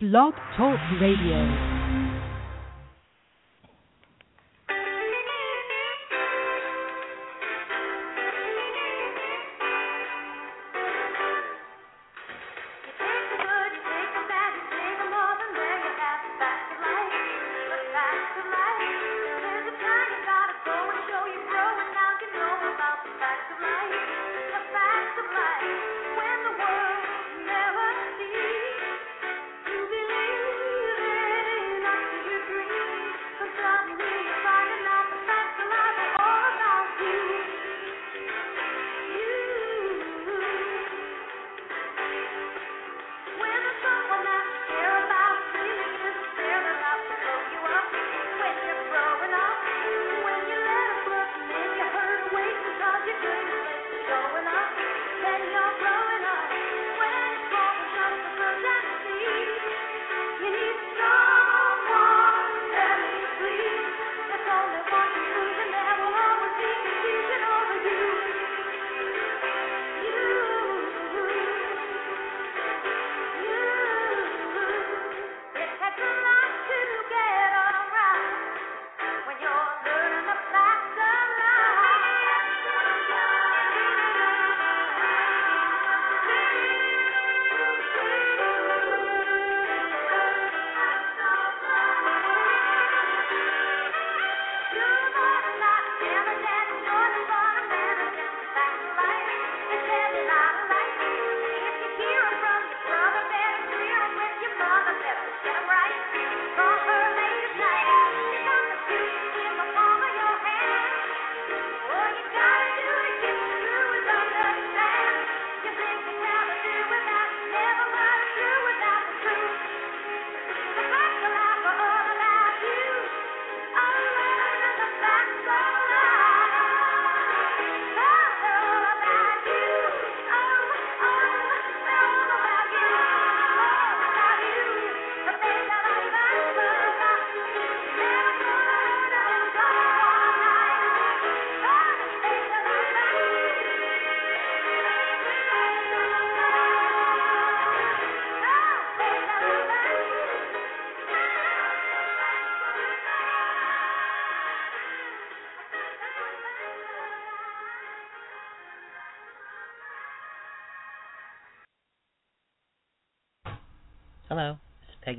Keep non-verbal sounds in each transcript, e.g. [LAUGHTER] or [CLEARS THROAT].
Blog Talk Radio.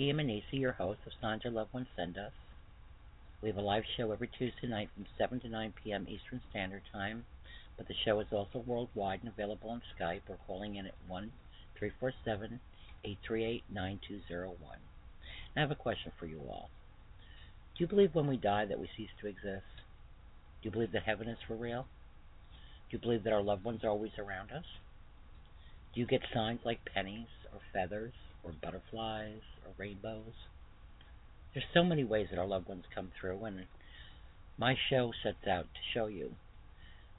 Is Peggy your host of Signs Loved Ones Send Us. We have a live show every Tuesday night from 7 to 9 p.m. Eastern Standard Time, but the show is also worldwide and available on Skype or calling in at 1 347 838 9201. I have a question for you all. Do you believe when we die that we cease to exist? Do you believe that heaven is for real? Do you believe that our loved ones are always around us? Do you get signs like pennies or feathers or butterflies rainbows. There's so many ways that our loved ones come through, and my show sets out to show you.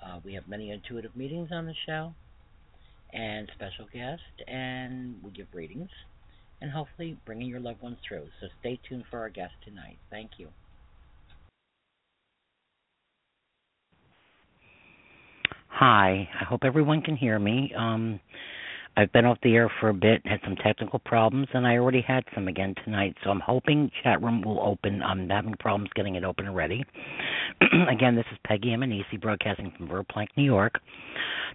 Uh, we have many intuitive meetings on the show, and special guests, and we give readings, and hopefully bringing your loved ones through. So stay tuned for our guest tonight. Thank you. Hi, I hope everyone can hear me. Um, I've been off the air for a bit, had some technical problems, and I already had some again tonight. So I'm hoping chat room will open. I'm having problems getting it open already. [CLEARS THROAT] again, this is Peggy Emanisi broadcasting from Verplanck, New York.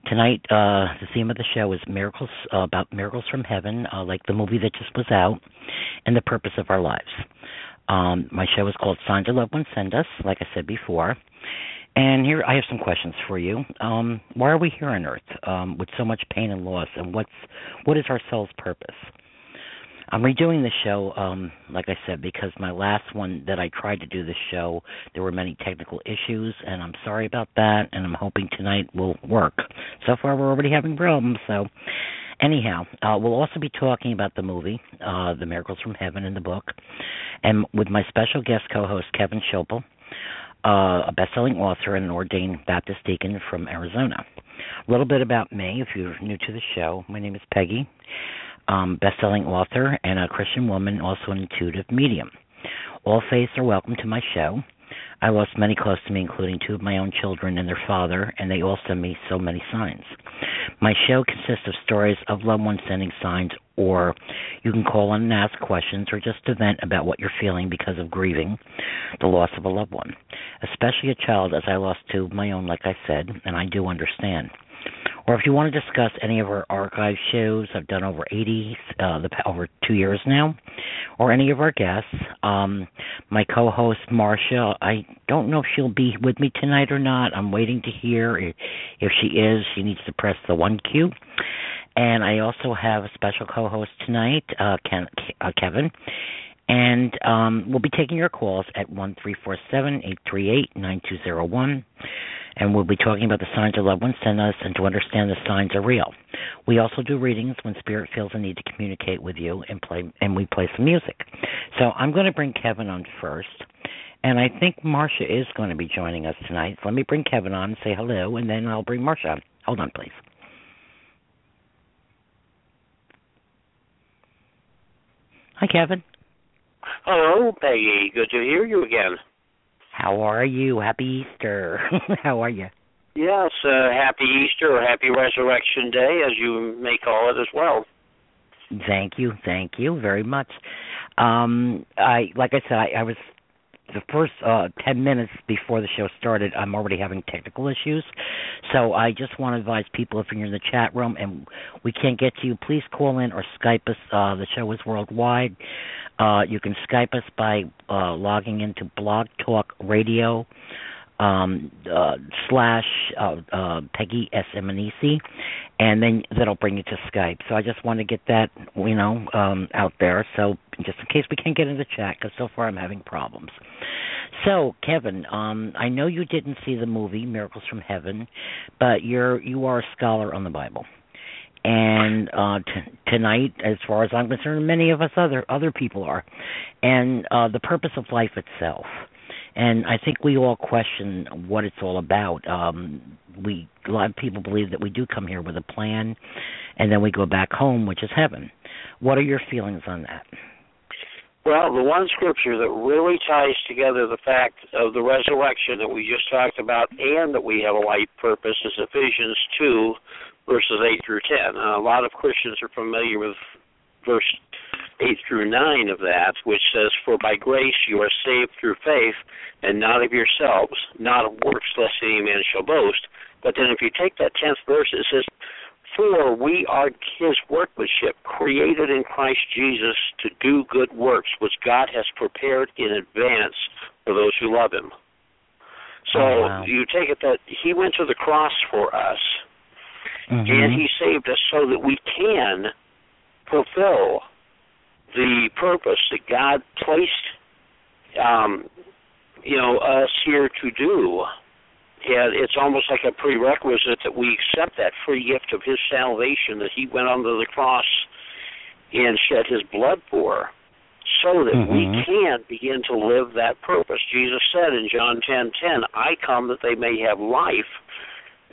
Tonight, uh, the theme of the show is miracles uh, about miracles from heaven, uh, like the movie that just was out, and the purpose of our lives. Um, my show is called Signs Your Loved Ones Send Us, like I said before. And here I have some questions for you. Um, why are we here on Earth um, with so much pain and loss, and what's what is our soul's purpose? I'm redoing the show, um, like I said, because my last one that I tried to do the show, there were many technical issues, and I'm sorry about that. And I'm hoping tonight will work. So far, we're already having problems. So, anyhow, uh, we'll also be talking about the movie, uh, "The Miracles from Heaven" in the book, and with my special guest co-host Kevin Schoeppel uh, a best-selling author and an ordained Baptist deacon from Arizona. A little bit about me, if you're new to the show. My name is Peggy, um, best-selling author and a Christian woman, also an intuitive medium. All faiths are welcome to my show. I lost many close to me, including two of my own children and their father, and they all send me so many signs. My show consists of stories of loved ones sending signs, or you can call in and ask questions, or just to vent about what you're feeling because of grieving the loss of a loved one, especially a child, as I lost two of my own, like I said, and I do understand or if you want to discuss any of our archive shows, I've done over 80, uh, the over two years now, or any of our guests. Um, my co-host Marsha, I don't know if she'll be with me tonight or not. I'm waiting to hear. If she is, she needs to press the one Q. And I also have a special co-host tonight, uh, Ken, uh, Kevin. And um, we'll be taking your calls at one three four seven eight three eight nine two zero one and we'll be talking about the signs your loved ones send us and to understand the signs are real. We also do readings when spirit feels a need to communicate with you and play and we play some music. So I'm going to bring Kevin on first. And I think Marsha is going to be joining us tonight. So let me bring Kevin on and say hello, and then I'll bring Marsha on. Hold on, please. Hi, Kevin. Hello, Peggy. Good to hear you again. How are you? Happy Easter. [LAUGHS] How are you? Yes, uh, happy Easter or happy Resurrection Day, as you may call it as well. Thank you, thank you very much. Um, I like I said, I, I was the first uh, 10 minutes before the show started, I'm already having technical issues. So I just want to advise people if you're in the chat room and we can't get to you, please call in or Skype us. Uh, the show is worldwide. Uh, you can Skype us by uh, logging into Blog Talk Radio um, uh, slash uh, uh, Peggy S E C, and then that'll bring you to Skype. So I just want to get that you know um, out there. So just in case we can't get in the chat, because so far I'm having problems. So Kevin, um, I know you didn't see the movie Miracles from Heaven, but you're you are a scholar on the Bible and uh t- tonight as far as i'm concerned many of us other other people are and uh the purpose of life itself and i think we all question what it's all about. Um we a lot of people believe that we do come here with a plan and then we go back home which is heaven. What are your feelings on that? Well, the one scripture that really ties together the fact of the resurrection that we just talked about and that we have a life purpose is Ephesians 2, verses 8 through 10. Uh, a lot of Christians are familiar with verse 8 through 9 of that, which says, For by grace you are saved through faith, and not of yourselves, not of works, lest any man shall boast. But then if you take that 10th verse, it says, For we are his workmanship, created in Christ Jesus to do good works, which God has prepared in advance for those who love him. So oh, wow. you take it that he went to the cross for us mm-hmm. and He saved us so that we can fulfill the purpose that God placed, um, you know, us here to do. And it's almost like a prerequisite that we accept that free gift of His salvation that He went onto the cross and shed His blood for, so that mm-hmm. we can begin to live that purpose. Jesus said in John ten ten, "I come that they may have life."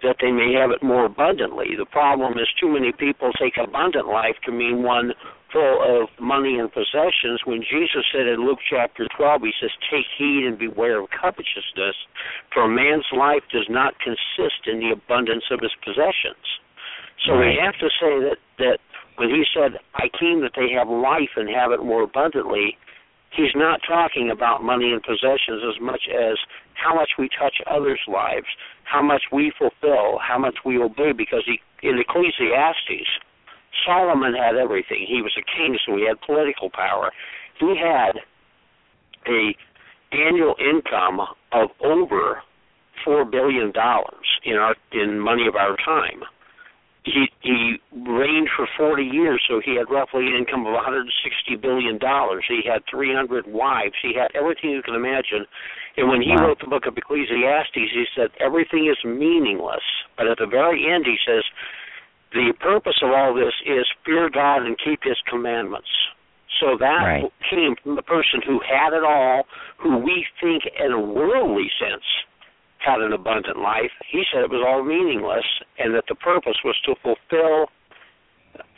that they may have it more abundantly. The problem is too many people take abundant life to mean one full of money and possessions when Jesus said in Luke chapter 12, he says, Take heed and beware of covetousness, for a man's life does not consist in the abundance of his possessions. So right. we have to say that, that when he said, I came that they have life and have it more abundantly, he's not talking about money and possessions as much as how much we touch others' lives, how much we fulfill, how much we obey. Because he, in Ecclesiastes, Solomon had everything. He was a king, so he had political power. He had a annual income of over four billion dollars in our in money of our time he he reigned for 40 years, so he had roughly an income of 160 billion dollars. He had 300 wives. He had everything you can imagine. And when he wow. wrote the book of Ecclesiastes, he said everything is meaningless. But at the very end, he says the purpose of all this is fear God and keep His commandments. So that right. came from the person who had it all, who we think in a worldly sense had an abundant life. He said it was all meaningless and that the purpose was to fulfill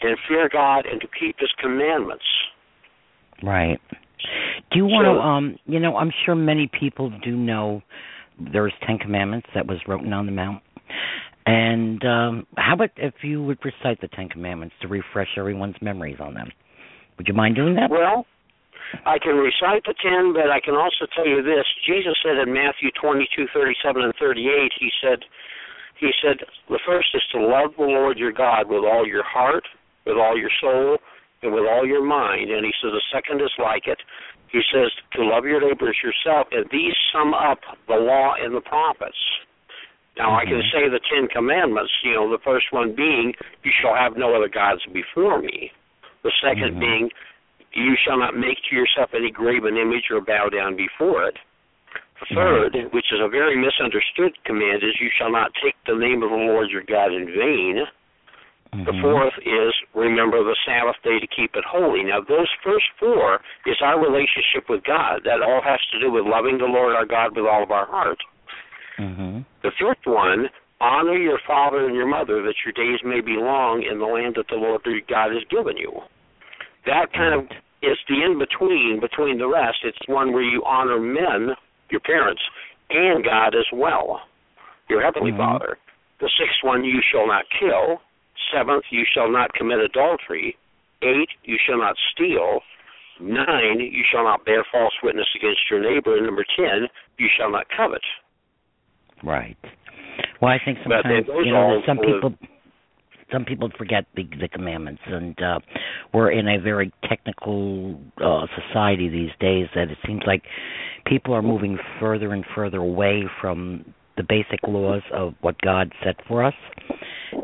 and fear God and to keep his commandments. Right. Do you want So- to? Um, you know, I'm sure many people do know there's Ten Commandments that was written on the mount. And um, how about if you would recite the Ten Commandments to refresh everyone's memories on them? Would you mind doing that? Well, I can recite the ten, but I can also tell you this. Jesus said in Matthew twenty-two, thirty-seven, and thirty-eight. He said, he said the first is to love the Lord your God with all your heart, with all your soul, and with all your mind. And he says the second is like it. He says to love your neighbors yourself, and these sum up the law and the prophets. Now I can Mhm. say the Ten Commandments. You know, the first one being, "You shall have no other gods before me." The 2nd Mhm. being, "You shall not make to yourself any graven image or bow down before it." The third, which is a very misunderstood command, is, "You shall not take the name of the Lord your God in vain." The Mhm. fourth is remember the Sabbath day to keep it holy. Now, those first four is our relationship with God. That all has to do with loving the Lord our God with all of our heart. Mhm. The fifth one, honor your father and your mother that your days may be long in the land that the Lord your God has given you. That kind of is the in between between the rest. It's one where you honor men, your parents, and God as well, your heavenly Mhm. Father. The sixth one, you shall not kill. Seventh, you shall not commit adultery. Eight, you shall not steal. Nine, you shall not bear false witness against your neighbor. And number ten, you shall not covet. Right. Well, I think sometimes you know some people some people forget the the commandments, and uh, we're in a very technical uh, society these days that it seems like people are moving further and further away from the basic laws of what God set for us,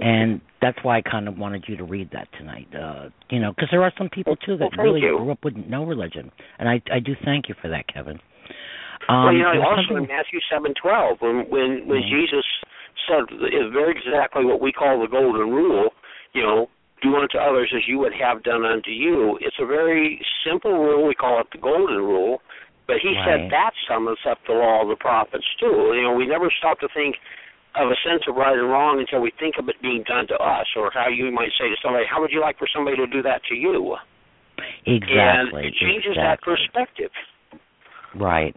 and that's why I kind of wanted you to read that tonight. Uh, you know, because there are some people too that Well, really you. grew up with no religion, and I I do thank you for that, Kevin. Um, well, you know, also in Matthew seven twelve, when when when Mhm. Jesus said is very exactly what we call the golden rule. You know, do unto others as you would have done unto you. It's a very simple rule. We call it the golden rule. But he Right. said that sums up the law of the prophets too. You know, we never stop to think of a sense of right and wrong until we think of it being done to us, or how you might say to somebody, "How would you like for somebody to do that to you?" exactly. and it changes exactly. that perspective. Right.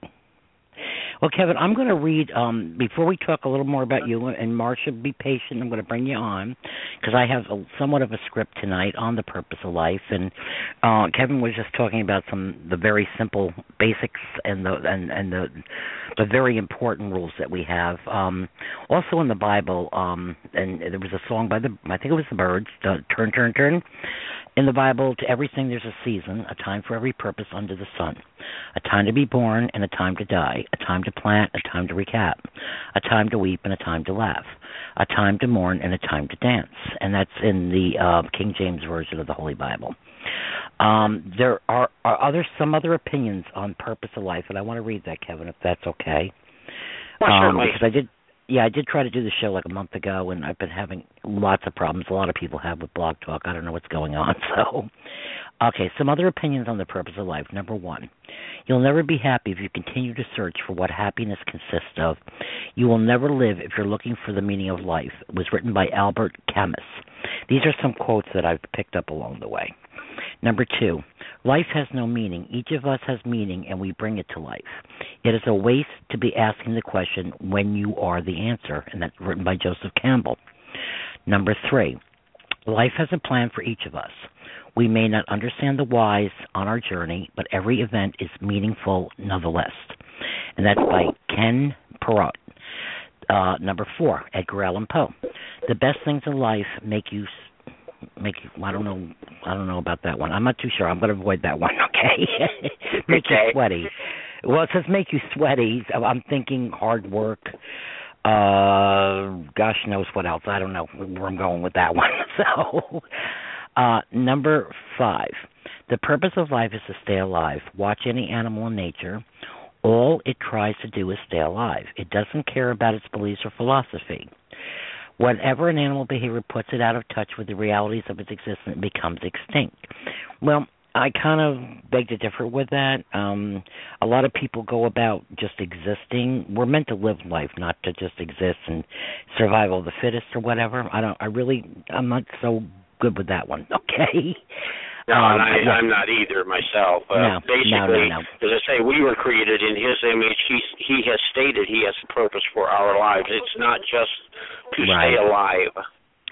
Well, Kevin, I'm going to read um, before we talk a little more about you, and Marsha, be patient. I'm going to bring you on because I have a, somewhat of a script tonight on the purpose of life, and uh, Kevin was just talking about some the very simple basics and the and and the the very important rules that we have. Um, also in the Bible, um, and there was a song by the I think it was the Byrds, the "Turn, Turn, Turn." In the Bible, to everything there's a season, a time for every purpose under the sun, a time to be born and a time to die, a time to plant, a time to recap, a time to weep and a time to laugh, a time to mourn and a time to dance. And that's in the uh, King James version of the Holy Bible. Um, there are, are other some other opinions on purpose of life, and I want to read that, Kevin, if that's okay. Well, Um, because I did yeah, I did try to do the show like a month ago, and I've been having lots of problems. A lot of people have with Blog Talk. I don't know what's going on. [LAUGHS] So, okay, some other opinions on the purpose of life. Number one, you'll never be happy if you continue to search for what happiness consists of. You will never live if you're looking for the meaning of life. It was written by Albert Camus. These are some quotes that I've picked up along the way. Number two, life has no meaning. Each of us has meaning, and we bring it to life. It is a waste to be asking the question when you are the answer, and that's written by Joseph Campbell. Number three, life has a plan for each of us. We may not understand the whys on our journey, but every event is meaningful nonetheless. And that's by Ken Perot. Uh, number four, Edgar Allan Poe. The best things in life make you make you. I don't know. I don't know about that one. I'm not too sure. I'm going to avoid that one. [LAUGHS] Okay. [LAUGHS] make you sweaty. Well, it says make you sweaty. So I'm thinking hard work. Uh, gosh knows what else. I don't know where I'm going with that [LAUGHS] one. So, uh, number five. The purpose of life is to stay alive. Watch any animal in nature. All it tries to do is stay alive. It doesn't care about its beliefs or philosophy. Whenever an animal behavior puts it out of touch with the realities of its existence, it becomes extinct. Well, I kind of beg to differ with that. Um, a lot of people go about just existing. We're meant to live life, not to just exist and survival of the fittest or whatever. I don't. I really. I'm not so good with that one. [LAUGHS] Okay. No, um, and I. I'm not either myself. Uh, No, basically, no, no, as I say, we were created in His image. He He has stated He has a purpose for our lives. It's not just to Right. stay alive.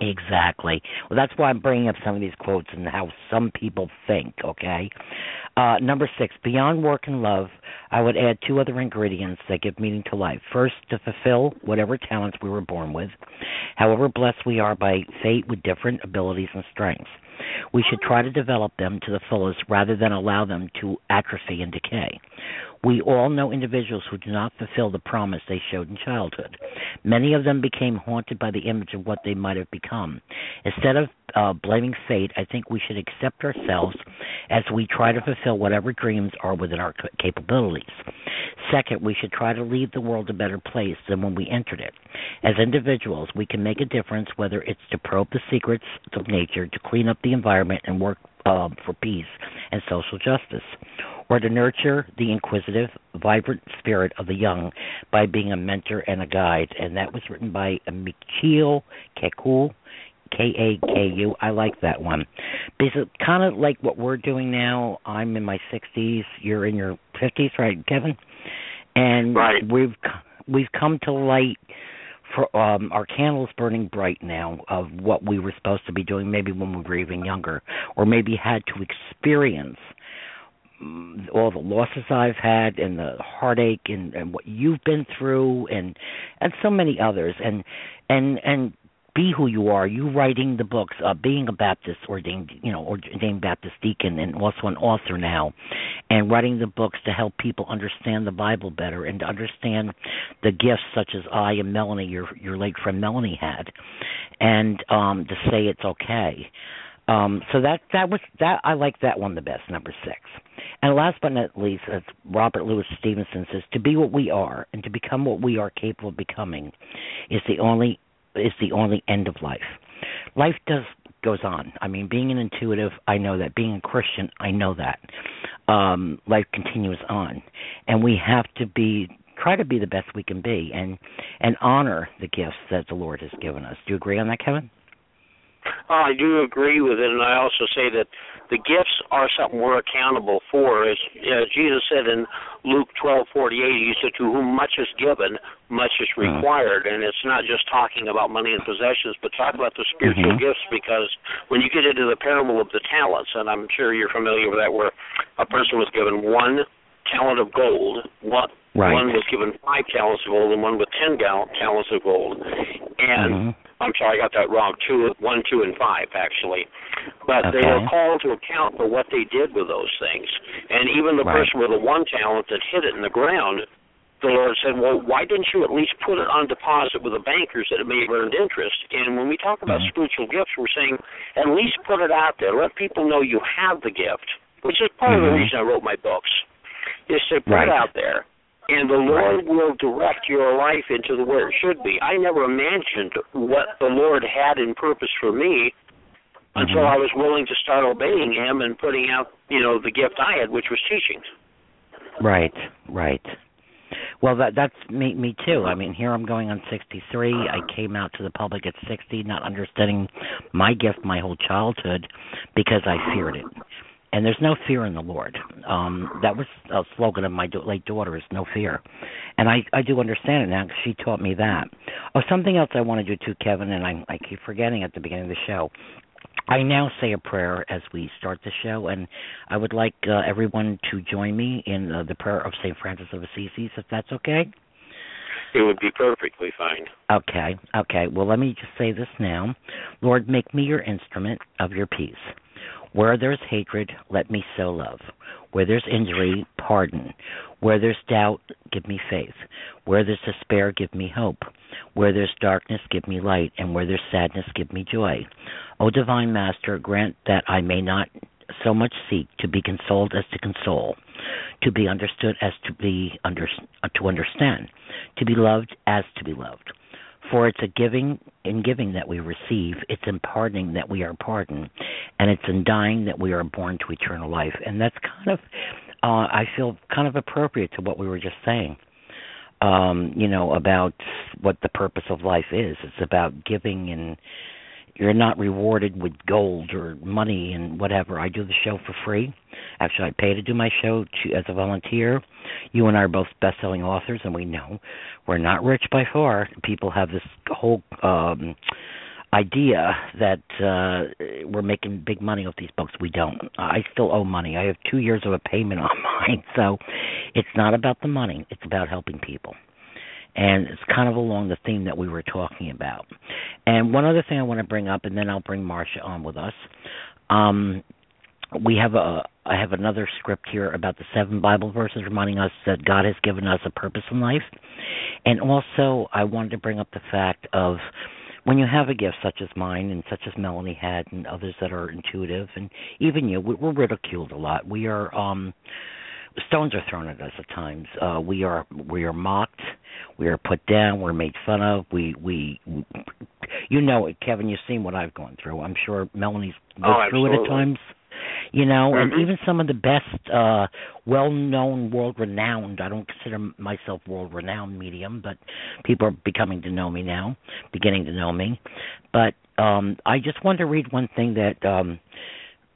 Exactly. Well, that's why I'm bringing up some of these quotes and how some people think, okay? Uh, number six, beyond work and love, I would add two other ingredients that give meaning to life. First, to fulfill whatever talents we were born with, however blessed we are by fate with different abilities and strengths. We should try to develop them to the fullest rather than allow them to atrophy and decay. We all know individuals who do not fulfill the promise they showed in childhood. Many of them became haunted by the image of what they might have become. Instead of uh, blaming fate, I think we should accept ourselves as we try to fulfill whatever dreams are within our capabilities. Second, we should try to leave the world a better place than when we entered it. As individuals, we can make a difference whether it's to probe the secrets of nature, to clean up the environment, and work uh, for peace and social justice, or to nurture the inquisitive, vibrant spirit of the young by being a mentor and a guide. And that was written by Michio Kaku, K A K U. I like that one. Because kind of like what we're doing now. I'm in my 60s. You're in your 50s, right, Kevin? And Right. we've we've come to light for um our candles burning bright now of what we were supposed to be doing maybe when we were even younger or maybe had to experience mm, all the losses I've had and the heartache and, and what you've been through and and so many others. And and and be who you are. You writing the books, uh, being a Baptist ordained, you know, ordained Baptist deacon, and also an author now, and writing the books to help people understand the Bible better and to understand the gifts such as I and Melanie, your your late friend Melanie had, and um, to say it's okay. Um, so that that was that I like that one the best, number six. And last but not least, as Robert Louis Stevenson says, to be what we are and to become what we are capable of becoming is the only is the only end of life. Life does goes on. I mean, being an intuitive, I know that. Being a Christian, I know that. Um, life continues on, and we have to be try to be the best we can be, and and honor the gifts that the Lord has given us. Do you agree on that, Kevin? Oh, I do agree with it, and I also say that the gifts are something we're accountable for. As uh, Jesus said in Luke twelve forty eight, he said, "To whom much is given, much is Mm-hmm. required." And it's not just talking about money and possessions, but talk about the spiritual Mhm. gifts. Because when you get into the parable of the talents, and I'm sure you're familiar with that, where a person was given one talent of gold, one Right. one was given five talents of gold, and one with ten gal- talents of gold, and Mhm. I'm sorry, I got that wrong. Two, one, two, and five, actually. But they Okay. were called to account for what they did with those things. And even the Right. person with the one talent that hid it in the ground, the Lord said, "Well, why didn't you at least put it on deposit with the bankers that it may have earned interest?" And when we talk about Mhm. spiritual gifts, we're saying at least put it out there. Let people know you have the gift, which is part of the Mhm. reason I wrote my books. Is to put Right. it out there and the Lord will direct your life into the where it should be. I never imagined what the Lord had in purpose for me until Mhm. I was willing to start obeying Him and putting out, you know, the gift I had, which was teaching. Right, right. Well, that that's me me too. I mean, here I'm going on 63. I came out to the public at 60, not understanding my gift my whole childhood because I feared it. And there's no fear in the Lord. Um that was a slogan of my da- late daughter is no fear. And I I do understand it now 'cause she taught me that. Oh, something else I want to do too, Kevin, and I I keep forgetting at the beginning of the show. I now say a prayer as we start the show, and I would like uh, everyone to join me in uh, the prayer of St. Francis of Assisi, if that's okay. It would be perfectly fine. Okay, okay. Well, let me just say this now. Lord, make me your instrument of your peace. Where there's hatred, let me sow love. Where there's injury, pardon. Where there's doubt, give me faith. Where there's despair, give me hope. Where there's darkness, give me light. And where there's sadness, give me joy. O divine Master, grant that I may not so much seek to be consoled as to console, to be understood as to be under, to understand, to be loved as to be loved. For it's a giving in giving that we receive, it's in pardoning that we are pardoned, and it's in dying that we are born to eternal life. And that's kind of, uh, I feel, kind of appropriate to what we were just saying. Um, you know about what the purpose of life is. It's about giving and you're not rewarded with gold or money and whatever. I do the show for free. Actually, I pay to do my show to, as a volunteer. You and I are both best-selling authors, and we know we're not rich by far. People have this whole um idea that uh we're making big money off these books. We don't. I still owe money. I have 2 years of a payment on [LAUGHS] mine. So it's not about the money. It's about helping people. And it's kind of along the theme that we were talking about. And one other thing I want to bring up and then I'll bring Marsha on with us. Um we have a I have another script here about the seven Bible verses reminding us that God has given us a purpose in life. And also I wanted to bring up the fact of when you have a gift such as mine and such as Melanie had and others that are intuitive and even you, we're ridiculed a lot. We are um stones are thrown at us at times. Uh we are we are mocked, we are put down, we're made fun of. We we you know it, Kevin, you've seen what I've gone through. I'm sure Melanie's lived oh, through it at times you know mm-hmm. and even some of the best uh well known world renowned i don't consider myself world renowned medium but people are becoming to know me now beginning to know me but um i just wanted to read one thing that um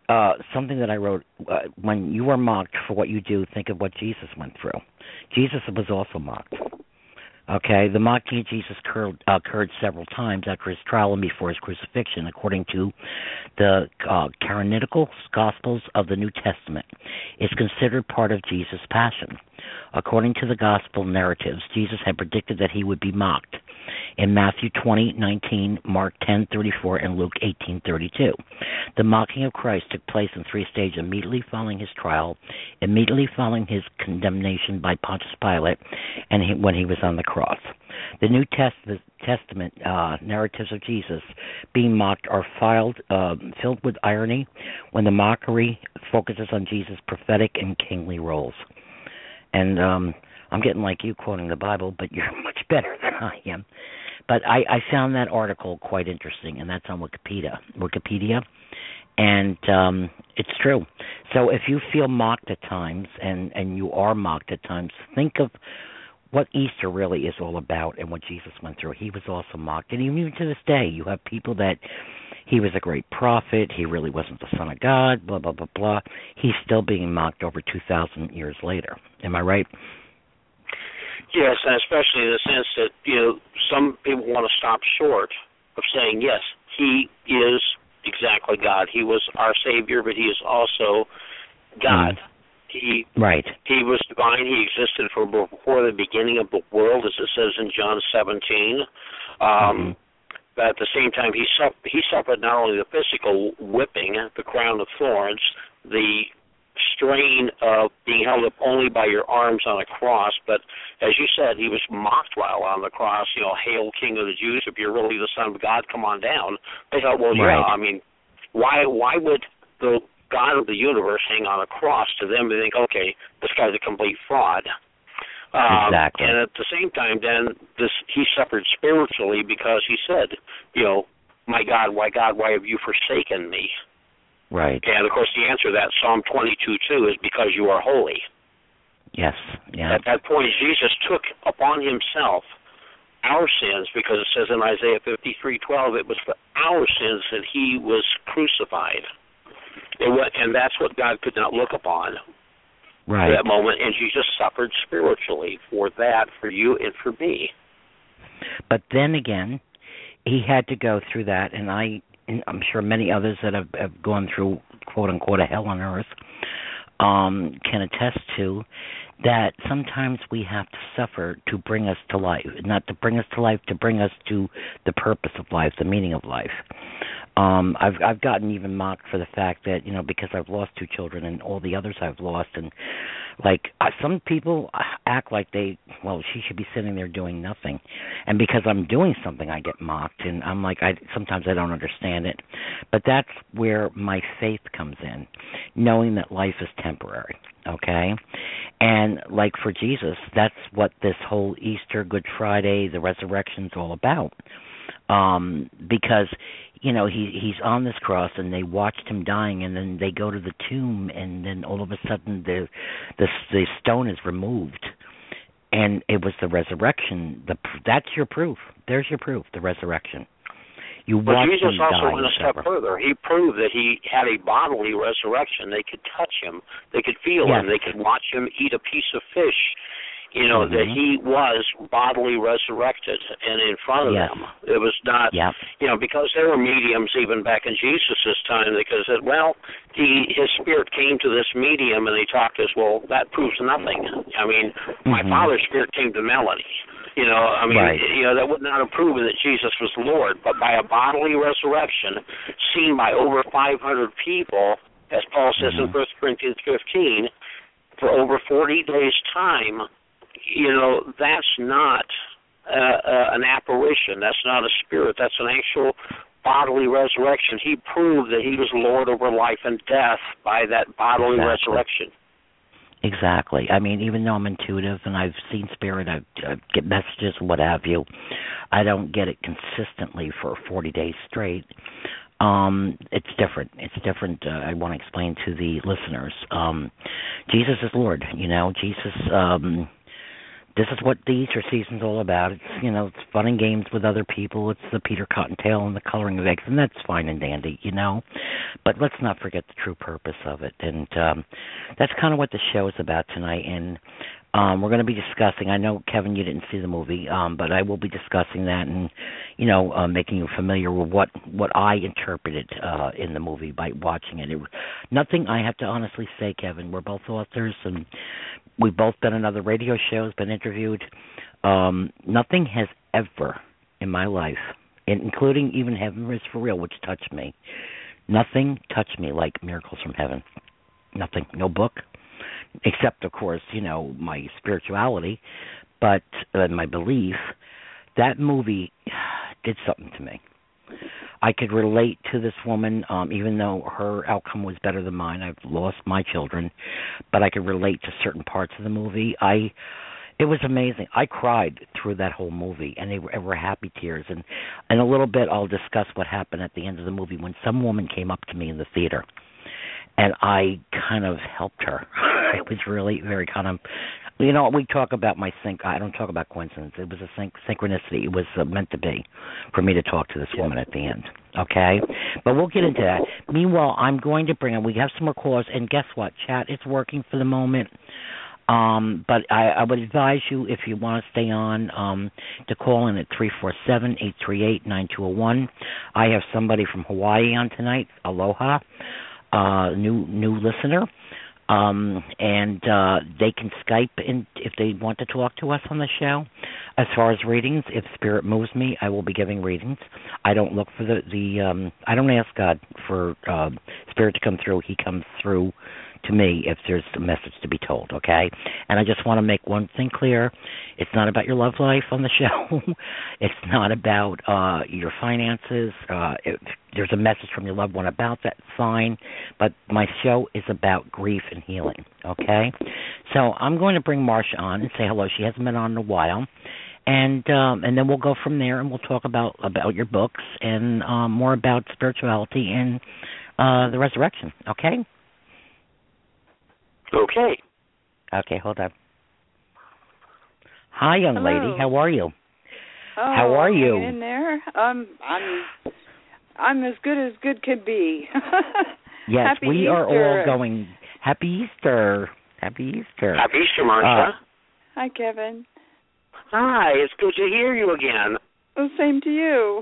uh something that i wrote uh, when you are mocked for what you do think of what jesus went through jesus was also mocked Okay, the mocking of Jesus occurred, occurred several times after his trial and before his crucifixion, according to the uh, canonical Gospels of the New Testament. It's considered part of Jesus' passion. According to the Gospel narratives, Jesus had predicted that he would be mocked in Matthew 20:19, Mark 10:34, and Luke 18:32. The mocking of Christ took place in three stages immediately following his trial, immediately following his condemnation by Pontius Pilate, and he, when he was on the cross. The New Testament, uh, narratives of Jesus being mocked are filed, uh, filled with irony when the mockery focuses on Jesus' prophetic and kingly roles. And um, I'm getting like you quoting the Bible, but you're [LAUGHS] much better than I am. But I, I found that article quite interesting, and that's on Wikipedia. Wikipedia, and um, it's true. So if you feel mocked at times, and and you are mocked at times, think of what Easter really is all about and what Jesus went through. He was also mocked, and even to this day, you have people that he was a great prophet. He really wasn't the son of God. Blah blah blah blah. He's still being mocked over two thousand years later. Am I right? Yes, and especially in the sense that you know some people want to stop short of saying yes, he is exactly God. He was our Savior, but he is also God. Mm. He right. He was divine. He existed from before the beginning of the world, as it says in John 17. Um, mm-hmm. But at the same time, he suffered. He suffered not only the physical whipping, the crown of thorns, the strain of being held up only by your arms on a cross, but as you said, he was mocked while on the cross. You know, hail, King of the Jews! If you're really the Son of God, come on down. They thought, well, right. yeah. I mean, why? Why would the God of the universe hang on a cross? To them, they think, okay, this guy's a complete fraud. Um, exactly. And at the same time, then this he suffered spiritually because he said, you know, my God, why God, why have you forsaken me? Right. And of course, the answer to that Psalm twenty-two 22:2 is because you are holy. Yes. Yeah. At that point, Jesus took upon himself our sins because it says in Isaiah 53:12 it was for our sins that he was crucified. Was, and that's what God could not look upon right. at that moment. And Jesus suffered spiritually for that, for you and for me. But then again, he had to go through that, and I I'm sure many others that have, have gone through quote unquote a hell on earth um, can attest to that sometimes we have to suffer to bring us to life, not to bring us to life, to bring us to the purpose of life, the meaning of life um i've i've gotten even mocked for the fact that you know because i've lost two children and all the others i've lost and like uh, some people act like they well she should be sitting there doing nothing. And because i'm doing something i get mocked and i'm like i sometimes i don't understand it. But that's where my faith comes in knowing that life is temporary okay? And like for jesus that's what this whole easter good friday the resurrection's all about um because you know he he's on this cross and they watched him dying and then they go to the tomb and then all of a sudden the the the stone is removed and it was the resurrection the that's your proof there's your proof the resurrection You but watch Jesus also went a step further. He proved that he had a bodily resurrection. They could touch him, they could feel Yes. him, they could watch him eat a piece of fish. You know that Mhm. he was bodily resurrected, and in front of Yes. them, it was not. Yeah. You know, because there were mediums even back in Jesus' time. Because said, well, he his spirit came to this medium, and they talked as well. That proves nothing. I mean, my Mhm. father's spirit came to Melanie. You know, I mean, Right. you know, that would not have proven that Jesus was Lord, but by a bodily resurrection, seen by over 500 people, as Paul says in Mhm. 1 Corinthians 15, for over 40 days' time, you know, that's not uh, uh, an apparition. That's not a spirit. That's an actual bodily resurrection. He proved that he was Lord over life and death by that bodily Exactly. resurrection. Exactly. I mean, even though I'm intuitive and I've seen spirit, I, I get messages, what have you. I don't get it consistently for 40 days straight. Um, it's different. It's different. Uh, I want to explain to the listeners. Um, Jesus is Lord. You know, Jesus. Um, this is what the Easter season's all about. It's you know, it's fun and games with other people. It's the Peter Cottontail and the coloring of eggs, and that's fine and dandy, you know. But let's not forget the true purpose of it, and um, that's kind of what the show is about tonight. And um, we're going to be discussing. I know Kevin, you didn't see the movie, um, but I will be discussing that, and you know, uh, making you familiar with what what I interpreted uh, in the movie by watching it. it. Nothing I have to honestly say, Kevin. We're both authors, and we've both done on other radio shows, been interviewed. Um, nothing has ever in my life, in- including even Heaven is for Real, which touched me. Nothing touched me like Miracles from Heaven. Nothing. No book, except of course, you know, my spirituality, but uh, my belief. That movie [SIGHS] did something to me. I could relate to this woman, um, even though her outcome was better than mine. I've lost my children, but I could relate to certain parts of the movie. I it was amazing. I cried through that whole movie, and they were, they were happy tears. And in a little bit, I'll discuss what happened at the end of the movie when some woman came up to me in the theater, and I kind of helped her. [LAUGHS] it was really very kind of, you know, we talk about my sync. I don't talk about coincidence. It was a sync, synchronicity. It was uh, meant to be for me to talk to this woman at the end. Okay, but we'll get into that. Meanwhile, I'm going to bring in. We have some more callers, and guess what? Chat is working for the moment. Um, but I, I would advise you if you want to stay on um, to call in at three four seven eight three eight nine two zero one. I have somebody from Hawaii on tonight. Aloha, uh, new new listener, um, and uh, they can Skype in if they want to talk to us on the show. As far as readings, if spirit moves me, I will be giving readings. I don't look for the the. Um, I don't ask God for uh, spirit to come through. He comes through to me if there's a message to be told, okay? And I just want to make one thing clear. It's not about your love life on the [LAUGHS] show. it's not about uh your finances. Uh there's a message from your loved one about that, fine. But my show is about grief and healing, okay? So I'm going to bring Marsha on and say hello. She hasn't been on in a while. And um and then we'll go from there and we'll talk about about your books and um more about spirituality and uh the resurrection, okay? Okay. Okay, hold on. Hi, young Hello. lady. How are you? Oh, How are hanging you? In there, um, I'm, I'm as good as good could be. [LAUGHS] Yes, Happy we are all going. Happy Easter. Happy Easter. Happy Easter, Marsha. Uh, Hi, Kevin. Hi, it's good to hear you again. Well, same to you.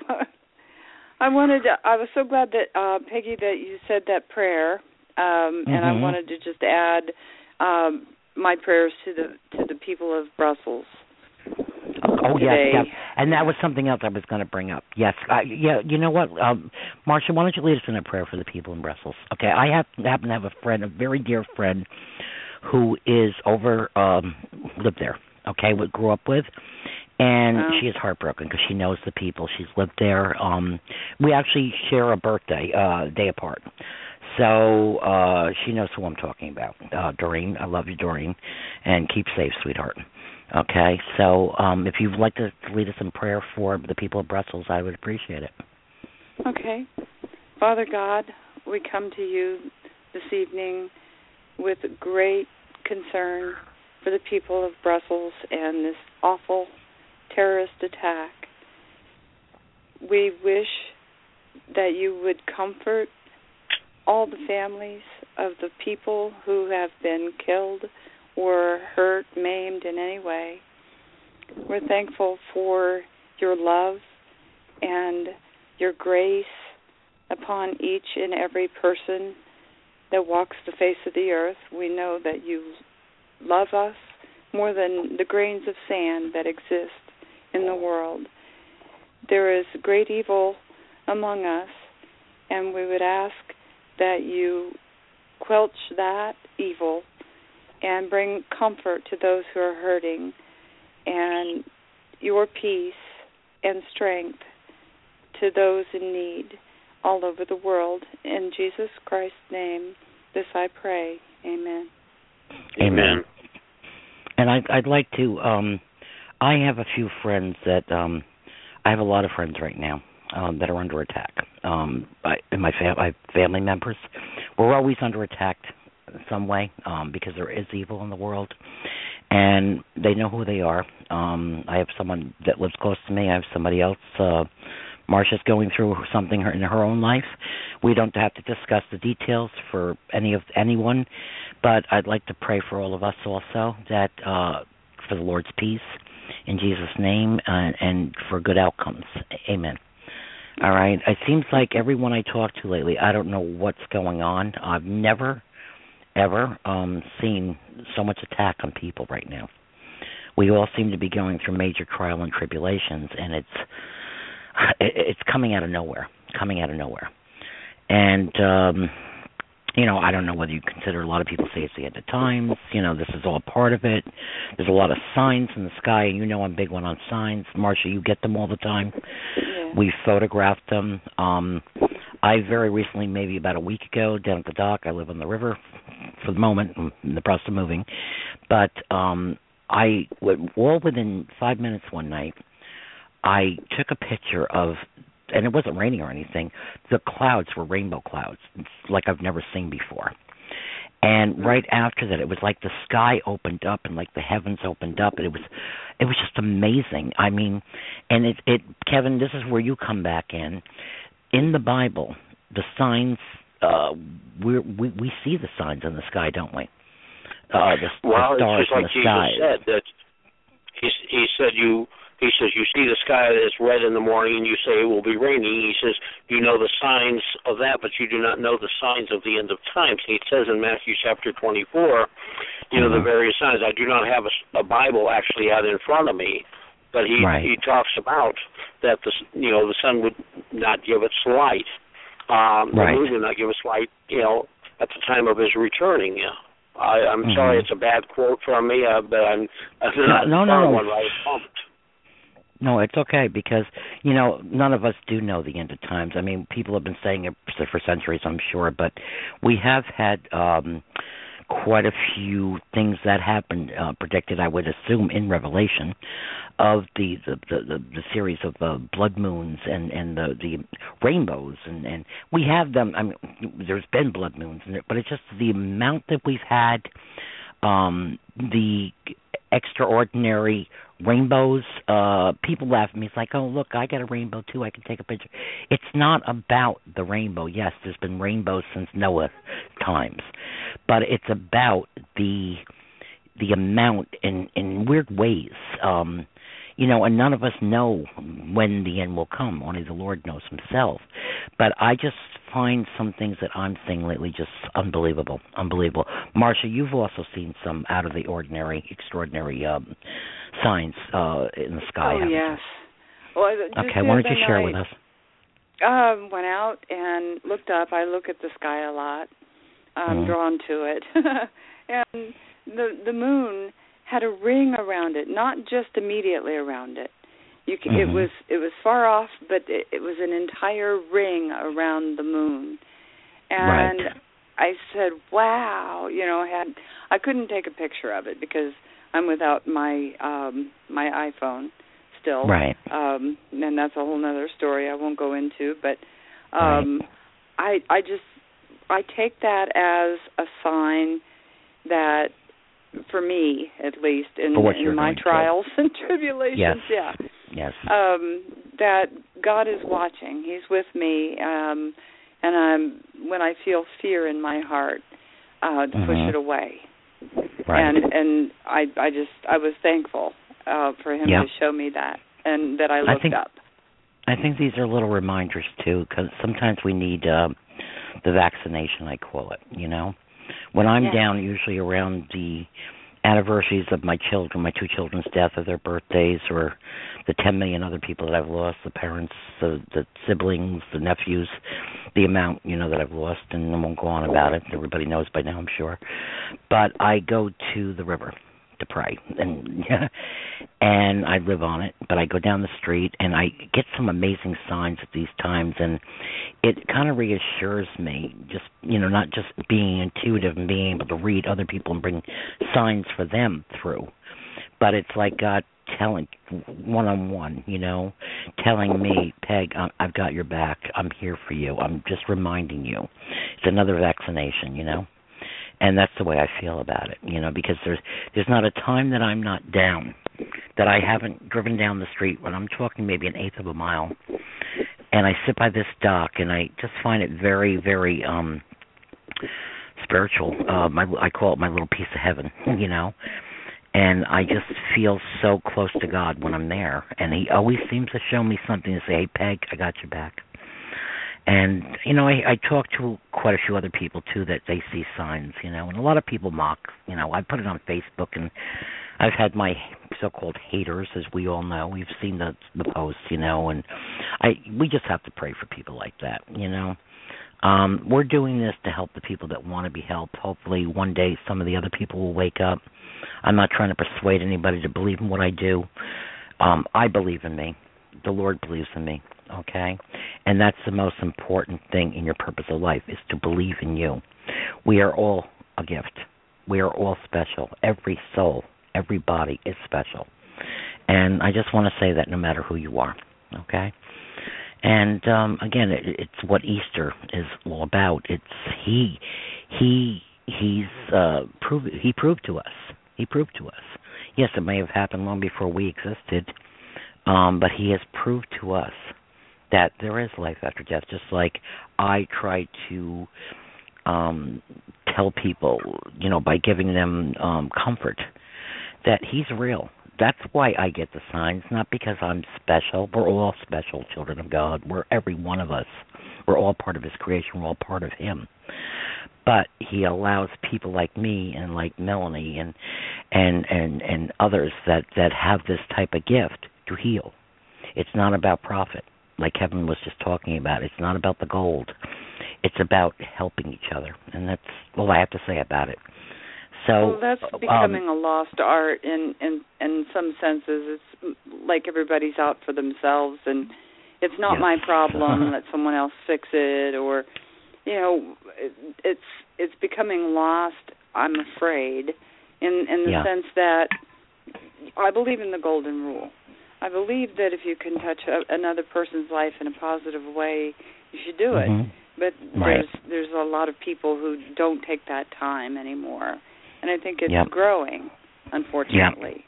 [LAUGHS] I wanted. To, I was so glad that uh Peggy that you said that prayer, um, and I Mhm. wanted to just add um my prayers to the to the people of Brussels. Oh yes, today. yes, and that was something else I was going to bring up. Yes, uh, yeah. You know what, um, Marsha? Why don't you lead us in a prayer for the people in Brussels? Okay, I have, happen to have a friend, a very dear friend, who is over, um, lived there. Okay, what grew up with, and Wow. she is heartbroken because she knows the people. She's lived there. Um, we actually share a birthday, uh, day apart. So uh she knows who I'm talking about. Uh Doreen, I love you, Doreen, and keep safe, sweetheart. Okay, so um if you'd like to lead us in prayer for the people of Brussels, I would appreciate it. Okay. Father God, we come to you this evening with great concern for the people of Brussels and this awful terrorist attack. We wish that you would comfort all the families of the people who have been killed or hurt, maimed in any way. We're thankful for your love and your grace upon each and every person that walks the face of the earth. We know that you love us more than the grains of sand that exist in the world. There is great evil among us, and we would ask that you quelch that evil and bring comfort to those who are hurting and your peace and strength to those in need all over the world. In Jesus Christ's name, this I pray. Amen. Amen. And I'd, I'd like to. Um, I have a few friends that. Um, I have a lot of friends right now um, that are under attack. Um, I, and my, fam- my family members. We're always under attack some way um, because there is evil in the world, and they know who they are. Um, I have someone that lives close to me. I have somebody else. Uh, Marsha's going through something in her own life. We don't have to discuss the details for any of anyone, but I'd like to pray for all of us also that uh, for the Lord's peace in Jesus' name and, and for good outcomes. Amen. All right. It seems like everyone I talk to lately, I don't know what's going on. I've never, ever um, seen so much attack on people right now. We all seem to be going through major trial and tribulations, and it's [SIGHS] it's coming out of nowhere, coming out of nowhere. And um you know, I don't know whether you consider a lot of people say it's the end of times. You know, this is all part of it. There's a lot of signs in the sky, and you know I'm big one on signs. Marsha, you get them all the time. We photographed them. Um I very recently, maybe about a week ago, down at the dock. I live on the river for the moment. I'm in the process of moving, but um I all within five minutes one night. I took a picture of and it wasn't raining or anything. The clouds were rainbow clouds, like I've never seen before. And right after that, it was like the sky opened up and like the heavens opened up, and it was, it was just amazing. I mean, and it, it, Kevin, this is where you come back in. In the Bible, the signs, uh, we we we see the signs in the sky, don't we? Uh, the, well, the stars it's just like in the Jesus sky. said that he he said you he says you see the sky that's red in the morning and you say it will be raining. He says you know the signs of that, but you do not know the signs of the end of times. He says in Matthew chapter 24, you know the Mhm. various signs. I do not have a, a Bible actually out in front of me, but he Right. he talks about that the you know the sun would not give its light. Um, Right. The moon would not give its light. You know at the time of his returning. Yeah. I, I'm Mhm. sorry, it's a bad quote from me, uh, but I'm, I'm not no, no, no. one pumped. No, it's okay because you know none of us do know the end of times. I mean, people have been saying it for centuries, I'm sure, but we have had um quite a few things that happened uh, predicted. I would assume in Revelation of the the the, the, the series of uh, blood moons and and the the rainbows and and we have them. I mean, there's been blood moons, but it's just the amount that we've had. Um, the extraordinary rainbows uh people laugh at me. It's like oh look i got a rainbow too. I can take a picture. It's not about the rainbow. Yes there's been rainbows since noah times but it's about the the amount in in weird ways. Um you know and none of us know when the end will come. Only the lord knows himself. But i just find some things that i'm seeing lately just unbelievable unbelievable. Marsha you've also seen some out of the ordinary extraordinary um signs uh in the sky oh haven't you? yes. Well, okay why don't you share night, with us Um, went out and looked up. I look at the sky a lot. I'm Mhm. drawn to it. [LAUGHS] and the the moon had a ring around it, not just immediately around it. You can, it Mhm. was it was far off, but it, it was an entire ring around the moon. And Right. I said, "Wow!" You know, I had I couldn't take a picture of it because I'm without my um my iPhone still right um and that's a whole nother story I won't go into but um I I just I take that as a sign that for me at least in, in my through. trials [LAUGHS] and tribulations Yes. yeah yes um that God is watching. He's with me, um, and I'm when I feel fear in my heart, uh, to Mhm. push it away. Right. And and I I just I was thankful uh, for him Yep. to show me that and that I I looked think- up. I think these are little reminders too, because sometimes we need uh, the vaccination. I call it. You know, when I'm Yeah. down, usually around the anniversaries of my children, my two children's death, or their birthdays, or the 10 million other people that I've lost, the parents, the, the siblings, the nephews, the amount you know that I've lost, and I won't go on about it. Everybody knows by now, I'm sure. But I go to the river to pray, and yeah [LAUGHS] and I live on it. But I go down the street, and I get some amazing signs at these times, and it kind of reassures me. Just you know, not just being intuitive and being able to read other people and bring signs for them through, but it's like God telling one on one, you know, telling me, Peg, I've got your back. I'm here for you. I'm just reminding you. It's another vaccination, you know. And that's the way I feel about it, you know, because there's there's not a time that I'm not down, that I haven't driven down the street when I'm talking maybe an eighth of a mile, and I sit by this dock and I just find it very very um spiritual. Uh my I call it my little piece of heaven, [LAUGHS] you know and I just feel so close to God when I'm there. And He always seems to show me something to say, "Hey, Peg, I got your back." And you know, I, I talk to quite a few other people too that they see signs, you know, and a lot of people mock. You know, I put it on Facebook, and I've had my so-called haters, as we all know. We've seen the the posts, you know, and I we just have to pray for people like that, you know. Um, we're doing this to help the people that want to be helped. Hopefully, one day some of the other people will wake up. I'm not trying to persuade anybody to believe in what I do. Um, I believe in me. The Lord believes in me. Okay, and that's the most important thing in your purpose of life is to believe in you. We are all a gift. We are all special. Every soul, every body is special. And I just want to say that no matter who you are. Okay. And um again, it, it's what Easter is all about. It's he, he, he's uh proved he proved to us. He proved to us. Yes, it may have happened long before we existed, um, but he has proved to us that there is life after death. Just like I try to um tell people, you know, by giving them um comfort that he's real. That's why I get the signs, not because I'm special. We're all special children of God. We're every one of us. We're all part of his creation. We're all part of him. But he allows people like me and like Melanie and and and and others that that have this type of gift to heal. It's not about profit, like Kevin was just talking about. It's not about the gold. It's about helping each other, and that's all I have to say about it. So well, that's um, becoming a lost art in in in some senses. It's like everybody's out for themselves, and it's not Yes. my problem. [LAUGHS] Let someone else fix it, or you know, it, it's it's becoming lost. I'm afraid, in in the Yeah. sense that I believe in the golden rule. I believe that if you can touch a, another person's life in a positive way, you should do it. mhm. But Right. there's there's a lot of people who don't take that time anymore, and I think it's Yep. growing, unfortunately.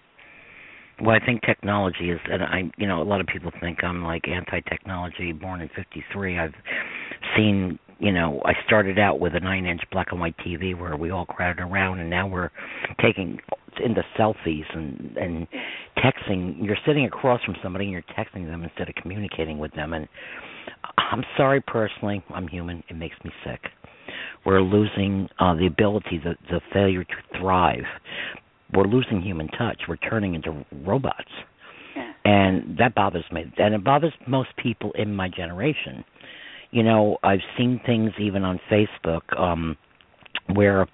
Well, I think technology is, and I, you know, a lot of people think I'm like anti-technology. Born in '53, I've seen, you know, I started out with a nine-inch black and white TV where we all crowded around, and now we're taking into selfies and and texting. You're sitting across from somebody and you're texting them instead of communicating with them. And I'm sorry, personally, I'm human. It makes me sick. We're losing uh, the ability, the the failure to thrive we're losing human touch. We're turning into robots. Yeah. And that bothers me. And it bothers most people in my generation. You know, I've seen things even on Facebook um where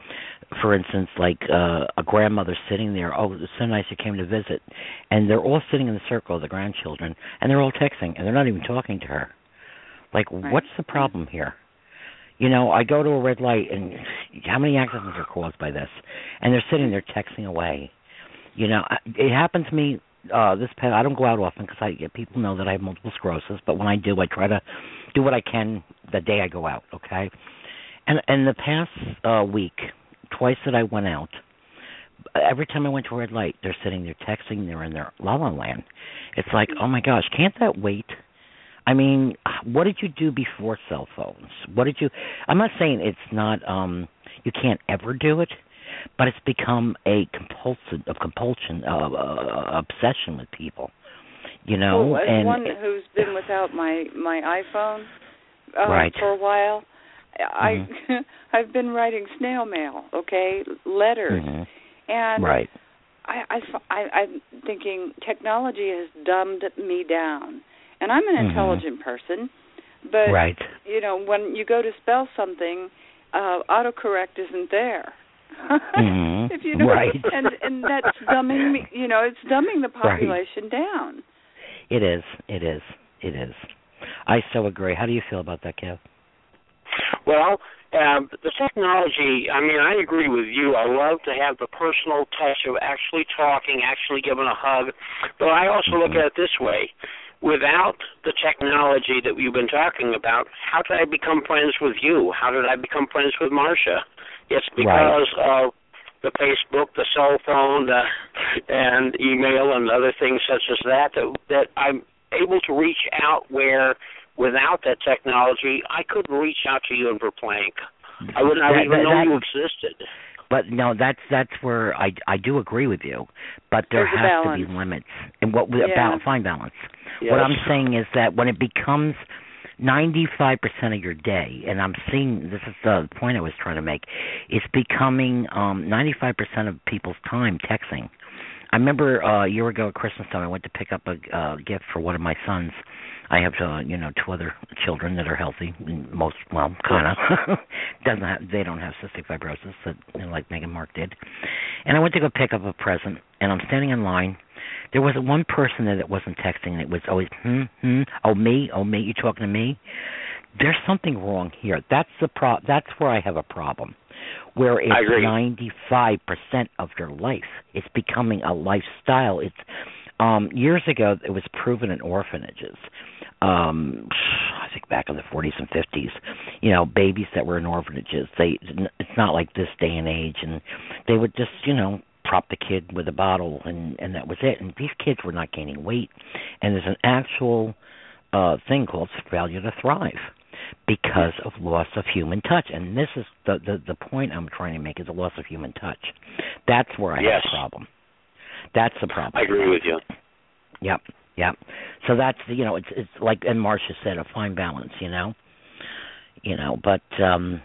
for instance like uh a grandmother sitting there, oh, it's so nice you came to visit and they're all sitting in the circle of the grandchildren and they're all texting and they're not even talking to her. Like Right. what's the problem here? You know, I go to a red light, and [SIGHS] how many accidents are caused by this? And they're sitting there texting away. You know, it happened to me. Uh, this past, I don't go out often because I people know that I have multiple sclerosis. But when I do, I try to do what I can the day I go out. Okay, and and the past uh, week, twice that I went out, every time I went to a red light, they're sitting there texting. They're in their la la land. It's like, oh my gosh, can't that wait? I mean, what did you do before cell phones? What did you? I'm not saying it's not. um You can't ever do it, but it's become a compulsive, a compulsion, uh, uh, obsession with people. You know, well, as and one who's been without my my iPhone uh, Right. for a while, I Mhm. [LAUGHS] I've been writing snail mail, okay, letters, Mhm. and right, I, I, I I'm thinking technology has dumbed me down, and I'm an Mhm. intelligent person, but right, you know when you go to spell something, uh, autocorrect isn't there. Mhm. [LAUGHS] if you know, Right. [LAUGHS] and and that's dumbing me. You know, it's dumbing the Right. population down. It is, it is, it is. I so agree. How do you feel about that, Kev? Well, um, the technology, I mean, I agree with you. I love to have the personal touch of actually talking, actually giving a hug. But I also look at it this way. Without the technology that we've been talking about, how did I become friends with you? How did I become friends with Marsha? It's because of the Facebook, the cell phone, the, and email, and other things such as that, that that I'm able to reach out where without that technology, I couldn't reach out to you in Verplanck. I would not That- even that- know that- you existed. But no, that's that's where I I do agree with you, but there There's has to be limits. And what Yeah. about fine balance? Yes. What I'm saying is that when it becomes 95% of your day, and I'm seeing this is the point I was trying to make, it's becoming um 95% of people's time texting. I remember uh, a year ago at Christmas time, I went to pick up a uh, gift for one of my sons. I have, uh, you know, two other children that are healthy. Most, well, kind of. [LAUGHS] Doesn't have, they don't have cystic fibrosis, that, you know, like Megan Mark did. And I went to go pick up a present, and I'm standing in line. There wasn't one person there that wasn't texting. And it was always, hmm, hmm, oh me, oh me, you talking to me? There's something wrong here. That's the pro. That's where I have a problem where it's 95% of your life. It's becoming a lifestyle. It's um years ago it was proven in orphanages. Um I think back in the 40s and 50s, you know, babies that were in orphanages, they it's not like this day and age and they would just, you know, prop the kid with a bottle and and that was it. And these kids were not gaining weight. And there's an actual uh thing called failure to thrive because of loss of human touch. And this is the, the the point I'm trying to make is the loss of human touch. That's where I Yes. have a problem. That's the problem. I agree with you. Yep, yep. So that's you know it's it's like and Marsha said a fine balance, you know, you know. But um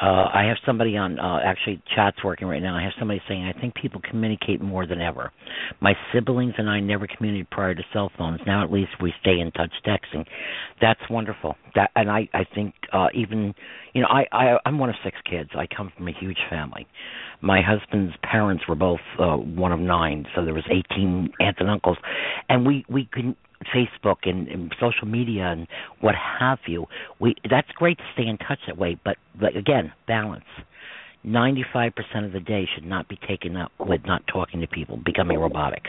uh I have somebody on uh actually chat's working right now. I have somebody saying I think people communicate more than ever. My siblings and I never communicated prior to cell phones. Now at least we stay in touch texting. That's wonderful. That and I I think uh even you know I I I'm one of six kids. I come from a huge family. My husband's parents were both uh one of nine, so there was 18 aunts and uncles and we we could Facebook and, and social media and what have you. We that's great to stay in touch that way, but like again, balance. Ninety-five percent of the day should not be taken up with not talking to people, becoming robotic.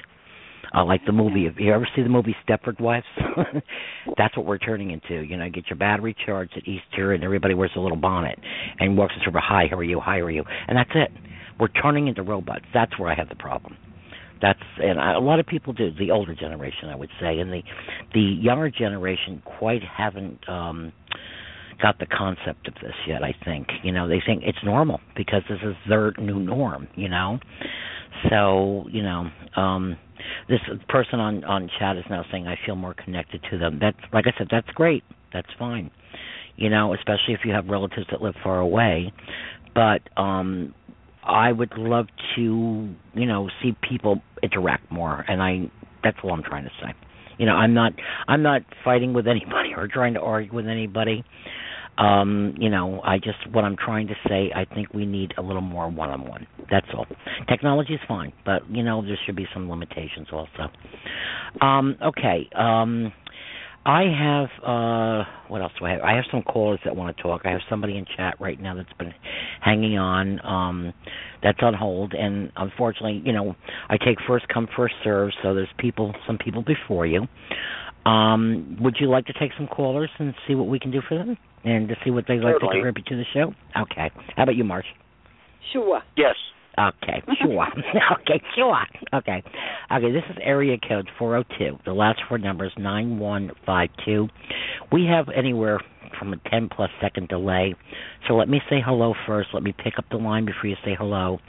Uh, like the movie. If you ever see the movie Stepford Wives, [LAUGHS] that's what we're turning into. You know, get your battery charged at Easter, and everybody wears a little bonnet and walks into a hi, how are you, hi, how are you, and that's it. We're turning into robots. That's where I have the problem. That's and a lot of people do. The older generation, I would say, and the the younger generation quite haven't um got the concept of this yet. I think you know they think it's normal because this is their new norm. You know, so you know um this person on on chat is now saying I feel more connected to them. That's like I said, that's great. That's fine. You know, especially if you have relatives that live far away. But um I would love to, you know, see people interact more and I that's all I'm trying to say. You know, I'm not I'm not fighting with anybody [LAUGHS] or trying to argue with anybody. Um, you know, I just what I'm trying to say, I think we need a little more one on one. That's all. Technology is fine, but you know, there should be some limitations also. Um, okay. Um I have uh what else do I have? I have some callers that want to talk. I have somebody in chat right now that's been hanging on um that's on hold and unfortunately, you know, I take first come first serve, so there's people some people before you. Um would you like to take some callers and see what we can do for them and to see what they'd like Certainly. to contribute to the show? Okay. How about you, Marsh? Sure. Yes. Okay, sure. [LAUGHS] [LAUGHS] okay, sure. Okay. Okay, this is area code 402. The last four numbers 9152. We have anywhere from a 10 plus second delay. So let me say hello first. Let me pick up the line before you say hello.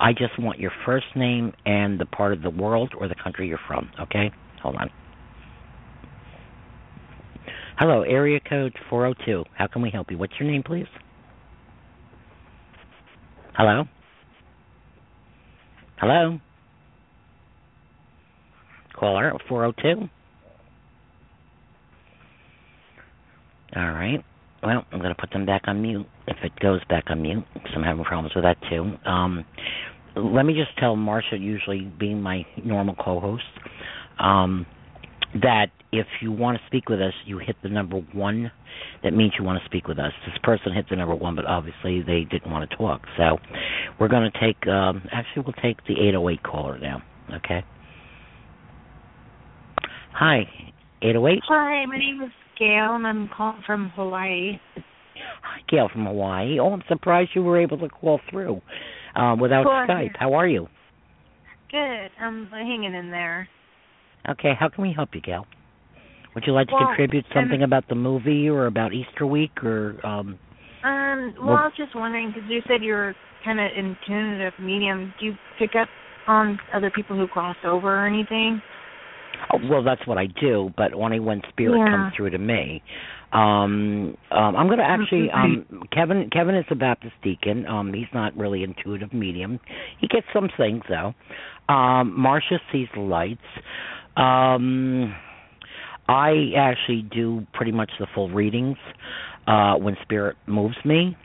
I just want your first name and the part of the world or the country you're from, okay? Hold on. Hello, area code 402. How can we help you? What's your name, please? Hello? Hello? Caller 402. All right. Well, I'm going to put them back on mute if it goes back on mute because I'm having problems with that too. Um, let me just tell Marsha, usually being my normal co-host, um, that if you want to speak with us, you hit the number one. That means you want to speak with us. This person hit the number one, but obviously they didn't want to talk. So we're going to take. Um, actually, we'll take the 808 caller now. Okay. Hi, 808. Hi, my name is Gail, and I'm calling from Hawaii. Hi, Gail from Hawaii. Oh, I'm surprised you were able to call through uh, without Skype. How are you? Good. I'm hanging in there. Okay, how can we help you, Gail? Would you like to Well, contribute um, something about the movie or about Easter week or um Um, well, Well- I was just wondering because you said you're kind of intuitive medium. Do you pick up on other people who cross over or anything? oh, well that's what I do, but only when spirit Yeah. comes through to me. Um um I'm going to actually um Kevin Kevin is a Baptist deacon. Um he's not really intuitive medium. He gets some things though. Um Marsha sees lights. Um I actually do pretty much the full readings uh when spirit moves me.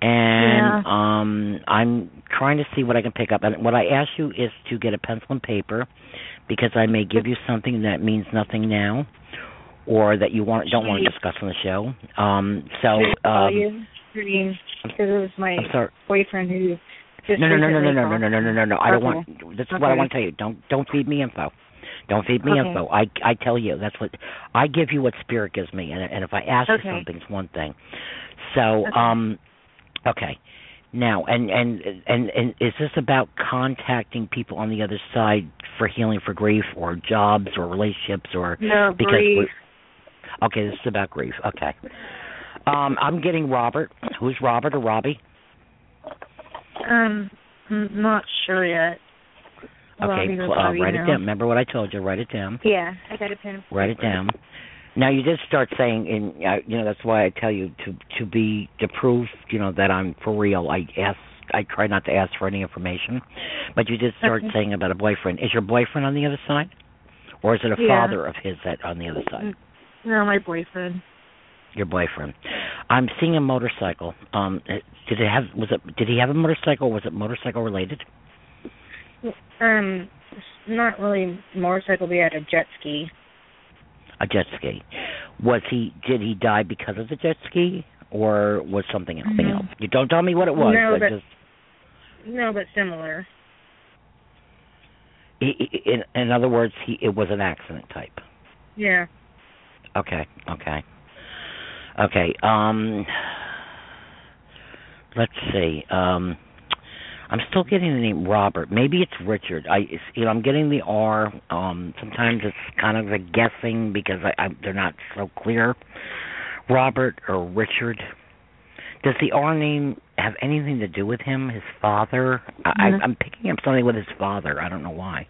And um I'm trying to see what I can pick up. And what I ask you is to get a pencil and paper because I may give you something that means nothing now or that you want don't want to discuss on the show. Um so Should I call um? Because it was my boyfriend who just No, no, no, no, no, no, no, no, no, no, no, no. I don't want. This is what I want to tell you. Don't don't feed me info. Don't feed me Okay. info. I I tell you that's what I give you what spirit gives me, and and if I ask Okay. you something, it's one thing. So Okay. um, okay. Now and and and and is this about contacting people on the other side for healing for grief or jobs or relationships or No, because grief. okay, this is about grief. Okay. Um, I'm getting Robert. Who's Robert or Robbie? Um, I'm not sure yet. Okay, uh, write it down. Remember what I told you. Write it down. Yeah, I got a pen. Write it down. Now you did start saying, and uh, you know that's why I tell you to to be to prove you know that I'm for real. I ask. I try not to ask for any information, but you did start Okay. saying about a boyfriend. Is your boyfriend on the other side, or is it a Yeah. father of his that on the other side? No, my boyfriend. Your boyfriend. I'm seeing a motorcycle. Um, did it have? Was it? Did he have a motorcycle? Was it motorcycle related? Um, not really motorcycle. We had a jet ski. A jet ski. Was he? Did he die because of the jet ski, or was something else? No. else? You don't tell me what it was. No, but- just No, but similar. he- in, in other words, he it was an accident type. Yeah. Okay, okay, okay. Um, let's see. Um, I'm still getting the name Robert. Maybe it's Richard. I, it's, you know, I'm getting the R. Um, sometimes it's kind of a guessing because I, I they're not so clear. Robert or Richard. Does the R name have anything to do with him? His father? I, I. I'm picking up something with his father. I don't know why.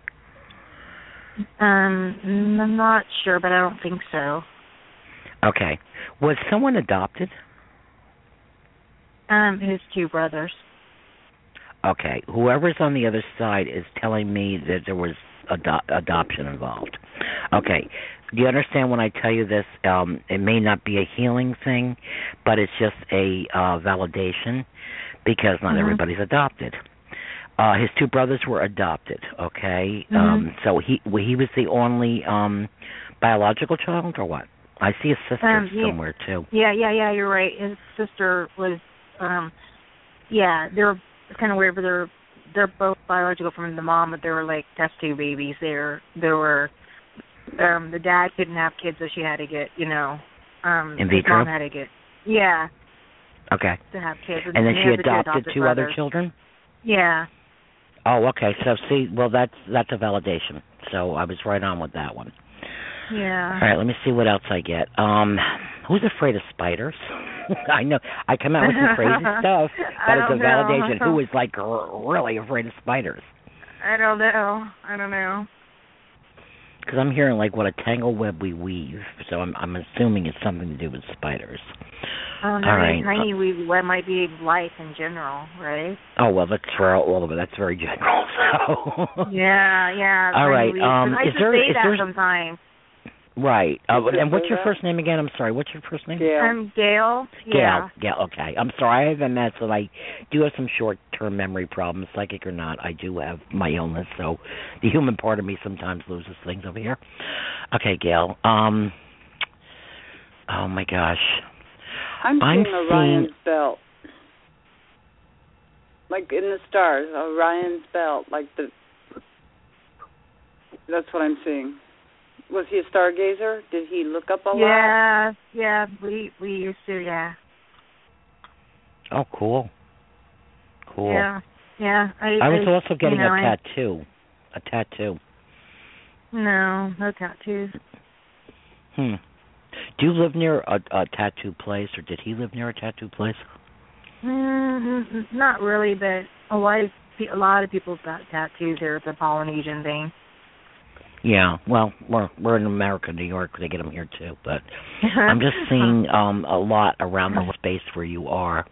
Um, I'm not sure, but I don't think so. Okay. Was someone adopted? Um, his two brothers. Okay. Whoever's on the other side is telling me that there was ado- adoption involved. Okay. Do you understand when I tell you this? Um, it may not be a healing thing, but it's just a uh, validation because not Mhm. everybody's adopted. Uh, his two brothers were adopted. Okay. Mhm. Um, so he he was the only um, biological child, or what? I see a sister Um, yeah. somewhere too. Yeah, yeah, yeah. You're right. His sister was. Um, yeah, they're it's kind of weird, but they're they're both biological from the mom, but they were like test tube babies. They're they were. Um, the dad couldn't have kids, so she had to get you know. Um, In vitro? mom had to get. Yeah, Okay. to have kids. And then she adopted adopted two other children. Yeah. Oh, okay. So see, well, that's that's a validation. So I was right on with that one. Yeah. All right, let me see what else I get. Um, who's afraid of spiders? [LAUGHS] I know I come out with some crazy [LAUGHS] stuff, I but it's a know. validation. Who is like r- really afraid of spiders? I don't know. I don't know. Because I'm hearing like what a tangle web we weave, so I'm I'm assuming it's something to do with spiders. Oh, no, All right. tiny weed what might be life in general, right? Oh well, that's for all of it. That's very general. [LAUGHS] So Yeah, yeah. All right, um, is there- is that there- sometimes. Right. Uh, and what's your that? first name again? I'm sorry. What's your first name? Yeah. Um, Gail. Gail. Yeah. Gail. Okay. I'm sorry. I have MS, and I do have some short-term memory problems, psychic or not. I do have my illness, so the human part of me sometimes loses things over here. Okay, Gail. Um. Oh my gosh. I'm, I'm seeing seeing- Orion's belt. Like in the stars, Orion's belt, like the That's what I'm seeing. Was he a stargazer? Did he look up a lot? Yeah, yeah. We we used to, yeah. Oh, cool. Cool. Yeah. Yeah. I I was also getting you know, a I- tattoo. A tattoo. No, no tattoos. Hmm. Do you live near a, a tattoo place, or did he live near a tattoo place? Mm, not really, but a lot of pe- a lot of people got tattoos. There, it's a Polynesian thing. Yeah. Well, we're we're in America, New York. They get them here too, but [LAUGHS] I'm just seeing um a lot around the space where you are.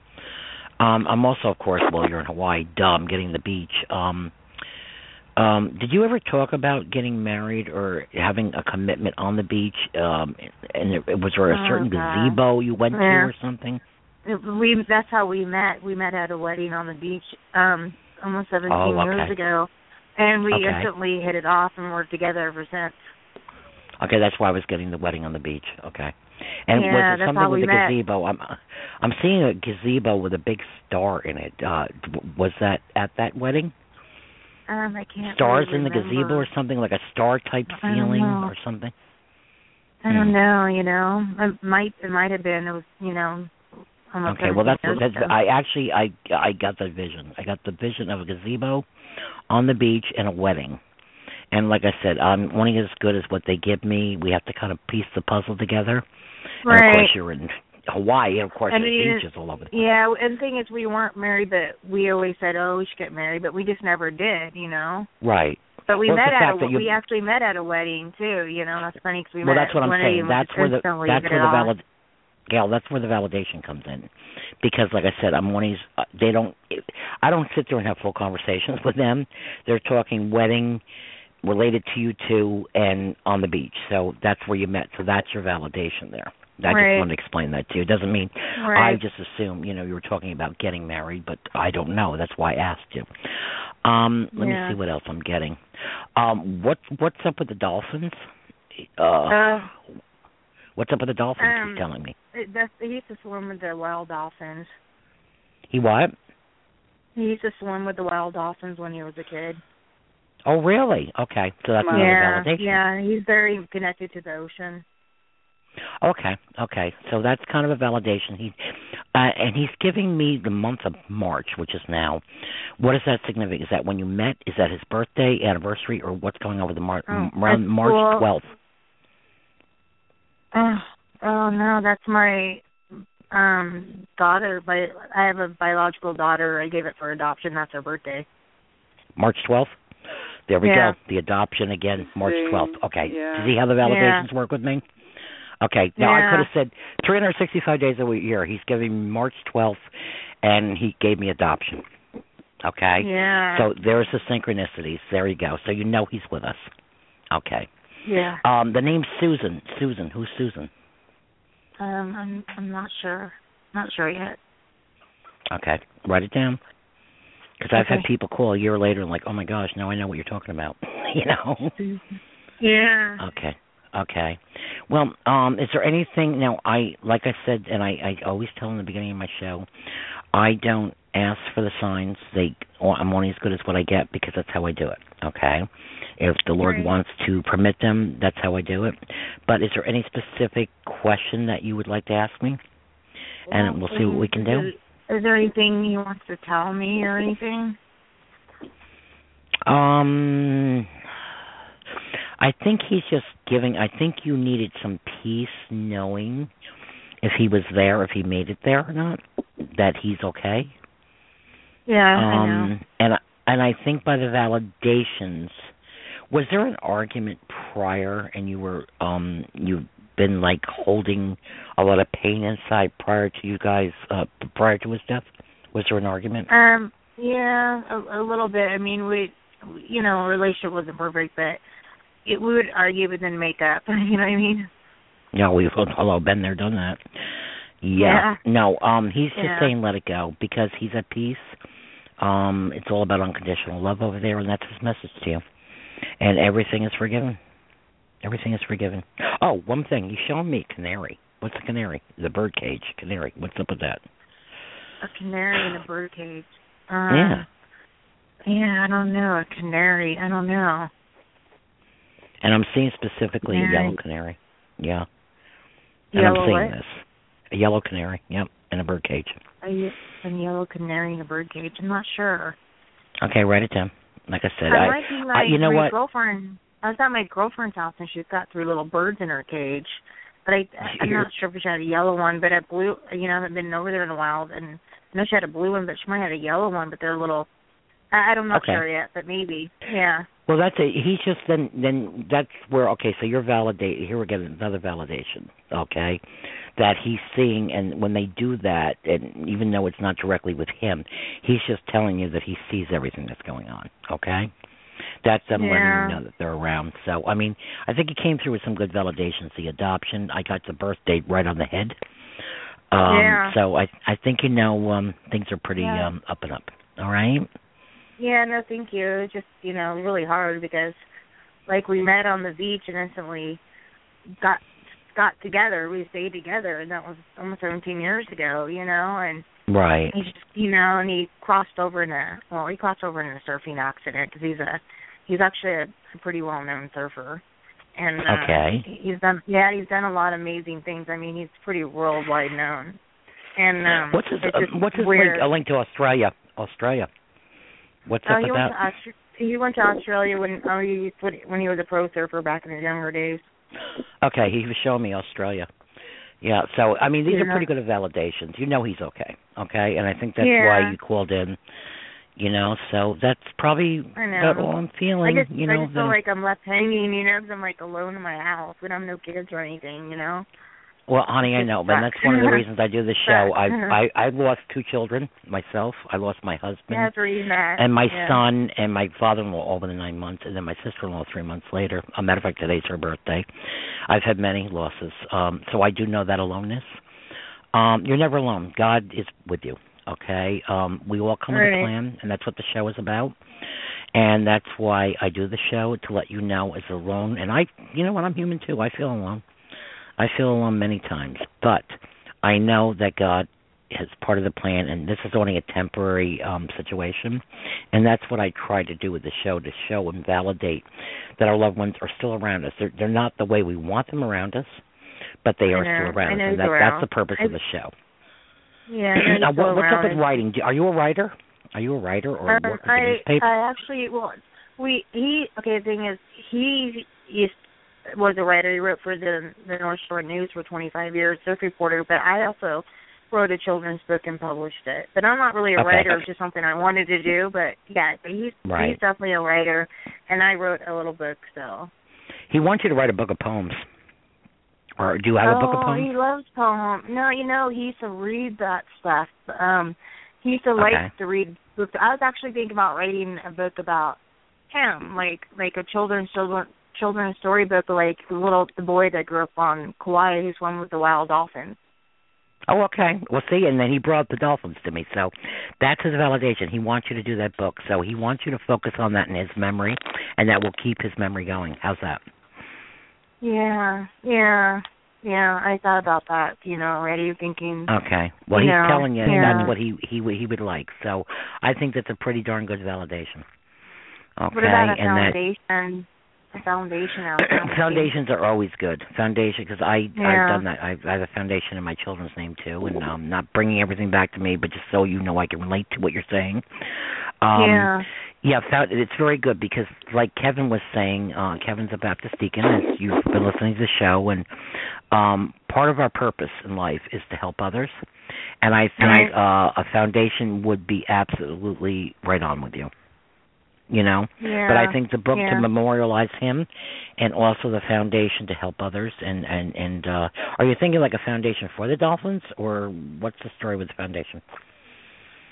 Um I'm also of course well you're in Hawaii, dumb, getting the beach. Um um did you ever talk about getting married or having a commitment on the beach? Um and it, was there a Oh, certain God. gazebo you went to or something? we that's how we met. We met at a wedding on the beach um almost 17 Oh, years ago. And we Okay. instantly hit it off and worked together ever since. Okay, that's why I was getting the wedding on the beach. Okay. And Yeah, was it something with the met. gazebo? I'm I'm seeing a gazebo with a big star in it. Uh was that at that wedding? Um I can't Stars really in the gazebo or something like a star type ceiling or something? I don't Hmm. know, you know. It might it might have been it was, you know, Okay, well that's that's. I actually I I got the vision. I got the vision of a gazebo on the beach and a wedding. And like I said, I'm wanting as good as what they give me. We have to kind of piece the puzzle together. And of Right. course you're in Hawaii, and of course And there's beaches all over the place. Yeah, and the thing is, we weren't married, but we always said, "Oh, we should get married," but we just never did, you know. Right. But we Well, met at a you- we actually met at a wedding too. You know, that's funny because we well, met. that's what I'm saying. That's where the that's where the valid Gail, that's where the validation comes in. Because like I said, I'm one of these uh, they don't I don't sit there and have full conversations [LAUGHS] with them. They're talking wedding related to you two and on the beach. So that's where you met. So that's your validation there. I Right. just wanted to explain that to you. It doesn't mean I just assume, you know, you were talking about getting married, but I don't know. That's why I asked you. Um, let Yeah. me see what else I'm getting. Um, what what's up with the dolphins? Uh, Uh, what's up with the dolphins? um, he's telling me. that's, he used to swim with the wild dolphins. He what? He used to swim with the wild dolphins when he was a kid. Oh, really? Okay, so that's yeah, validation. yeah, he's very connected to the ocean. Okay, okay. So that's kind of a validation. He uh, and he's giving me the month of March, which is now. What is that significant? Is that when you met? Is that his birthday, anniversary, or what's going on with the Mar- Oh, around March twelfth? Oh, [SIGHS] oh no, that's my um daughter. But I have a biological daughter. I gave it for adoption. That's her birthday. March twelfth. There we Yeah. go. The adoption again, March twelfth. Okay. yeah. Do you see how the validations work with me? Okay. Now I could have said 365 days a year. He's giving me March 12th, and he gave me adoption. Okay. Yeah. So there's the synchronicities. There you go. So you know he's with us. Okay. Yeah. Um, the name's Susan. Susan. Who's Susan? Um, I'm I'm not sure. Not sure yet. Okay. Write it down. Because I've had people call a year later and like, oh my gosh, now I know what you're talking about. [LAUGHS] you know. [LAUGHS] Yeah. Okay. Okay. Well, um, is there anything now? I like I said, and I, I always tell in the beginning of my show, I don't ask for the signs. They, I'm only as good as what I get because that's how I do it. Okay. If the Lord Right. wants to permit them, that's how I do it. But is there any specific question that you would like to ask me? And we'll see what we can do. Is, is there anything he wants to tell me or anything? Um, I think he's just giving. I think you needed some peace, knowing if he was there, if he made it there or not, that he's okay. Yeah, um, I know. And and I think by the validations, was there an argument prior, and you were um you've been like holding a lot of pain inside prior to you guys uh prior to his death? Was there an argument? Um, yeah, a, a little bit. I mean, we, you know, our relationship wasn't perfect, but it, we would argue but then make up. [LAUGHS] You know what I mean? Yeah, we've all been there, done that. Yeah. No, um, he's just Yeah. saying let it go because he's at peace. Um, it's all about unconditional love over there, and that's his message to you. And everything is forgiven. Everything is forgiven. Oh, one thing, you showing me canary. What's a canary? The bird cage canary. What's up with that? A canary in a bird cage. Uh, Yeah. Yeah, I don't know. A canary. I don't know. And I'm seeing specifically a yellow canary. Yeah. And Yellow I'm seeing what? this. A yellow canary. Yep, in a bird cage. A, a yellow canary in a bird cage. I'm not sure. Okay, write it down. Like I said, I I, might be I you know what? girlfriend. I was at my girlfriend's house and she's got three little birds in her cage. But I I'm not sure if she had a yellow one, but a blue you know, I haven't been over there in a while and I know she had a blue one but she might have a yellow one, but they're little I, I don't know Okay. sure yet, but maybe. Yeah. Well, that's it. He's just then. Then that's where. Okay, so you're validate. Here we get another validation. Okay, that he's seeing, and when they do that, and even though it's not directly with him, he's just telling you that he sees everything that's going on. Okay, that's them Yeah. letting you know that they're around. So, I mean, I think he came through with some good validations. The adoption, I got the birth date right on the head. Um, Yeah. So I, I think you know, um, things are pretty Yeah. um up and up. All right. Yeah, no, thank you. It's just, you know, really hard because like we met on the beach and instantly got got together. We stayed together and that was almost seventeen years ago, you know, and Right. he just, you know, and he crossed over in a well, he crossed over in a surfing accident because he's a he's actually a, a pretty well known surfer. And uh, Okay. he's done yeah, he's done a lot of amazing things. I mean, he's pretty worldwide known. And um What's his uh, What's his weird. link? A link to Australia. Australia. What's Oh, up he with went that? to Aust- he went to Australia when oh he when he was a pro surfer back in his younger days. Okay, he was showing me Australia. Yeah, so I mean these are pretty good validations. You know he's okay. Okay, and I think that's Yeah. why you called in. You know, so that's probably I about all I'm I feeling. just you I just feel that- like I'm left hanging, you know, 'cause I'm like alone in my house. We don't have no kids or anything, you know. Well, honey, I know, but that's one of the reasons I do the show. Sucks. I I I lost two children myself. I lost my husband. Yeah, that's where he's at. and my yeah. son and my father-in-law all the nine months, and then my sister-in-law three months later. A matter of fact, today's her birthday. I've had many losses, um, so I do know that aloneness. Um, you're never alone. God is with you. Okay, um, we all come with a plan, and that's what the show is about. And that's why I do the show to let you know as alone. And I, you know what, I'm human too. I feel alone. I feel alone many times, but I know that God is part of the plan, and this is only a temporary um, situation. And that's what I try to do with the show to show and validate that our loved ones are still around us. They're they're not the way we want them around us, but they I are know. still around us, and that, that's the purpose I- of the show. Yeah, [CLEARS THROAT] now, what, what's up with writing? Do- Are you a writer? Are you a writer or Um, the I newspaper? I actually well we he okay the thing is he used was a writer. He wrote for the the North Shore News for 25 years, surf reporter. But I also wrote a children's book and published it. But I'm not really a Okay. writer. It's just something I wanted to do. But yeah, but he's Right. he's definitely a writer, and I wrote a little book. So He wants you to write a book of poems. Or do you have oh, a book of poems? he loves poem. No, you know he used to read that stuff. Um, he used to Okay. like to read books. I was actually thinking about writing a book about him, like like a children's children children's storybook, like the little the boy that grew up on Kauai who swam with the wild dolphins. Oh, okay. Well, see, and then he brought the dolphins to me, so that's his validation. He wants you to do that book, so he wants you to focus on that in his memory, and that will keep his memory going. How's that? Yeah, yeah, yeah. I thought about that, you know, already thinking. Okay. Well, he's know, telling you yeah. that's what he he would- he would like. So I think that's a pretty darn good validation. Okay, what about a and that foundation? Out [COUGHS] foundations are always good. Foundation because I Yeah. I've done that. I've, I have a foundation in my children's name too, and um not bringing everything back to me, but just so you know I can relate to what you're saying. Um yeah. Yeah, found, it's very good because, like Kevin was saying, uh, Kevin's a Baptist deacon, as you've been listening to the show, and um, part of our purpose in life is to help others. And I think uh, a foundation would be absolutely right on with you. You know, Yeah. but I think the book yeah. to memorialize him, and also the foundation to help others. And and and uh, are you thinking like a foundation for the Dolphins, or what's the story with the foundation?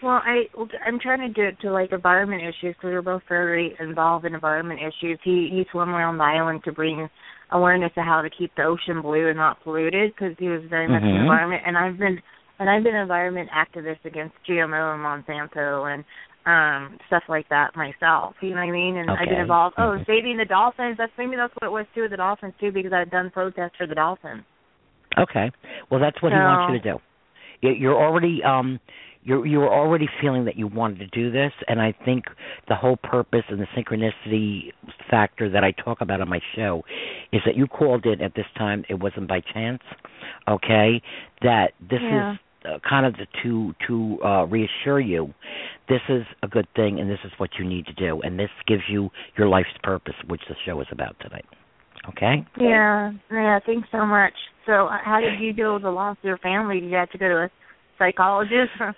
Well, I I'm trying to do it to like environment issues because we're both very involved in environment issues. He he swam around the island to bring awareness to how to keep the ocean blue and not polluted because he was very much Mhm. an environment. And I've been and I've been an environment activist against GMO and Monsanto and um stuff like that myself. You know what I mean? And I've been involved. Oh, Mhm. saving the dolphins. That's maybe that's what it was too with the dolphins too because I've done protests for the dolphins. Okay. Well, that's what he wants you to do. You- You're already um you're you're already feeling that you wanted to do this and I think the whole purpose and the synchronicity factor that I talk about on my show is that you called it at this time it wasn't by chance. Okay? That this Yeah. is uh, kind of the, to to uh reassure you this is a good thing and this is what you need to do and this gives you your life's purpose which the show is about tonight. Okay? Yeah, yeah. Thanks so much. So, uh, how did you deal with the loss of your family? Did you have to go to a psychologist or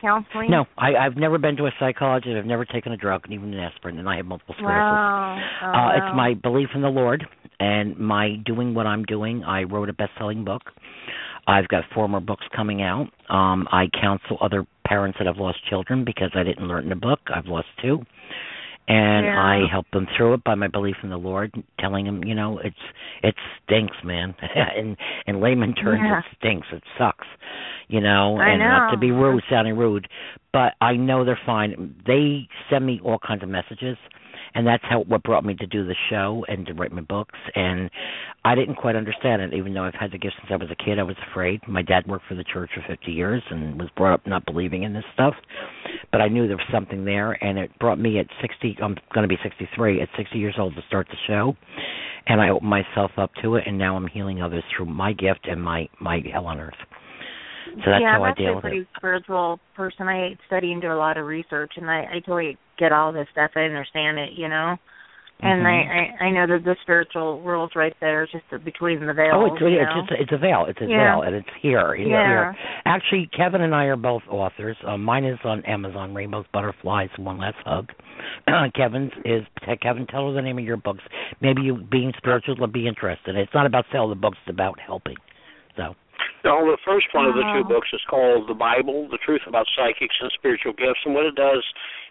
counseling? No, I, I've never been to a psychologist. I've never taken a drug, even an aspirin, and I have multiple sclerosis. Wow. Oh, uh, wow. It's my belief in the Lord and my doing what I'm doing. I wrote a best-selling book. I've got four more books coming out. Um, I counsel other parents that have lost children because I didn't learn in the book. I've lost two. And Yeah. I help them through it by my belief in the Lord, telling them, you know, it's it stinks, man. [LAUGHS] in in layman terms, Yeah. it stinks. It sucks. You know, I and not to be rude, sounding rude, but I know they're fine. They send me all kinds of messages, and that's how what brought me to do the show and to write my books. And I didn't quite understand it, even though I've had the gift since I was a kid. I was afraid. My dad worked for the church for 50 years and was brought up not believing in this stuff, but I knew there was something there, and it brought me at 60. I'm going to be 63 at 60 years old to start the show, and I opened myself up to it, and now I'm healing others through my gift and my my hell on earth. So that's yeah, how I'm I deal actually a with pretty it. spiritual person. I study and do a lot of research, and I, I totally get all this stuff. I understand it, you know. And Mhm. I, I I know that the spiritual world's right there, just between the veils. Oh, it's you it's just it's a veil. It's a Yeah. veil, and it's here. It's Yeah. here. Actually, Kevin and I are both authors. Uh, mine is on Amazon, Rainbows, Butterflies, One Last Hug. [CLEARS THROAT] Kevin's is Kevin. Tell her the name of your books. Maybe you being spiritual will be interested. It's not about selling the books; it's about helping. So, No, the first one of the two Oh. books is called The Bible, The Truth About Psychics and Spiritual Gifts. And what it does,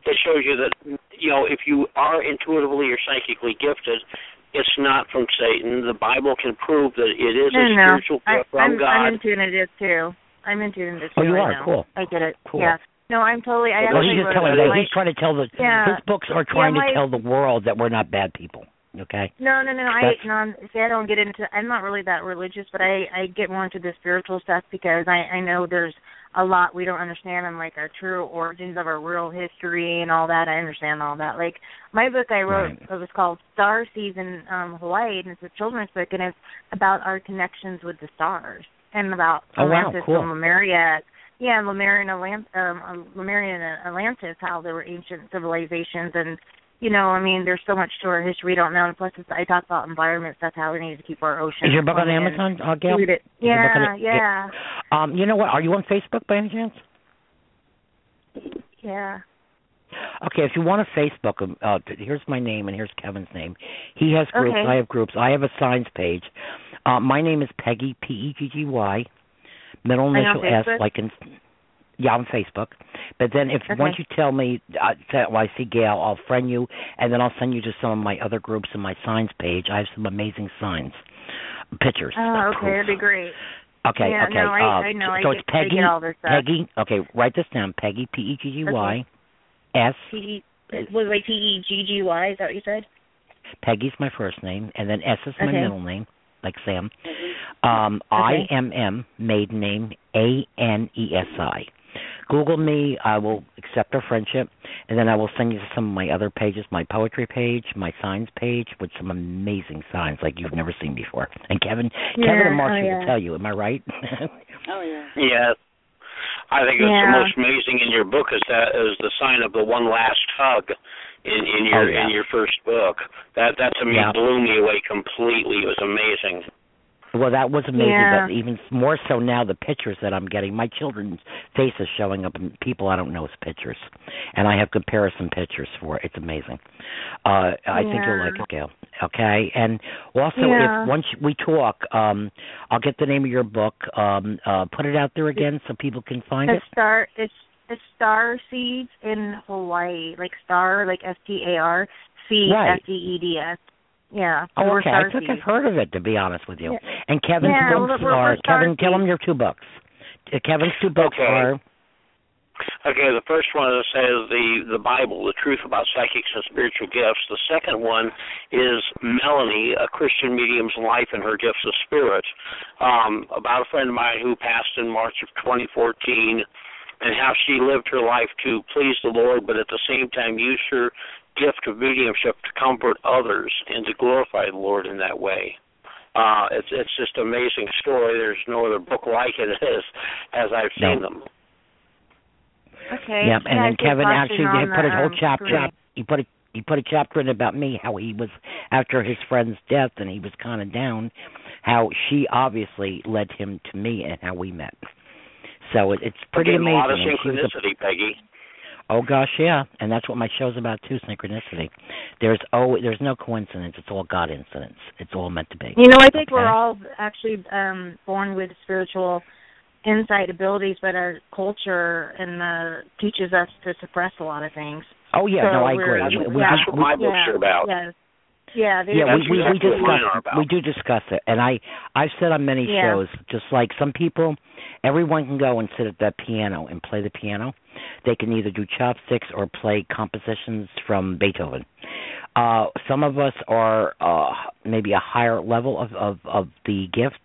it shows you that, you know, if you are intuitively or psychically gifted, it's not from Satan. The Bible can prove that it is no, a no, no. spiritual I, gift from I'm, God. I'm into it too. I'm into it too. Oh, you I are? know. Cool. I get it. Cool. Yeah. No, I'm totally. I Well, well, actually he's just wrote telling a- that he's trying to tell the Yeah. his books are trying my- to tell the world that we're not bad people. Okay. No, no, no. I no. See, I don't get into. I'm not really that religious, but I I get more into the spiritual stuff because I I know there's a lot we don't understand and like our true origins of our real history and all that. I understand all that. Like my book I wrote Right. it was called Star Seeds in um Hawaii, and it's a children's book, and it's about our connections with the stars and about Oh, wow, Atlantis cool. and Lemuria. Yeah, Lemuria and Atlant- um, Lemuria and Atlantis, how they were ancient civilizations, and you know, I mean, there's so much to our history we don't know. And plus, it's, I talk about environment stuff, how we need to keep our ocean. Is your book on Amazon, uh, Gail? your book Yeah, on- yeah, Um, you know what? Are you on Facebook by any chance? yeah. Okay, if you want to Facebook uh, here's my name and here's Kevin's name. He has groups. Okay. I have groups. I have a signs page. Uh, my name is Peggy P E G G Y. Middle Are you on initial S, like in. Yeah, on Facebook. But then if Okay. once you tell me, uh, well, I see Gail, I'll friend you, and then I'll send you to some of my other groups and my signs page. I have some amazing signs, pictures. Oh, okay, proof. that'd be great. Okay, yeah, okay. no, I, uh, I know. So I it's get, I Peggy. get all this stuff. Peggy. Okay, write this down. Peggy P E G G Y S. T E was like T E G G Y. Is that what you said? Peggy's my first name, and then S is my Okay. middle name, like Sam. Um, I M M, maiden name A N E S I. Google me. I will accept our friendship, and then I will send you to some of my other pages, my poetry page, my signs page, with some amazing signs like you've never seen before. And Kevin, Kevin and oh, Marsha oh, yeah. will tell you. Am I right? [LAUGHS] Oh yeah. Yes. I think it's Yeah. the most amazing in your book is that is the sign of the one last hug. in in your Oh, yeah. in your first book. That that to me Yeah. blew me away completely. It was amazing. Well, that was amazing, Yeah. but even more so now, the pictures that I'm getting, my children's faces showing up in people I don't know as pictures, and I have comparison pictures for it. It's amazing. Uh, I think you'll like it, Gail. Okay, and also Yeah. if once we talk, um, I'll get the name of your book. Um, uh, put it out there again so people can find It's it. star it's it's star seeds in Hawaii, like star, like S T A R C. S E E D S. Yeah. Oh, okay. I star think I've heard of it, to be honest with you. Yeah. And Kevin's Yeah, books we're- we're- are we're Kevin. Tell him your two books. Uh, Kevin's two books Okay. are Okay, the first one is says the the Bible, the truth about psychics and spiritual gifts. The second one is Melanie, a Christian medium's life and her gifts of spirit, um, about a friend of mine who passed in March of 2014, and how she lived her life to please the Lord, but at the same time used her gift of mediumship to comfort others and to glorify the Lord in that way. Uh, it's it's just an amazing story. There's no other book like it [LAUGHS] as as I've seen No. them. Okay. Yeah, and then Kevin actually on did put the, a whole um, chapter. screen. He put a he put a chapter in about me, how he was after his friend's death, and he was kind of down. How she obviously led him to me, and how we met. So it, it's pretty Again, amazing. A lot of and she was a- synchronicity, Peggy. Oh gosh, yeah, and that's what my show's about too. Synchronicity. There's oh, there's no coincidence. It's all God incidents. It's all meant to be. You know, I think we're all actually um born with spiritual insight abilities, but our culture and uh teaches us to suppress a lot of things. Oh yeah, So no, I agree. That's, We- we- that's what my books yeah, are about. Yeah. Yeah, yeah, we That's we, we exactly what mine discuss we do discuss it, and I I've said on many Yeah. shows, just like some people, everyone can go and sit at that piano and play the piano. They can either do chopsticks or play compositions from Beethoven. Uh, some of us are uh, maybe a higher level of, of of the gift,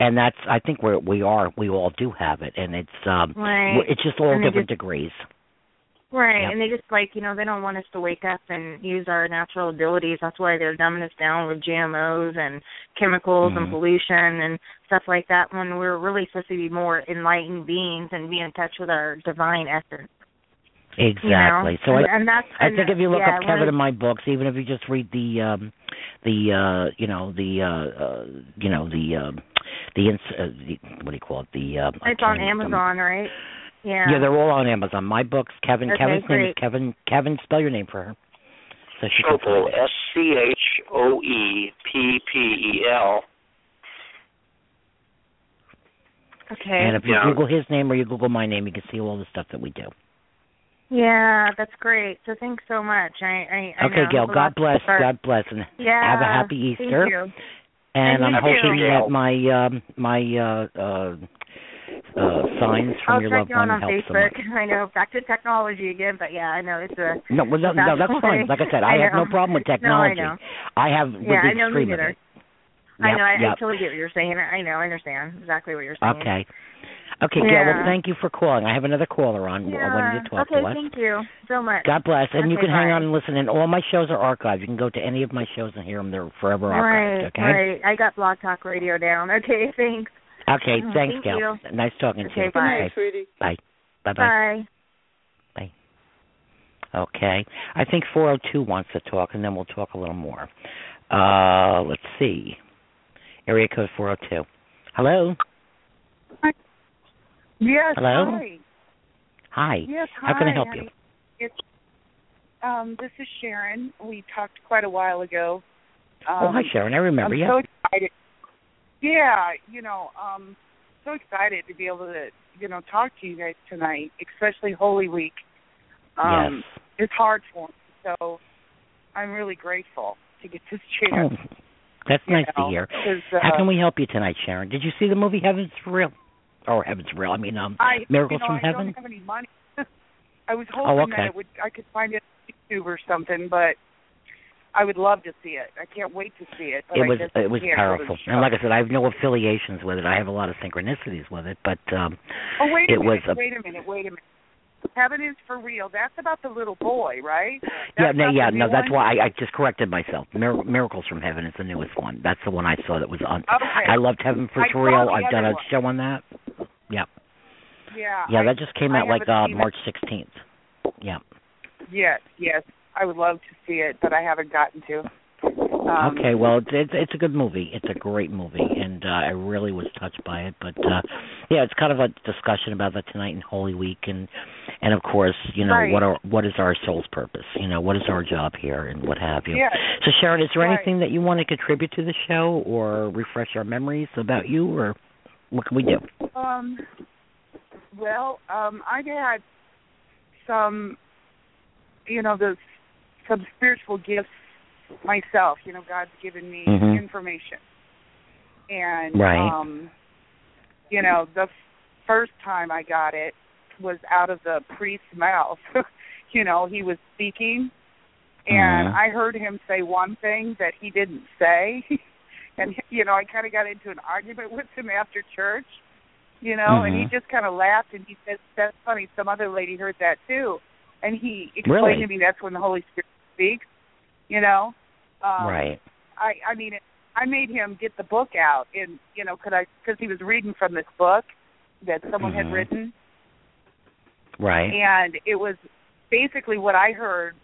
and that's I think where we are. We all do have it, and it's um, Right. it's just all And different just- degrees. Right, Yep. and they just like you know they don't want us to wake up and use our natural abilities. That's why they're dumbing us down with GMOs and chemicals and Mhm. pollution and stuff like that. When we're really supposed to be more enlightened beings and be in touch with our divine essence. Exactly. You know? So and, I, and that's I and think if you look yeah, up Kevin in my books, even if you just read the um the uh you know the uh, uh you know the um the, ins- uh, the what do you call it the um I it's on um, Amazon, right? Yeah. yeah, they're all on Amazon. My books, Kevin. Okay, Kevin's name is. Kevin. Kevin, spell your name for her. So she can Schoeppel. S C H O E P P E L. okay. And if you Yeah. Google his name or you Google my name, you can see all the stuff that we do. yeah, that's great. So thanks so much. I I, I Okay, know Gail. a God bless. God bless, and Yeah. have a happy Easter. Thank you. And And I'm hoping too. that my um my uh uh uh signs from I'll your check loved you one on help Facebook. someone. [LAUGHS] I know, back to technology again, but yeah, I know it's a. No, well, no, no, that's fine. Like I said, [LAUGHS] I, I have no problem with [LAUGHS] No, I technology. know. I have with Yeah, the I know me extreme of neither. it. I know. I, I yep. totally get what you're saying. I know. I understand exactly what you're saying. Okay. Okay, Gail, well, thank you for calling. I have another caller on. I Yeah. wanted to talk okay. to us. Thank you so much. God bless. And you Okay, can hang bye. on and listen. And all my shows are archived. You can go to any of my shows and hear them. They're forever archived. right. okay? Right. I got Blog Talk Radio down. Okay. Thanks. Okay, Oh, thanks, thank Gail. you. Nice talking to you. bye. Okay, night, sweetie. Bye. Bye-bye. Bye. Okay. I think 402 wants to talk, and then we'll talk a little more. Uh, let's see. Area code 402. Hello. Hi. Yes. Hello? Hi. Hi. Yes. How can I help honey. you? It's um. This is Sharon. We talked quite a while ago. Um, oh, hi, Sharon. I remember I'm you. so excited. Yeah, you know, um, so excited to be able to, you know, talk to you guys tonight, especially Holy Week. Um, yes. It's hard for me, so I'm really grateful to get this [LAUGHS] Oh, chance. that's nice know, to hear. uh, How can we help you tonight, Sharon? Did you see the movie Heaven's Real? Or Heaven's Real? I mean, um, I, Miracles you know, from I Heaven. don't have any money. [LAUGHS] I was Oh, hoping okay. that it would I could find it on YouTube or something, but I would love to see it. I can't wait to see it. It was it was can't go to powerful, and like. I said, I have no affiliations with it. I have a lot of synchronicities with it, but um, oh wait a it was minute, a- wait a minute, wait a minute. Heaven is for real. That's about the little boy, right? yeah, no, yeah, no, that's one? why I, I just corrected myself. Mir- Miracles from Heaven is the newest one. That's the one I saw that was on. Okay. I loved Heaven for I Real. I've done a one. show on that. Yeah, Yeah. yeah, I, that just came out like uh. March 16th. Yeah. Yes, yes. I would love to see it, but I haven't gotten to. Um, okay, well, it's, it's it's a good movie. It's a great movie, and uh, I really was touched by it. But uh yeah, it's kind of a discussion about that tonight in Holy Week, and and of course, you know, Right. what are what is our soul's purpose? You know, what is our job here, and what have you. Yeah. So, Sharon, is there Right. anything that you want to contribute to the show, or refresh our memories about you, or what can we do? Um, well, um, I've had some, you know, the some spiritual gifts myself. You know, God's given me Mhm. information, and Right. um, you know, the f- first time I got it was out of the priest's mouth. [LAUGHS] you know, he was speaking, and Mhm. I heard him say one thing that he didn't say. [LAUGHS] and you know, I kind of got into an argument [LAUGHS] with him after church, you know, and he Mhm. just kind of laughed and he said, "That's funny. Some other lady heard that too." And he explained Really? to me that's when the Holy Spirit speaks, you know. Um, right. I I mean, I made him get the book out, and you know, could I because he was reading from this book that someone Mhm. had written, Right. and it was basically what I heard.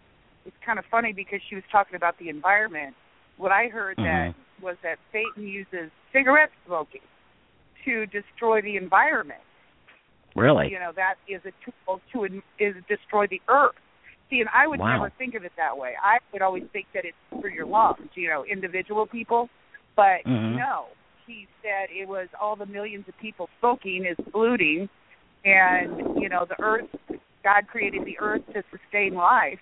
It's kind of funny because she was talking about the environment. What I heard that was that Satan uses cigarette smoking to destroy the environment. Really. You know, that is a tool to is destroy the earth. See, and I would Wow. never think of it that way. I would always think that it's for your lungs, you know, individual people. But Mhm. no, he said it was all the millions of people smoking is polluting, and you know, the earth. God created the earth to sustain life,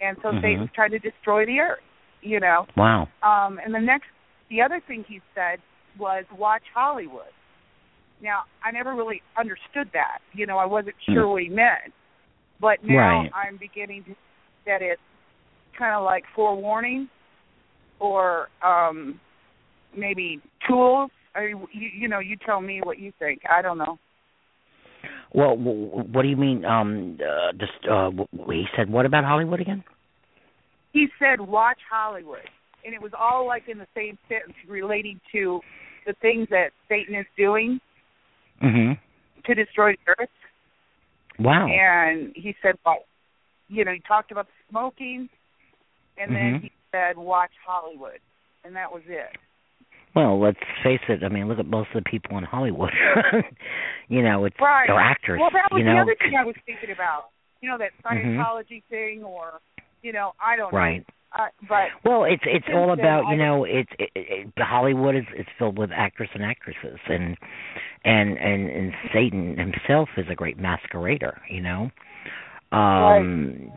and so Mhm. Satan's trying to destroy the earth. You know, Wow. um, and the next, the other thing he said was watch Hollywood. Now, I never really understood that. You know, I wasn't sure Mm. what he meant, but now Right. I'm beginning to that it's kind of like forewarning, or um, maybe tools. I mean, you, you know, you tell me what you think. I don't know. Well, w- w- what do you mean? Um, uh, just uh, he said what about Hollywood again? He said watch Hollywood, and it was all like in the same sentence relating to the things that Satan is doing hmm to destroy the earth. Wow. And he said, well, you know, he talked about smoking, and then Mhm. he said, watch Hollywood, and that was it. Well, let's face it. I mean, look at most of the people in Hollywood. [LAUGHS] you know, it's Right. they're actors. Well, that was you know. the other thing I was thinking about. You know, that Mhm. Scientology thing, or you know, I don't Right. know. Uh, but Well, it's it's all about you know it's it, it, Hollywood is is filled with actors and actresses and and and and Satan himself is a great masquerader, you know. Um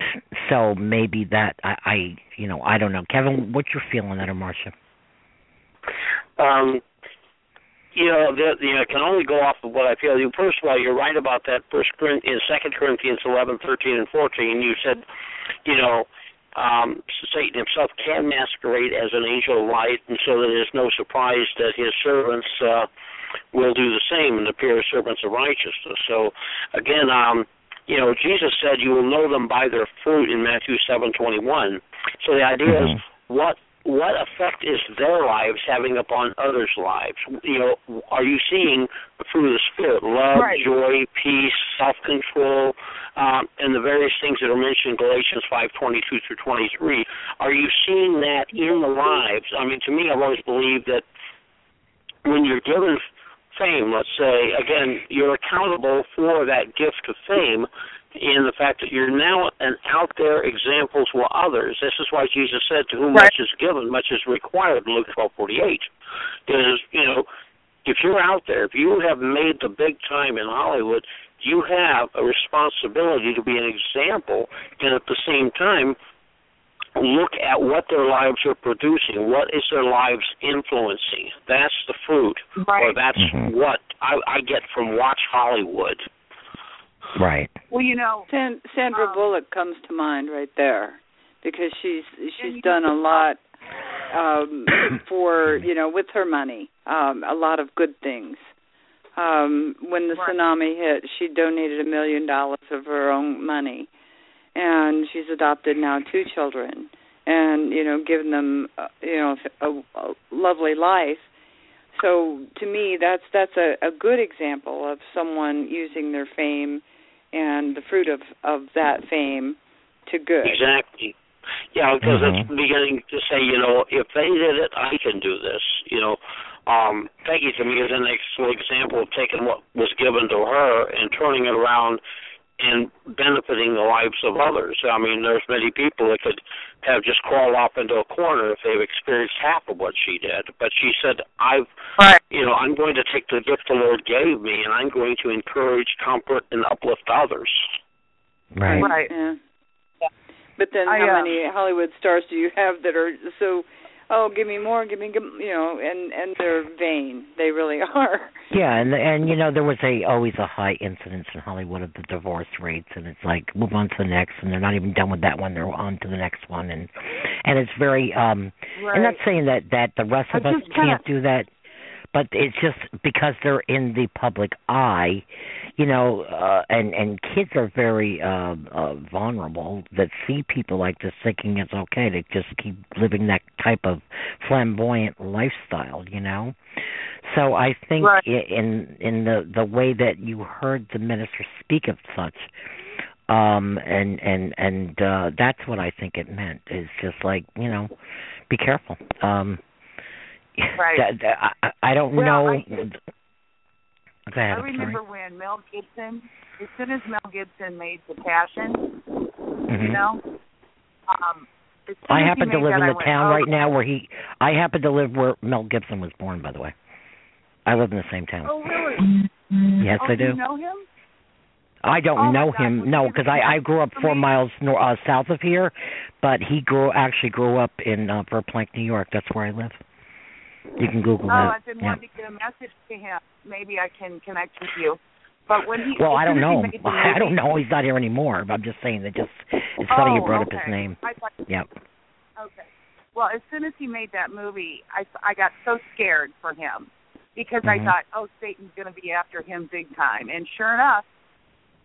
so maybe that I I you know I don't know Kevin what's your feeling on that Marsha? Um, you know, the, you know, I can only go off of what I feel. You first of all, you're right about that. First Corinthians, Second Corinthians eleven, thirteen, and fourteen. You said, you know, um, Satan himself can masquerade as an angel of light, and so that it is no surprise that his servants uh, will do the same and appear as servants of righteousness. So, again, um, you know, Jesus said, "You will know them by their fruit" in Matthew seven twenty one. So the idea is Mhm. what what effect is their lives having upon others' lives? You know, are you seeing the fruit of the spirit, love, Right. joy, peace, self-control, um, and the various things that are mentioned in Galatians five twenty-two through twenty-three? Are you seeing that in the lives? I mean, to me, I've always believed that when you're given fame, let's say, again, you're accountable for that gift of fame in the fact that you're now an out there example to others. This is why Jesus said, To whom Right. much is given, much is required, Luke twelve forty eight. Because, you know, if you're out there, if you have made the big time in Hollywood, you have a responsibility to be an example and at the same time look at what their lives are producing. What is their lives influencing? That's the fruit, or right. that's Mhm. what I, I get from Watch Hollywood. Right. Well, you know, San, Sandra Um, Bullock comes to mind right there because she's she's you- done a lot um [COUGHS] for you know with her money um a lot of good things um when the Right. tsunami hit she donated a million dollars of her own money and she's adopted now two children and you know given them uh, you know a, a lovely life so to me that's that's a, a good example of someone using their fame and the fruit of of that fame to good Exactly. Yeah, because Mhm. it's beginning to say, you know, if they did it, I can do this. You know, um, Peggy to me is an excellent example of taking what was given to her and turning it around and benefiting the lives of others. I mean, there's many people that could have just crawled off into a corner if they've experienced half of what she did. But she said, I've, Right. you know, I'm going to take the gift the Lord gave me and I'm going to encourage, comfort, and uplift others. Right. Right. Yeah. Yeah. But then, I, how uh, many Hollywood stars do you have that are so? Oh, give me more, give me, give, you know, and and they're vain. They really [LAUGHS] are. Yeah, and and you know there was a always a high incidence in Hollywood of the divorce rates, and it's like move on to the next, and they're not even done with that one; they're on to the next one, and and it's very. um Right. I'm not saying that that the rest of us kinda- can't do that, but it's just because they're in the public eye, you know, uh and and kids are very uh, uh vulnerable that see people like this thinking it's okay to just keep living that type of flamboyant lifestyle, you know. So I think Right. in in the the way that you heard the minister speak of such um and and and uh that's what I think it meant is just like, you know, be careful. Um Right. that- that- I, I don't Well, know I- I remember when Mel Gibson, as soon as Mel Gibson made The Passion, sorry. you know, um, I happen to live that, in the went, town oh, right now where he I happen to live where Mel Gibson was born by the way. I live in the same town. Oh, really? Yes, oh, I do do. you know him? I don't Oh, know him. No, because I I grew up 4 miles nor, uh, south of here, but he grew actually grew up in uh, Verplanck, New York. That's where I live. You can Google Oh, that. I've been yeah. wanting to get a message to him. Maybe I can connect with you. But when he Well, I don't soon as he know. the [LAUGHS] I don't know. He's not here anymore. But I'm just saying that just it's funny you Oh, brought up his name. I thought, Yep. okay. Well, as soon as he made that movie, I I got so scared for him because I Mhm. thought, oh, Satan's going to be after him big time, and sure enough,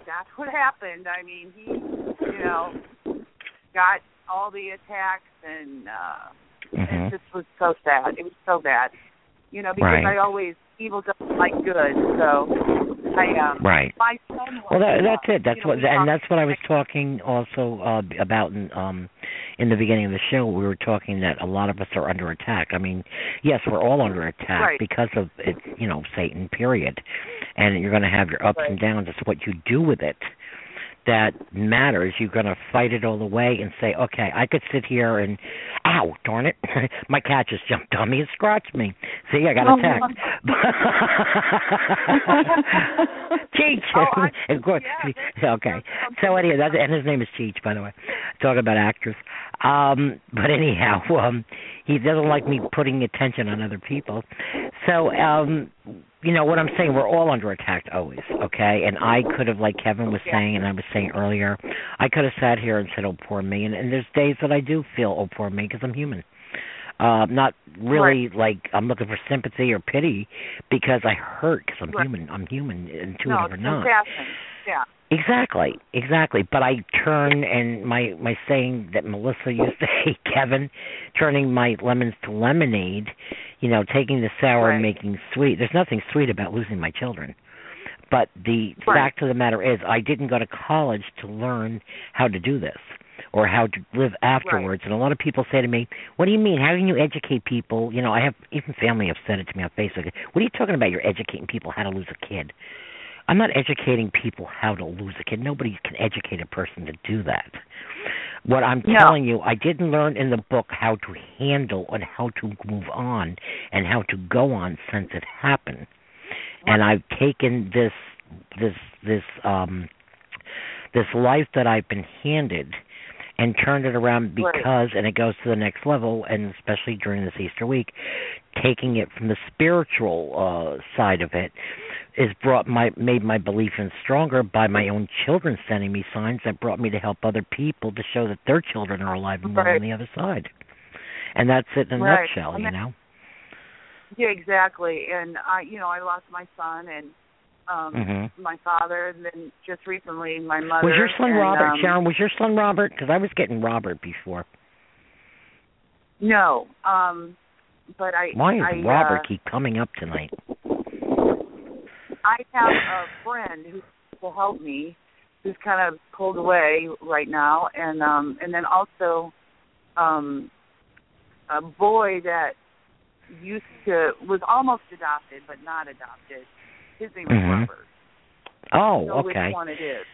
that's what happened. I mean, he, you know, got all the attacks, and uh Mhm. it just was so sad. It was so bad, you know, because Right. I always evil doesn't like good, so I um Right. my son. Well, that, that's it. That's you know, what, we and that's what I was talking also uh, about in, um, in the beginning of the show. We were talking that a lot of us are under attack. I mean, yes, we're all under attack Right. because of it, you know, Satan. Period. And you're going to have your ups Right. and downs. It's what you do with it that matters. You're going to fight it all the way and say, okay, I could sit here and, ow, darn it, [LAUGHS] my cat just jumped on me and scratched me. See, I got Oh, attacked. [LAUGHS] Cheech. Oh, I- [LAUGHS] Of course. yeah, okay. So anyway, that's, and his name is Cheech, by the way. Talking about actors. Um, but anyhow, um, he doesn't like me putting attention on other people. So, um, you know what I'm saying? We're all under attack always, okay? And I could have, like Kevin was Yeah. saying, and I was saying earlier, I could have sat here and said, "Oh, poor me." And, and there's days that I do feel, "Oh, poor me," because I'm human. Uh, not really like I'm looking for sympathy or pity because I hurt because I'm Right. human. I'm human, intuitive no, or not. compassion. Yeah. Exactly, exactly. But I turn and my my saying that Melissa used to [LAUGHS] hate Kevin, turning my lemons to lemonade, you know, taking the sour and making sweet. There's nothing sweet about losing my children. But the Right. fact of the matter is I didn't go to college to learn how to do this or how to live afterwards. And a lot of people say to me, "What do you mean? How can you educate people?" You know, I have even family have said it to me on Facebook. What are you talking about? You're educating people how to lose a kid. I'm not educating people how to lose a kid. Nobody can educate a person to do that. What I'm No. telling you, I didn't learn in the book how to handle and how to move on and how to go on since it happened. And I've taken this this this um this life that I've been handed and turned it around Right. because and it goes to the next level and especially during this Easter week taking it from the spiritual uh side of it is brought my made my belief in stronger by my own children sending me signs that brought me to help other people to show that their children are alive and well Right. on the other side. And that's it in a Right. nutshell, And you know. Yeah, exactly. And I, you know, I lost my son and um Mhm. my father, and then just recently my mother. Was your son and, Robert, um, Sharon? Was your son Robert? Because I was getting Robert before. No, um, but I. Why I, does Robert uh, keep coming up tonight? I have a friend who will help me, who's kind of pulled away right now, and um, and then also um a boy that used to was almost adopted but not adopted. His name was Mhm. Robert. Oh, okay. which one it is.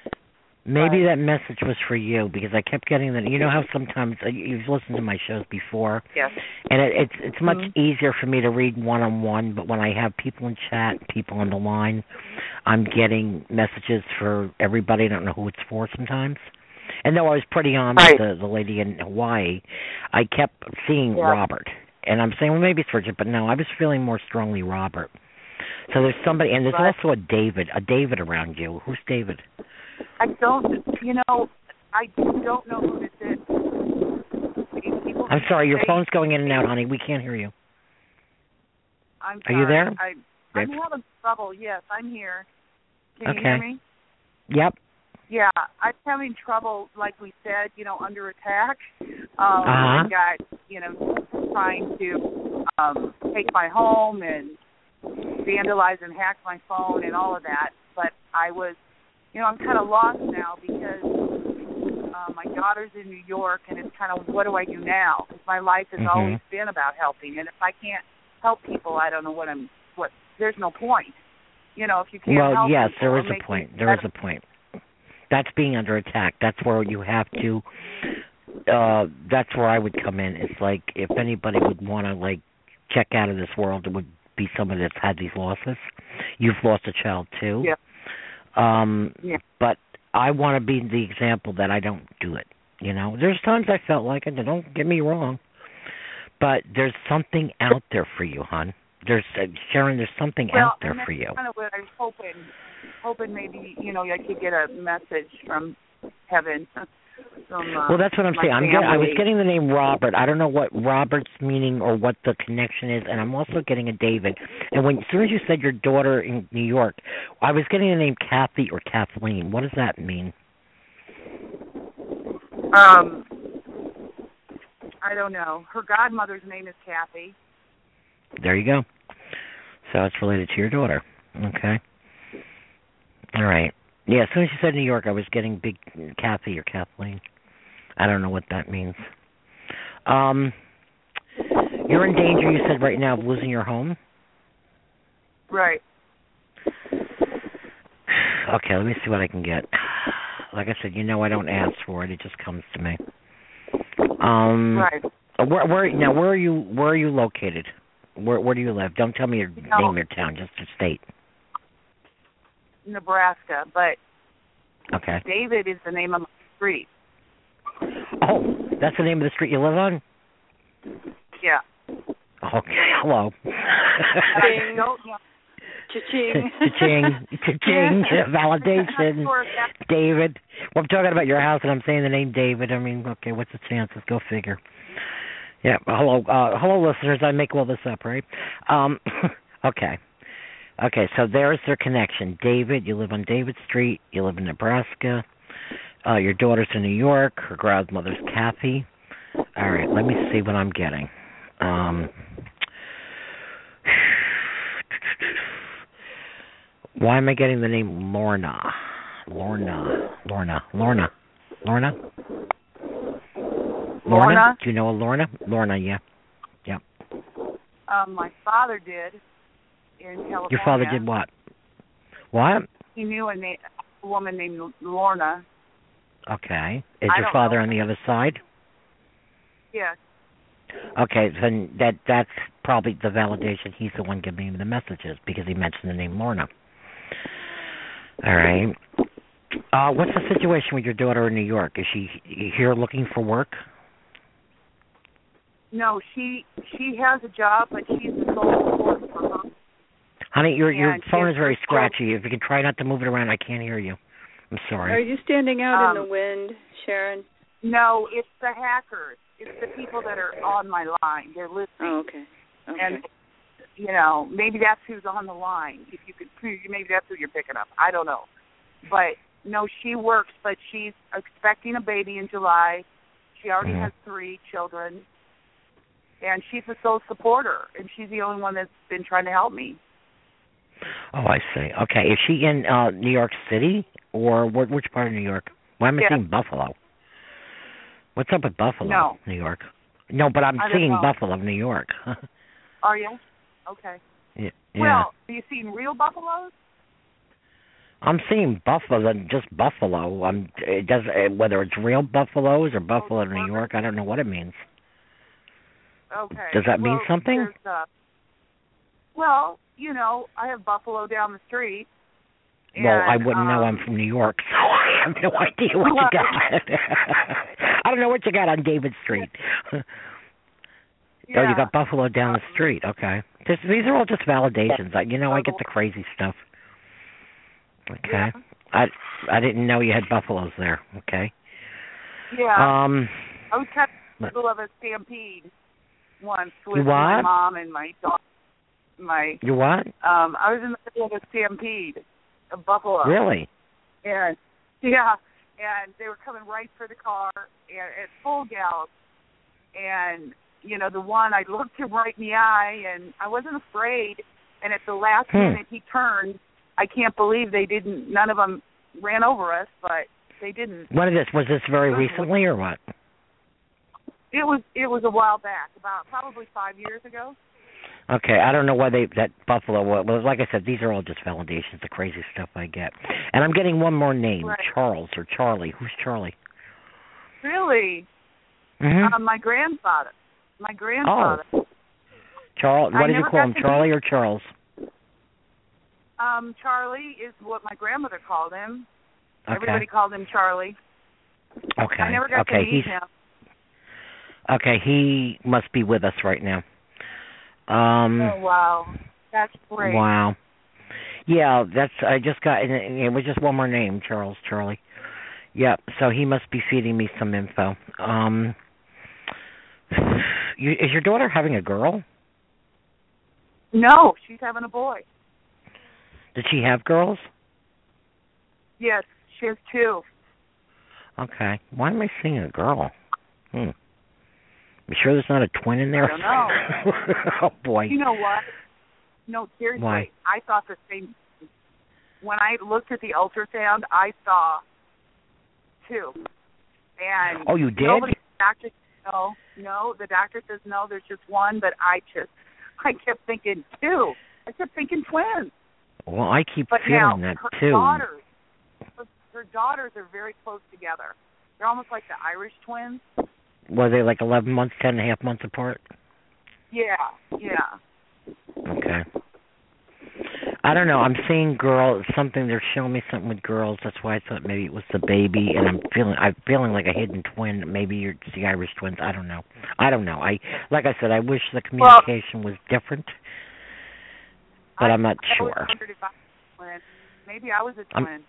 Maybe Right. that message was for you because I kept getting that. You know how [LAUGHS] sometimes uh, you've listened to my shows before, Yes. and it, it's it's much Mhm. easier for me to read one on one. But when I have people in chat, people on the line, I'm getting messages for everybody. I don't know who it's for sometimes. And though I was pretty on Right. with the the lady in Hawaii, I kept seeing Yeah. Robert, and I'm saying, well, maybe it's Richard, but no, I was feeling more strongly Robert. So there's somebody, and there's Right. also a David, a David around you. Who's David? I don't you know, I don't know who this is. People I'm sorry, your say- phone's going in and out, honey. We can't hear you. I'm sorry. Are you there? I I'm having trouble. Yes, I'm here. Can you Okay. hear me? Yep. Yeah, I'm having trouble, like we said, you know, under attack. Um, Uh-huh. I got, you know, trying to um, take my home and vandalize and hack my phone and all of that. But I was, you know, I'm kind of lost now because uh, my daughter's in New York, and it's kind of what do I do now? Because my life has Mhm. always been about helping, and if I can't help people, I don't know what I'm. What there's no point. You know, if you can't Well, help yes, people there is a point. There is a point. That's being under attack. That's where you have to. uh That's where I would come in. It's like if anybody would want to like check out of this world, it would be somebody that's had these losses. You've lost a child too. Yeah. Um. Yeah. But I want to be the example that I don't do it. You know, there's times I felt like it. Don't get me wrong, but there's something out there for you, hon. There's uh, Sharon. There's something well, out there for you. Kind of what I was hoping, hoping maybe you know I could get a message from heaven. From, uh, Well, that's what I'm saying. I'm get, I was getting the name Robert. I don't know what Robert's meaning or what the connection is, and I'm also getting a David. And when as soon as you said your daughter in New York, I was getting the name Kathy or Kathleen. What does that mean? Um, I don't know. Her godmother's name is Kathy. There you go. So it's related to your daughter. Okay. All right. Yeah, as soon as you said New York, I was getting big Kathy or Kathleen. I don't know what that means. Um, you're in danger. You said right now of losing your home. Right. Okay, let me see what I can get. Like I said, you know I don't ask for it; it just comes to me. Um, Right. where, where now? Where are you? Where are you located? Where Where do you live? Don't tell me your No. name, your town, just your state. Nebraska, but Okay. David is the name of my street. Oh, that's the name of the street you live on. Yeah. Okay. Hello. Don't. [LAUGHS] Cha-ching. Cha-ching. Cha-ching. [LAUGHS] Validation. I'm not sure if that's- David. Well, I'm talking about your house, and I'm saying the name David. I mean, okay, what's the chances? Go figure. Yeah. Hello, uh, hello, listeners. I make all this up, right? Um, [LAUGHS] okay. Okay. So there's their connection. David, you live on David Street. You live in Nebraska. Uh, your daughter's in New York. Her grandmother's Kathy. All right. Let me see what I'm getting. Um. Why am I getting the name Lorna? Lorna. Lorna. Lorna. Lorna? Lorna? Do you know a Lorna? Lorna, yeah. Um, my father did in California. Your father did what? What? He knew a, na- a woman named Lorna. Okay. Is I your father know. on the other side? Yes. Okay, then that that's probably the validation. He's the one giving me the messages because he mentioned the name Lorna. All right. Uh, what's the situation with your daughter in New York? Is she here looking for work? No, she she has a job, but she's the sole support for her. Honey, your your And phone is very scratchy. If you can try not to move it around, I can't hear you. I'm sorry. Are you standing out in Um, the wind, Sharon? No, it's the hackers. It's the people that are on my line. They're listening. Oh, okay. Okay. And you know, maybe that's who's on the line. If you could, maybe that's who you're picking up. I don't know, but no, she works, but she's expecting a baby in July. She already Mhm. has three children, and she's a sole supporter, and she's the only one that's been trying to help me. Oh, I see. Okay, is she in uh New York City or wh- which part of New York? Why am I Yeah. saying Buffalo? What's up with Buffalo, No. New York? No, but I'm seeing know. Buffalo, New York. [LAUGHS] Are you? Okay. yeah. Well, are you seeing real buffaloes? I'm seeing buffalo, just buffalo. I'm it does uh, whether it's real buffaloes or buffalo, New York. I don't know what it means. Okay. Does that mean something? Uh, well, you know, I have buffalo down the street. well, I wouldn't know. um, I'm from New York, [LAUGHS] so I have no idea what you got. [LAUGHS] I don't know what you got on David Street. [LAUGHS] Oh, you got buffalo down the street. Okay. Just, these are all just validations. I, you know, I get the crazy stuff. Okay. Yeah. I I didn't know you had buffaloes there. Okay. Yeah. Um. I was kind of in the middle of a stampede once with my mom and my dog. My You what? um, I was in the middle of a stampede a buffalo. Really? And [LAUGHS] yeah, and they were coming right for the car and at full gallop. And you know, the one I looked him right in the eye, and I wasn't afraid. And at the last Hmm. minute, he turned. I can't believe they didn't. None of them ran over us, but they didn't. What is this? Was this very recently or what? It was it was a while back, about probably five years ago. Okay, I don't know why they that Buffalo. Well, like I said, these are all just validations, the crazy stuff I get. And I'm getting one more name, Right. Charles or Charlie. Who's Charlie? Really, Mm-hmm. um, my grandfather. My grandfather. Oh. Charles. I What did you call him, Charlie or Charles? Um, Charlie is what my grandmother called him. Okay. Everybody called him Charlie. Okay. I never got okay. to meet He's him. okay. He must be with us right now. Um. oh wow, that's great. Wow. Yeah, that's I just got and it, it was just one more name, Charles Charlie. Yep. So he must be feeding me some info. Um. [SIGHS] You, is your daughter having a girl? No, she's having a boy. Did she have girls? Yes, she has two. Okay. Why am I seeing a girl? Hmm. You sure there's not a twin in there? I don't know. [LAUGHS] oh boy. You know what? No, seriously, Why? I thought the same. When I looked at the ultrasound, I saw two. And Oh, you did? Nobody, doctor, no, no. The doctor says no. There's just one, but I just, [LAUGHS] I kept thinking two. I kept thinking twins. Well, I keep But feeling now that her too. daughters, her, her daughters are very close together. They're almost like the Irish twins. Were they like eleven months, ten and a half months apart? Yeah, yeah. Okay. I don't know. I'm seeing girls something. They're showing me something with girls. That's why I thought maybe it was the baby. And I'm feeling I'm feeling like a hidden twin. Maybe you're the Irish twins. I don't know. I don't know. I like I said. I wish the communication was different, but I, I'm not I sure. I was a twin. Maybe I was a I'm- twin.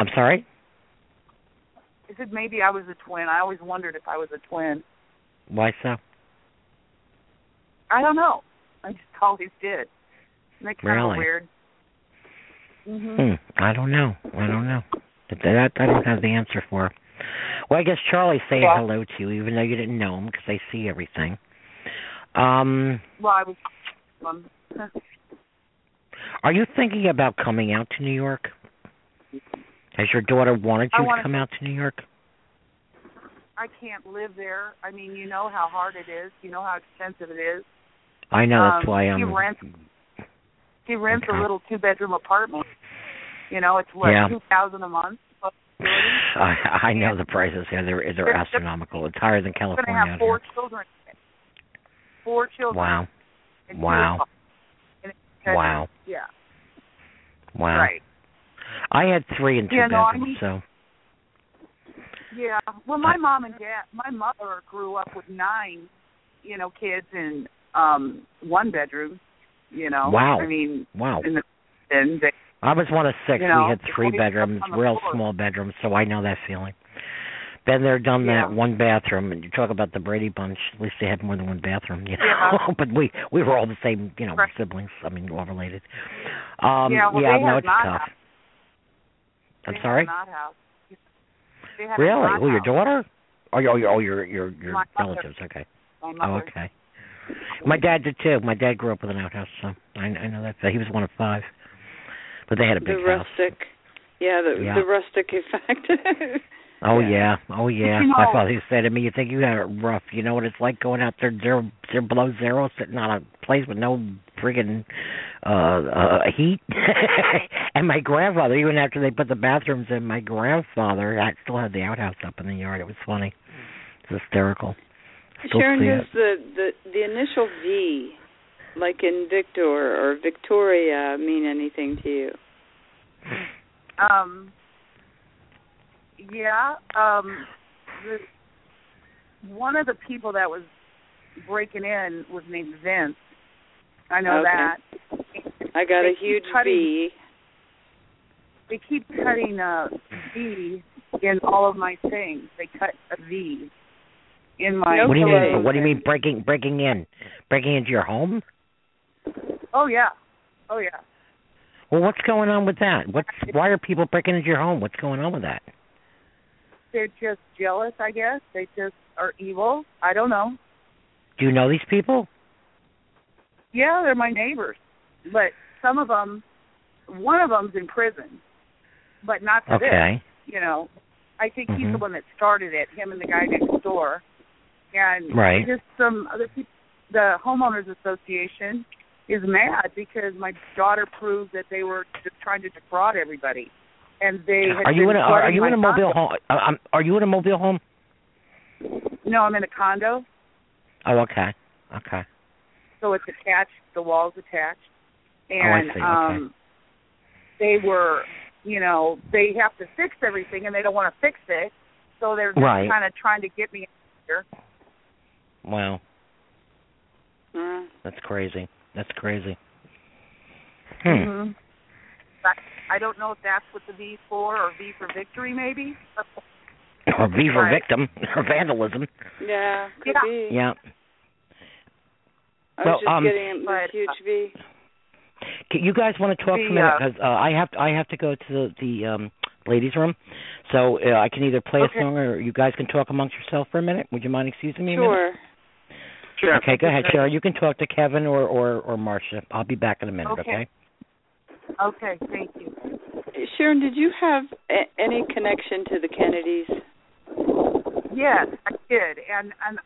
I'm sorry. I said maybe I was a twin. I always wondered if I was a twin. Why so? I don't know. I just always did. Isn't that kind Really? of weird? Mhm. Hmm. I don't know. I don't know. But that I don't have the answer for. Well, I guess Charlie's saying Yeah. hello to you, even though you didn't know him, because they see everything. Um, Well, I was. Um, [LAUGHS] are you thinking about coming out to New York? Has your daughter wanted you to come out to New York? I can't live there. I mean, you know how hard it is. You know how expensive it is. I know that's Um, why I'm. rents- He rents Okay. a little two bedroom apartment. You know, it's what Yeah. two thousand a month. [SIGHS] I I know the prices. Yeah, they're they're They're- astronomical. It's higher than He's going to California have four children. Four children. Wow, Wow. adults. And it's- wow, Yeah. wow. Right. I had three and two Yeah, no, I bedrooms, mean- so Yeah. Well, my mom and dad, my mother grew up with nine, you know, kids in um one bedroom. You know. Wow. I mean, wow. in the and they, I was one of six. You know, we had three bedrooms, the real floor. small bedrooms, so I know that feeling. Been there, done Yeah. that. One bathroom, and you talk about the Brady Bunch. At least they had more than one bathroom, you know. Yeah. [LAUGHS] but we we were all the same, you know, Right. siblings. I mean, all related. Um, yeah. Well, yeah, they no, it's tough. I'm sorry. a Not house. They had a Really? not Oh, your daughter? Oh, your, oh, your, your, your, your My mother. relatives. Okay. My Oh, okay. My dad did too. My dad grew up with an outhouse, so I, I know that. He was one of five, but they had a big the house. rustic. Yeah, the Yeah. the rustic effect. [LAUGHS] Oh Yeah. yeah, oh yeah. [LAUGHS] you My father used to say to me, "You think you got it rough? You know what it's like going out there zero, zero below zero, sitting on a place with no friggin' uh, uh heat." [LAUGHS] and my grandfather, even after they put the bathrooms in, my grandfather had, still had the outhouse up in the yard. It was funny. It's hysterical. Still Sharon, see does it. the, the the initial V, like in Victor or Victoria, mean anything to you? Um. Yeah. Um. The, one of the people that was breaking in was named Vince. I know Okay. that. I got They a huge cutting- V. They keep cutting a V in all of my things. They cut a V in my. What do you mean? What do you mean breaking breaking in? Breaking into your home? Oh yeah. Oh yeah. Well, what's going on with that? What's why are people breaking into your home? What's going on with that? They're just jealous, I guess. They just are evil. I don't know. Do you know these people? Yeah, they're my neighbors, but some of them, one of them's in prison, but not for Okay. this. You know, I think he's Mhm. the one that started it. Him and the guy next door, and Right. just some other people. The homeowners association is mad because my daughter proved that they were just trying to defraud everybody, and they had Are you in a are you in a mobile condo. home? Uh, um, are you in a mobile home? No, I'm in a condo, Oh, okay. Okay. so it's attached. The walls attached, Oh, I and see. Okay. um, they were, you know, they have to fix everything, and they don't want to fix it, so they're just Right. kind of trying to get me here. Wow, Uh, that's crazy. That's crazy. Hmm. Mm-hmm. But I don't know if that's what the V for or V for victory, maybe. [LAUGHS] Or V for Right. victim [LAUGHS] or vandalism. yeah, could Yeah. be. Yeah. I was Well, just um, getting this But, huge V. Can you guys want to talk The, for a minute? Because uh, I have to, I have to go to the, the um, ladies' room, so uh, I can either play Okay. a song or you guys can talk amongst yourself for a minute. Would you mind excusing me? A minute? Sure. Sure. Okay, go ahead, Cheryl. You can talk to Kevin or or or Marsha. I'll be back in a minute. Okay. Okay. Okay, thank you. Sharon, did you have a- any connection to the Kennedys? Yes, I did, and and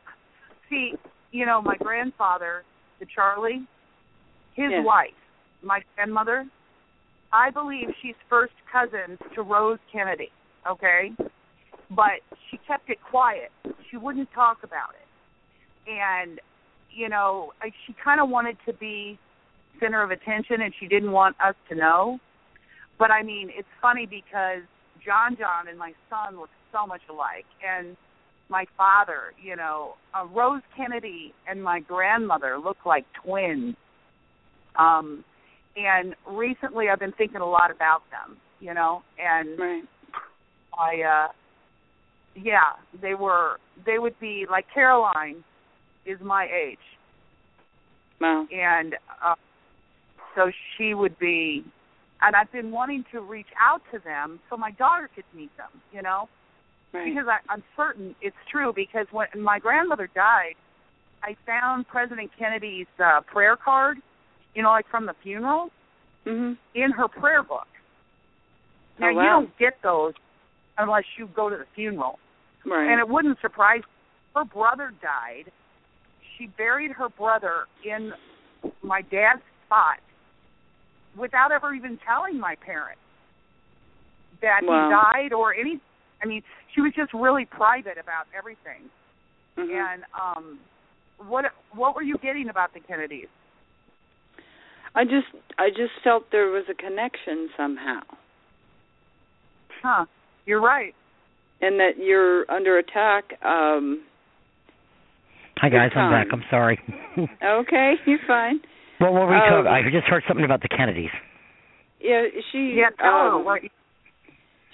see, you know, my grandfather, the Charlie, his Yes. wife, my grandmother, I believe she's first cousin to Rose Kennedy. Okay, but she kept it quiet. She wouldn't talk about it, and you know, she kind of wanted to be center of attention, and she didn't want us to know. But I mean, it's funny because John John and my son look so much alike, and my father, you know, uh, Rose Kennedy and my grandmother look like twins. Um, and recently, I've been thinking a lot about them, you know, and Right. I, uh, yeah, they were, they would be like Caroline is my age, Wow. and uh, so she would be, and I've been wanting to reach out to them so my daughter could meet them, you know Right. because I, I'm certain it's true. Because when my grandmother died, I found President Kennedy's uh, prayer card, you know, like from the funeral, Mhm. in her prayer book. Now Oh, you don't get those unless you go to the funeral, Right. and it wouldn't surprise. Her brother died. She buried her brother in my dad's spot without ever even telling my parents that Wow. he died or any. I mean, she was just really private about everything. Mhm. And um, what what were you getting about the Kennedys? I just I just felt there was a connection somehow. Huh? You're right. And that you're under attack. Um Hi guys, I'm back. I'm sorry. [LAUGHS] okay, you're fine. well, what were we Um, talking? I just heard something about the Kennedys. Yeah, she Yeah, tell um, what.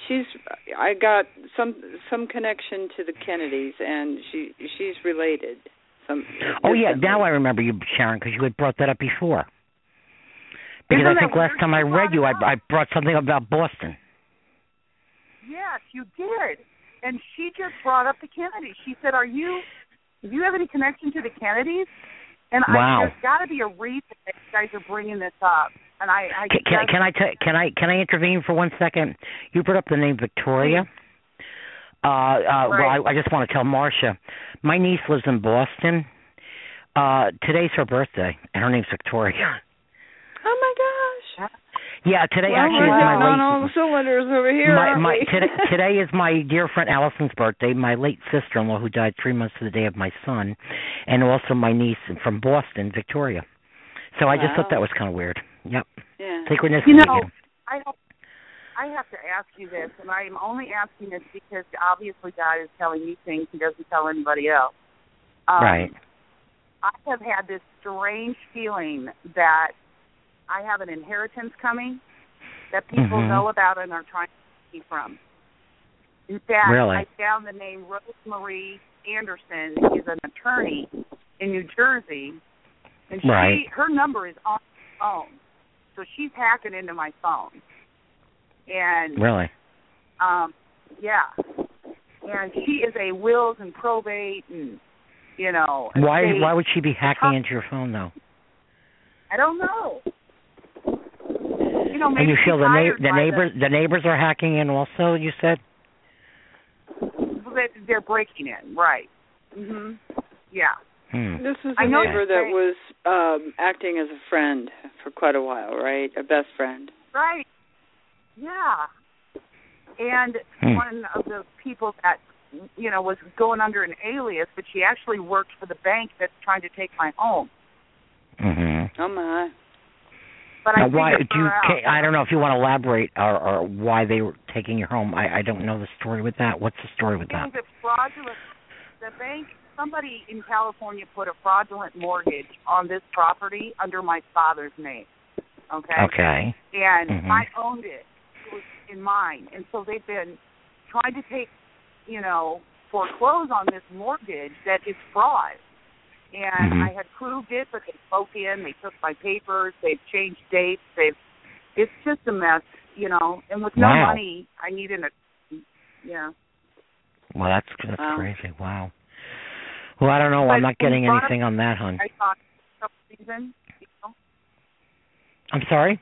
she's I got some some connection to the Kennedys and she she's related. Some Oh yeah, now I remember you, Sharon, because you had brought that up before. Because Isn't I think last time I read you, I. I brought something about Boston. Yes, you did. And she just brought up the Kennedys. She said, "Are you? Do you have any connection to the Kennedys?" And Wow. I, there's got to be a reason that you guys are bringing this up. And I, I Can, can, can I t- can I can I intervene for one second? You brought up the name Victoria. Uh, uh, Right. Well, I, I just want to tell Marsha, my niece lives in Boston. Uh, today's her birthday, and her name's Victoria. Oh my gosh. Yeah, today well, actually we're is my on late. all the cylinders over here. my, my today, [LAUGHS] today is my dear friend Allison's birthday. My late sister-in-law, who died three months to the day of my son, and also my niece from Boston, Victoria. So I just thought that was kind of weird. Yep, yeah. synchronicity. You know, again. I don't. I have to ask you this, and I am only asking this because obviously God is telling you things He doesn't tell anybody else. Um, right. I have had this strange feeling that I have an inheritance coming that people Mhm. know about and are trying to keep from. In fact, Really? I found the name Rosemarie Anderson is an attorney in New Jersey, and she Right. her number is on my phone, so she's hacking into my phone, and Really. um, yeah, and she is a wills and probate and you know Why? Why would she be hacking into your phone though? I don't know. You know, maybe And you feel the na- the neighbors the neighbors are hacking in also. You said. that they're breaking in, right? Mhm. Yeah. Hmm. This was I a know neighbor that that was um acting as a friend for quite a while, right? A best friend. Right. Yeah. And Hmm. one of the people that you know was going under an alias, but she actually worked for the bank that's trying to take my home. Mhm. Oh my. But Now, I why do you? Can, I don't know if you want to elaborate or, or why they were taking you home. I I don't know the story with that. What's the story with that? a fraudulent. The bank, somebody in California put a fraudulent mortgage on this property under my father's name. Okay. Okay. And Mhm. I owned it. It was in mine, and so they've been trying to take, you know, foreclose on this mortgage that is fraud. And Mhm. I had proved it, but they broke in. They took my papers. They've changed dates. They've. It's just a mess, you know. And with no Wow. money, I needed a. Yeah. Well, that's that's Wow. crazy. Wow. Well, I don't know. I'm not getting anything on that, hon. I thought season, you know, I'm sorry.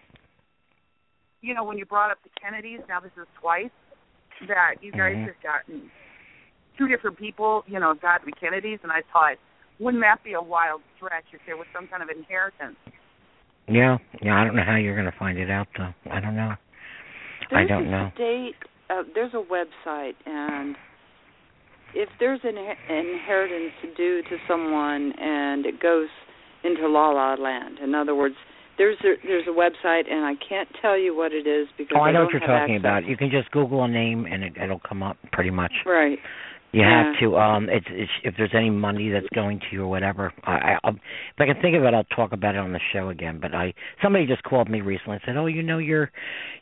you know, when you brought up the Kennedys, now this is twice that you guys Mhm. have gotten two different people, you know, got the Kennedys, and I thought, wouldn't that be a wild stretch if there was some kind of inheritance? Yeah. Yeah. I don't know how you're going to find it out though. I don't know. I There's don't a know. State, uh, there's a website, and if there's an inhe- inheritance due to someone and it goes into la la land, in other words, there's a, there's a website, and I can't tell you what it is because Oh, I know don't what you're talking access. about. You can just Google a name and it, it'll come up pretty much. Right. You Yeah. have to. Um, it's, it's if there's any money that's going to you or whatever. I, I, I'll, if I can think of it, I'll talk about it on the show again. But I, somebody just called me recently and said, "Oh, you know, you're,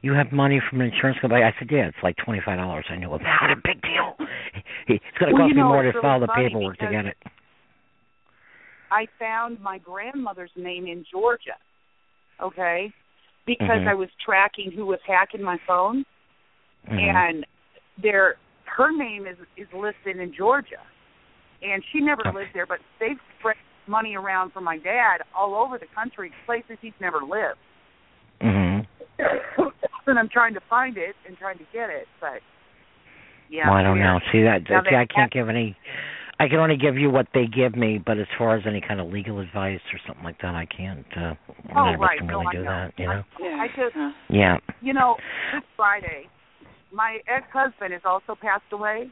you have money from an insurance company." I said, "Yeah, it's like twenty five dollars." I knew about it. [LAUGHS] Big deal. It's going to Well, cost you me more to really file the paperwork to get it. I found my grandmother's name in Georgia, okay, because Mhm. I was tracking who was hacking my phone, Mhm. and there, her name is is listed in Georgia, and she never Okay. lived there, but they've spread money around for my dad all over the country, places he's never lived. Mm-hmm. [COUGHS] and I'm trying to find it and trying to get it, but yeah. well, I don't know. See that? Now see, I can't give any. I can only give you what they give me, but as far as any kind of legal advice or something like that, I can't. Uh, Oh, none of us right. can No, really I do know. that. You know. Yeah. I just, Yeah. you know, this Friday, my ex-husband has also passed away,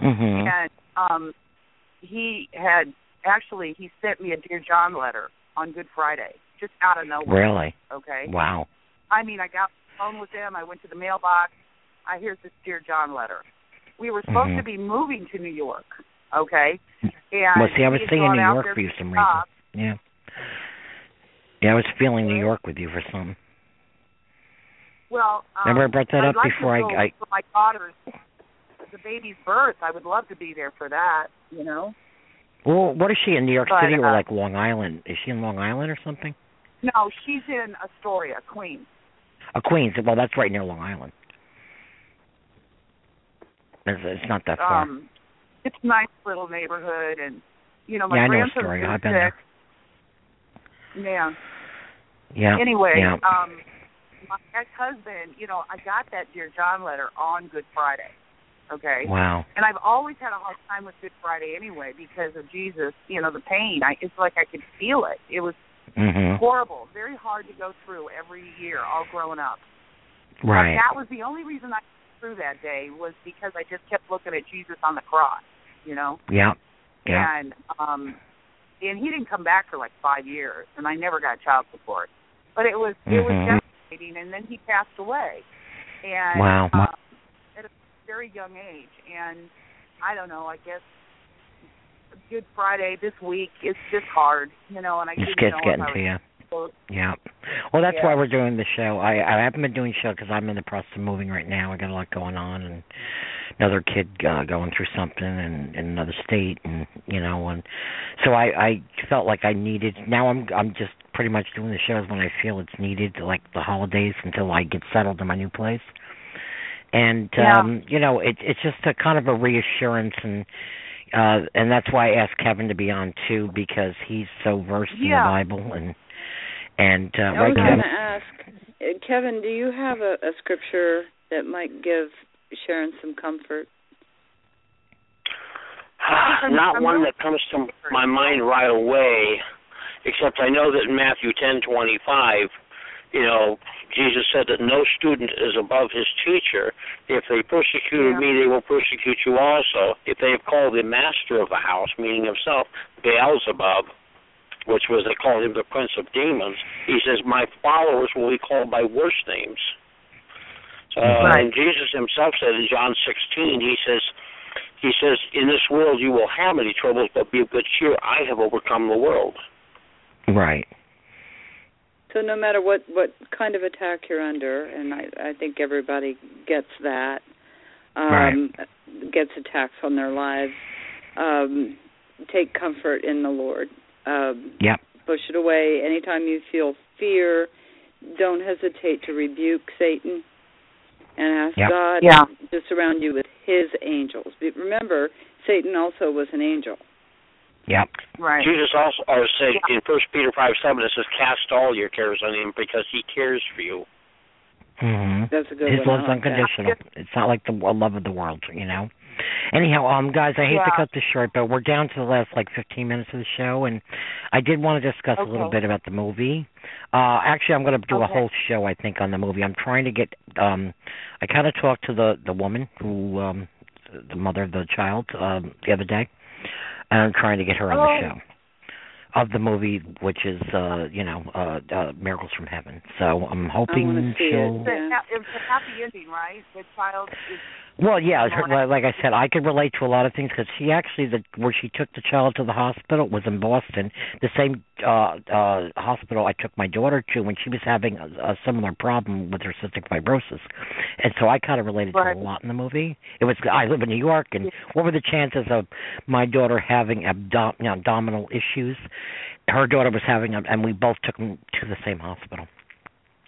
Mhm. and um he had actually he sent me a dear John letter on Good Friday, just out of nowhere. Really? Okay. Wow. I mean, I got on phone with him. I went to the mailbox. I here's this dear John letter. We were supposed Mhm. to be moving to New York. Okay. And Well, see, I was thinking New York for you some reason. Yeah. Yeah, I was feeling New York with you for something. Well, um, Remember I brought that I'd up like before I- to go I- for my daughter's the baby's birth. I would love to be there for that. You know. Well, what is she in New York But, City or uh, like Long Island? Is she in Long Island or something? No, she's in Astoria, Queens. Uh, Queens. Well, that's right near Long Island. It's, it's not that far. Um, it's a nice little neighborhood, and you know my Yeah, I know Astoria. I've been sick. there. Yeah. yeah. Anyway, Yeah. um, my ex-husband, you know, I got that dear John letter on Good Friday, Okay. Wow. And I've always had a hard time with Good Friday anyway because of Jesus. You know, the pain. I it's like I could feel it. It was Mhm. horrible, very hard to go through every year, all growing up. Right. But that was the only reason I through that day was because I just kept looking at Jesus on the cross. You know. Yeah. Yeah. And um, and he didn't come back for like five years, and I never got child support. But it was it was And then he passed away. And Wow. um, at a very young age, and I don't know. I guess Good Friday this week is just hard, you know. And I It's didn't kids know getting if I to you. Yeah. Well, that's Yeah. why we're doing the show. I I haven't been doing show because I'm in the process of moving right now. I got a lot going on, and another kid uh, going through something in, in another state, and you know, and so I I felt like I needed. Now I'm I'm just pretty much doing the shows when I feel it's needed, like the holidays until I get settled in my new place. And Yeah. um, you know, it it's just a kind of a reassurance and uh and that's why I asked Kevin to be on too because he's so versed in the Bible and and uh I right was now going to ask, uh, Kevin, do you have a, a scripture that might give Sharon some comfort? [SIGHS] Not one that comes to my mind right away, except I know that in Matthew ten twenty five, you know, Jesus said that no student is above his teacher. If they persecuted Yeah. me, they will persecute you also. If they have called the master of the house, meaning himself, Beelzebub, which was they called him the prince of demons, he says, My followers will be called by worse names. Uh, Right. And Jesus himself said in John 16, he says, he says, in this world you will have many troubles, but be of good cheer. I have overcome the world. right. So no matter what what kind of attack you're under, and I I think everybody gets that, um, gets attacks on their lives. Um, take comfort in the Lord. Um, Yep. push it away. Anytime you feel fear, don't hesitate to rebuke Satan and ask Yep. God Yeah. to surround you with His angels. But remember, Satan also was an angel. Yep. Right. Jesus also or said in First Peter five seven it says, "Cast all your cares on Him, because He cares for you." Mhm. That's a good His one. I love's like that. unconditional. It's not like the wo- love of the world, you know. Anyhow, um, guys, I hate to cut this short, but we're down to the last like 15 minutes of the show, and I did want to discuss a little bit about the movie. Uh, actually, I'm going to do a whole show, I think, on the movie. I'm trying to get. um I kind of talked to the the woman who, um the mother of the child, um the other day, and I'm trying to get her on Oh. the show of the movie, which is, uh, you know, uh, uh Miracles from Heaven. So I'm hoping wanna it. she'll. It's a, it's a happy ending, right? The child is Well, yeah, her, like I said, I could relate to a lot of things because she actually, the where she took the child to the hospital was in Boston, the same uh uh hospital I took my daughter to when she was having a, a similar problem with her cystic fibrosis, and so I kind of related Right. to a lot in the movie. It was I live in New York, and what were the chances of my daughter having abdom- you know, abdominal issues? Her daughter was having, and we both took them to the same hospital.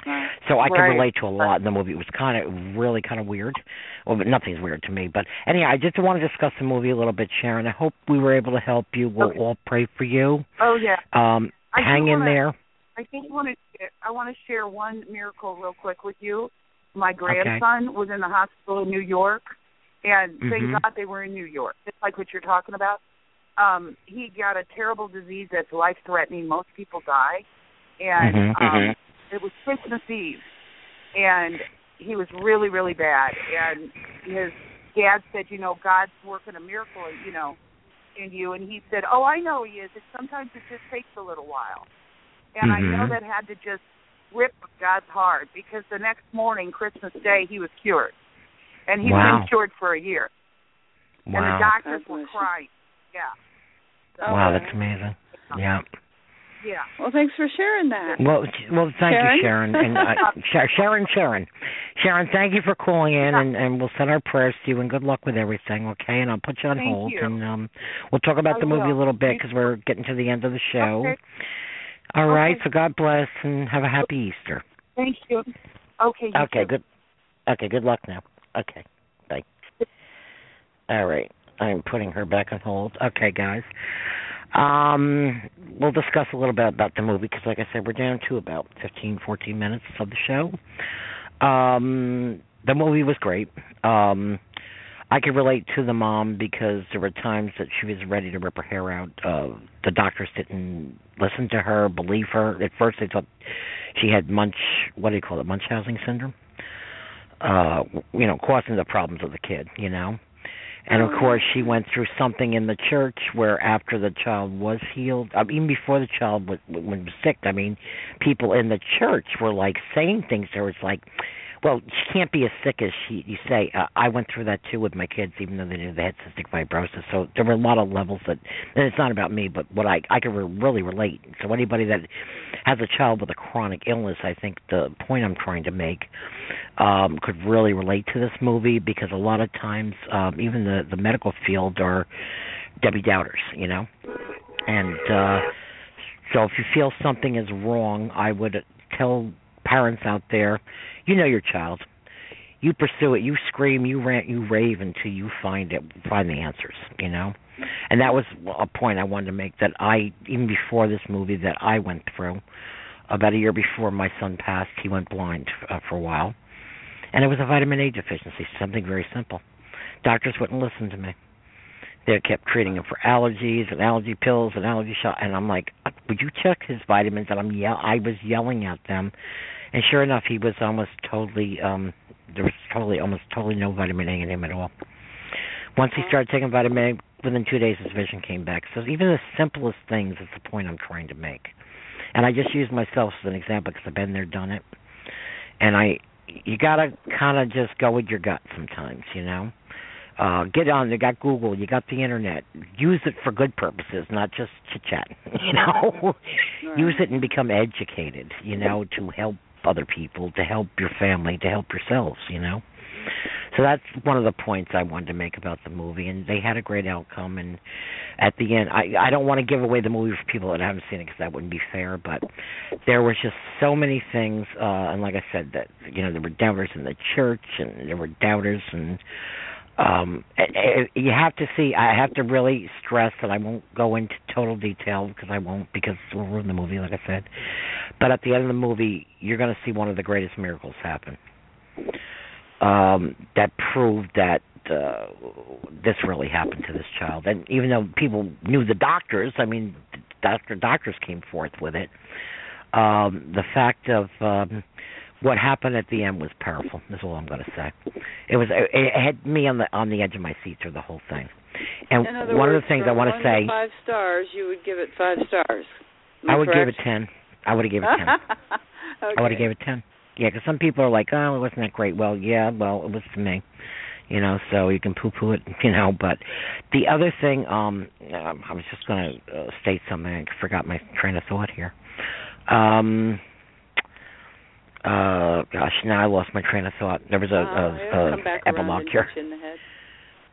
Right. So I can Right. relate to a lot in the movie. It was kind of really kind of weird. Well, but nothing's weird to me. But anyhow, I just want to discuss the movie a little bit, Sharon. I hope we were able to help you. We'll Okay. all pray for you. Oh yeah. Um, do hang in wanna- there. I just want to I want to share one miracle real quick with you. My grandson was in the hospital in New York, and Mhm. thank God they were in New York. Just like what you're talking about. Um, he got a terrible disease that's life threatening. Most people die, and Mhm, um, mhm. It was Christmas Eve, and he was really really bad. And his dad said, you know, God's working a miracle, you know, in you. And he said, oh, I know he is. It sometimes it just takes a little while. And I know Mhm. that had to just rip God's heart because the next morning, Christmas Day, he was cured, and he's Wow. been cured for a year. Wow. And the doctors were crying. Yeah, Oh, Wow, that's amazing. Yeah. Yeah. Well, thanks for sharing that. Well, well, thank Sharon? you, Sharon, and uh, [LAUGHS] Sharon, Sharon, Sharon. Thank you for calling in, and and we'll send our prayers to you, and good luck with everything. Okay, and I'll put you on Thank hold, you. and um, we'll talk about I the movie a little bit because we're getting to the end of the show. Okay. All right, Okay. so God bless, and have a happy Easter. Thank you. Okay. you Okay, too. good. Okay, good luck now. Okay, bye. All right, I'm putting her back on hold. Okay, guys. Um, we'll discuss a little bit about the movie because, like I said, we're down to about 15, 14 minutes of the show. Um, the movie was great. Um, I could relate to the mom because there were times that she was ready to rip her hair out. Uh the doctors didn't listen to her, believe her. At first they thought she had munch what do you call it, Munchausen syndrome. Uh you know, causing the problems of the kid, you know. And of oh, course, she went through something in the church where, after the child was healed, I mean, even before the child was, was sick, I mean, people in the church were like saying things. There was like, well, she can't be as sick as she you say. Uh, I went through that too with my kids, even though they knew they had cystic fibrosis. So there were a lot of levels that, and it's not about me, but what I I can re- really relate. So anybody that has a child with a chronic illness, I think the point I'm trying to make um, could really relate to this movie because a lot of times, um, even the the medical field are Debbie Doubters, you know, and. uh so if you feel something is wrong, I would tell parents out there, you know your child. You pursue it. You scream. You rant. You rave until you find it. Find the answers. You know, and that was a point I wanted to make. That I even before this movie that I went through, about a year before my son passed, he went blind uh, for a while, and it was a vitamin A deficiency. Something very simple. Doctors wouldn't listen to me. They kept treating him for allergies and allergy pills and allergy shot, and I'm like, would you check his vitamins? And I'm yell. I was yelling at them, and sure enough, he was almost totally. um There was totally, almost totally no vitamin A in him at all. Once he started taking vitamin A, within two days his vision came back. So even the simplest things is the point I'm trying to make. And I just use myself as an example because I've been there, done it. And I, you gotta kind of just go with your gut sometimes, you know uh, get on. You got Google. You got the internet. Use it for good purposes, not just chit chat. [LAUGHS] You know, [LAUGHS] Right. use it and become educated. You know, to help other people, to help your family, to help yourselves. You know. So that's one of the points I wanted to make about the movie, and they had a great outcome. And at the end, I I don't want to give away the movie for people that haven't seen it because that wouldn't be fair. But there was just so many things, uh, and like I said, that you know there were doubters in the church, and there were doubters, and um you have to see i have to really stress that i won't go into total detail because i won't because we'll ruin the movie like i said. But at the end of the movie you're going to see one of the greatest miracles happen. Um that proved that uh this really happened to this child. And even though people knew the doctors i mean doctor doctors came forth with it. Um the fact of um what happened at the end was powerful. That's all I'm going to say. It was it, it had me on the on the edge of my seat through the whole thing. And one words, of the things I want to say, five stars, you would give it five stars. I would give it ten. I would have given it ten. [LAUGHS] okay. I would have gave it ten. Yeah, because some people are like, oh, it wasn't that great. Well, yeah, well, it was to me. You know, so you can poo-poo it, [LAUGHS] you know. But the other thing, um, um I was just going to uh, state something. I forgot my train of thought here. Um, uh, gosh, now I lost my train of thought. There was a, Uh, a, a epilogue here. in the head.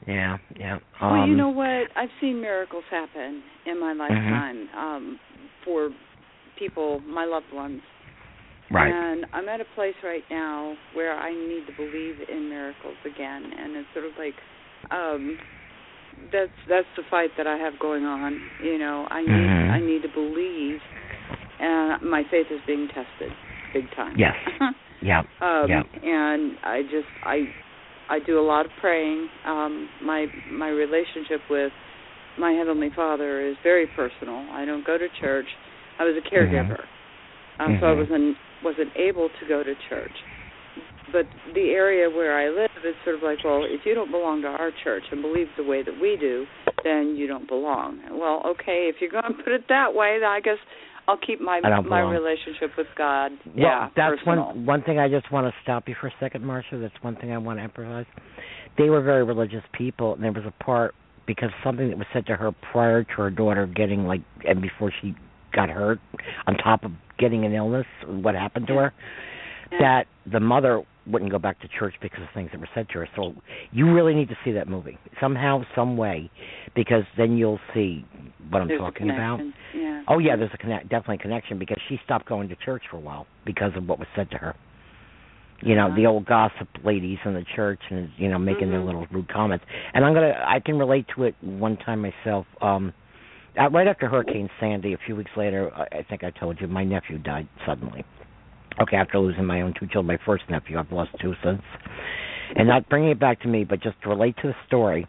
Yeah, yeah. Um, well, you know what? I've seen miracles happen in my lifetime um, for people, my loved ones. right. And I'm at a place right now where I need to believe in miracles again, and it's sort of like um that's that's the fight that I have going on. You know, I need Mhm. I need to believe, and my faith is being tested big time. Yes. [LAUGHS] Yeah. um, Yeah. And I just I I do a lot of praying. Um, my my relationship with my heavenly Father is very personal. I don't go to church. I was a caregiver, um, so I Mhm. wasn't wasn't able to go to church. But the area where I live is sort of like, well, if you don't belong to our church and believe the way that we do, then you don't belong. Well, okay, if you're going to put it that way, then I guess I'll keep my my belong. relationship with God. Well, yeah, that's personal. one one thing I just want to stop you for a second, Marsha. That's one thing I want to emphasize. They were very religious people, and there was a part because something that was said to her prior to her daughter getting like and before she got hurt, on top of getting an illness, what happened to her, Yeah. that the mother wouldn't go back to church because of things that were said to her. So you really need to see that movie somehow, some way, because then you'll see what I'm There's talking about. Yeah. Oh yeah, there's a connect, definitely a connection because she stopped going to church for a while because of what was said to her. You know, Uh-huh. the old gossip ladies in the church and you know making their Mhm. little rude comments. And I'm gonna, I can relate to it one time myself. Um, uh, right after Hurricane Sandy, a few weeks later, I, I think I told you my nephew died suddenly. Okay, after losing my own two children, my first nephew, I've lost two since. and not bringing it back to me, but just to relate to the story.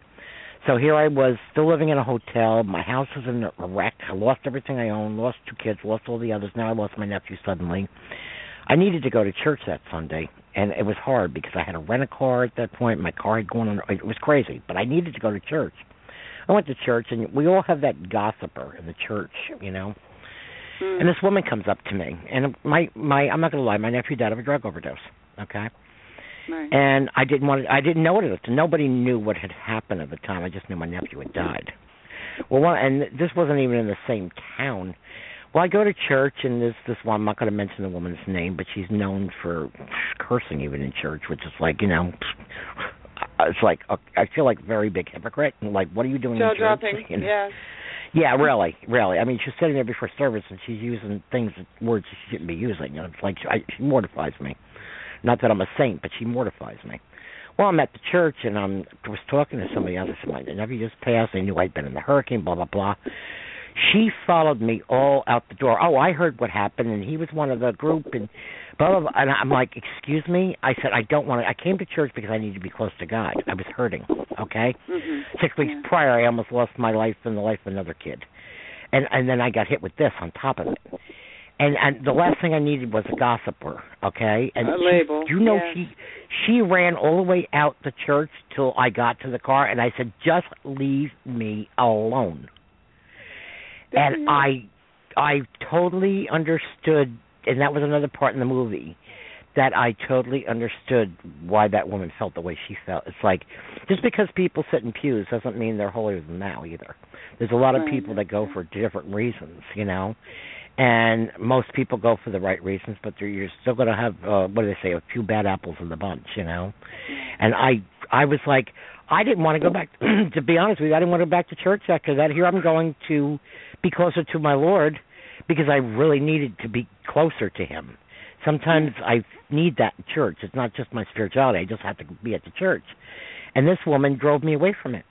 So here I was, still living in a hotel. My house was in a wreck. I lost everything I owned, lost two kids, lost all the others. Now I lost my nephew suddenly. I needed to go to church that Sunday, and it was hard because I had to rent a car at that point. My car had gone on. It was crazy, but I needed to go to church. I went to church, and we all have that gossiper in the church, you know. Mm. And this woman comes up to me, and my my I'm not gonna lie, my nephew died of a drug overdose. Okay. Right. And I didn't want to, I didn't know what it was. Nobody knew what had happened at the time. I just knew my nephew had died. Well, one, and this wasn't even in the same town. Well, I go to church, and there's this one. I'm not going to mention the woman's name, but she's known for cursing even in church, which is like, you know, it's like uh, I feel like very big hypocrite. Like, what are you doing Jaw in church? dropping. [LAUGHS] You know? Yes. Yeah, really, really. I mean, she's sitting there before service, and she's using things, words she shouldn't be using. Know, it's like I, she mortifies me. Not that I'm a saint, but she mortifies me. Well, I'm at the church, and I'm, was talking to somebody else. My nephew just passed. They knew I'd been in the hurricane, blah, blah, blah. She followed me all out the door. Oh, I heard what happened, and he was one of the group, and blah, blah, blah. And I'm like, excuse me? I said, I don't want to. I came to church because I need to be close to God. I was hurting, okay? Mhm. Six weeks Yeah. prior, I almost lost my life and the life of another kid, and and then I got hit with this on top of it. And and the last thing I needed was a gossiper, okay? And A she- label, you know, yes. she she ran all the way out the church till I got to the car, and I said, "Just leave me alone." And I I totally understood, and that was another part in the movie that I totally understood why that woman felt the way she felt. It's like just because people sit in pews doesn't mean they're holier than thou either. There's a lot of people that go for different reasons, you know. And most people go for the right reasons, but they're, you're still going to have uh, what do they say, a few bad apples in the bunch, you know. And I I was like I didn't want to go back [CLEARS THROAT] to be honest with you, I didn't want to go back to church after that. Here I'm going to be closer to my Lord because I really needed to be closer to him. Sometimes I need that in church. It's not just my spirituality. I just have to be at the church. And this woman drove me away from it.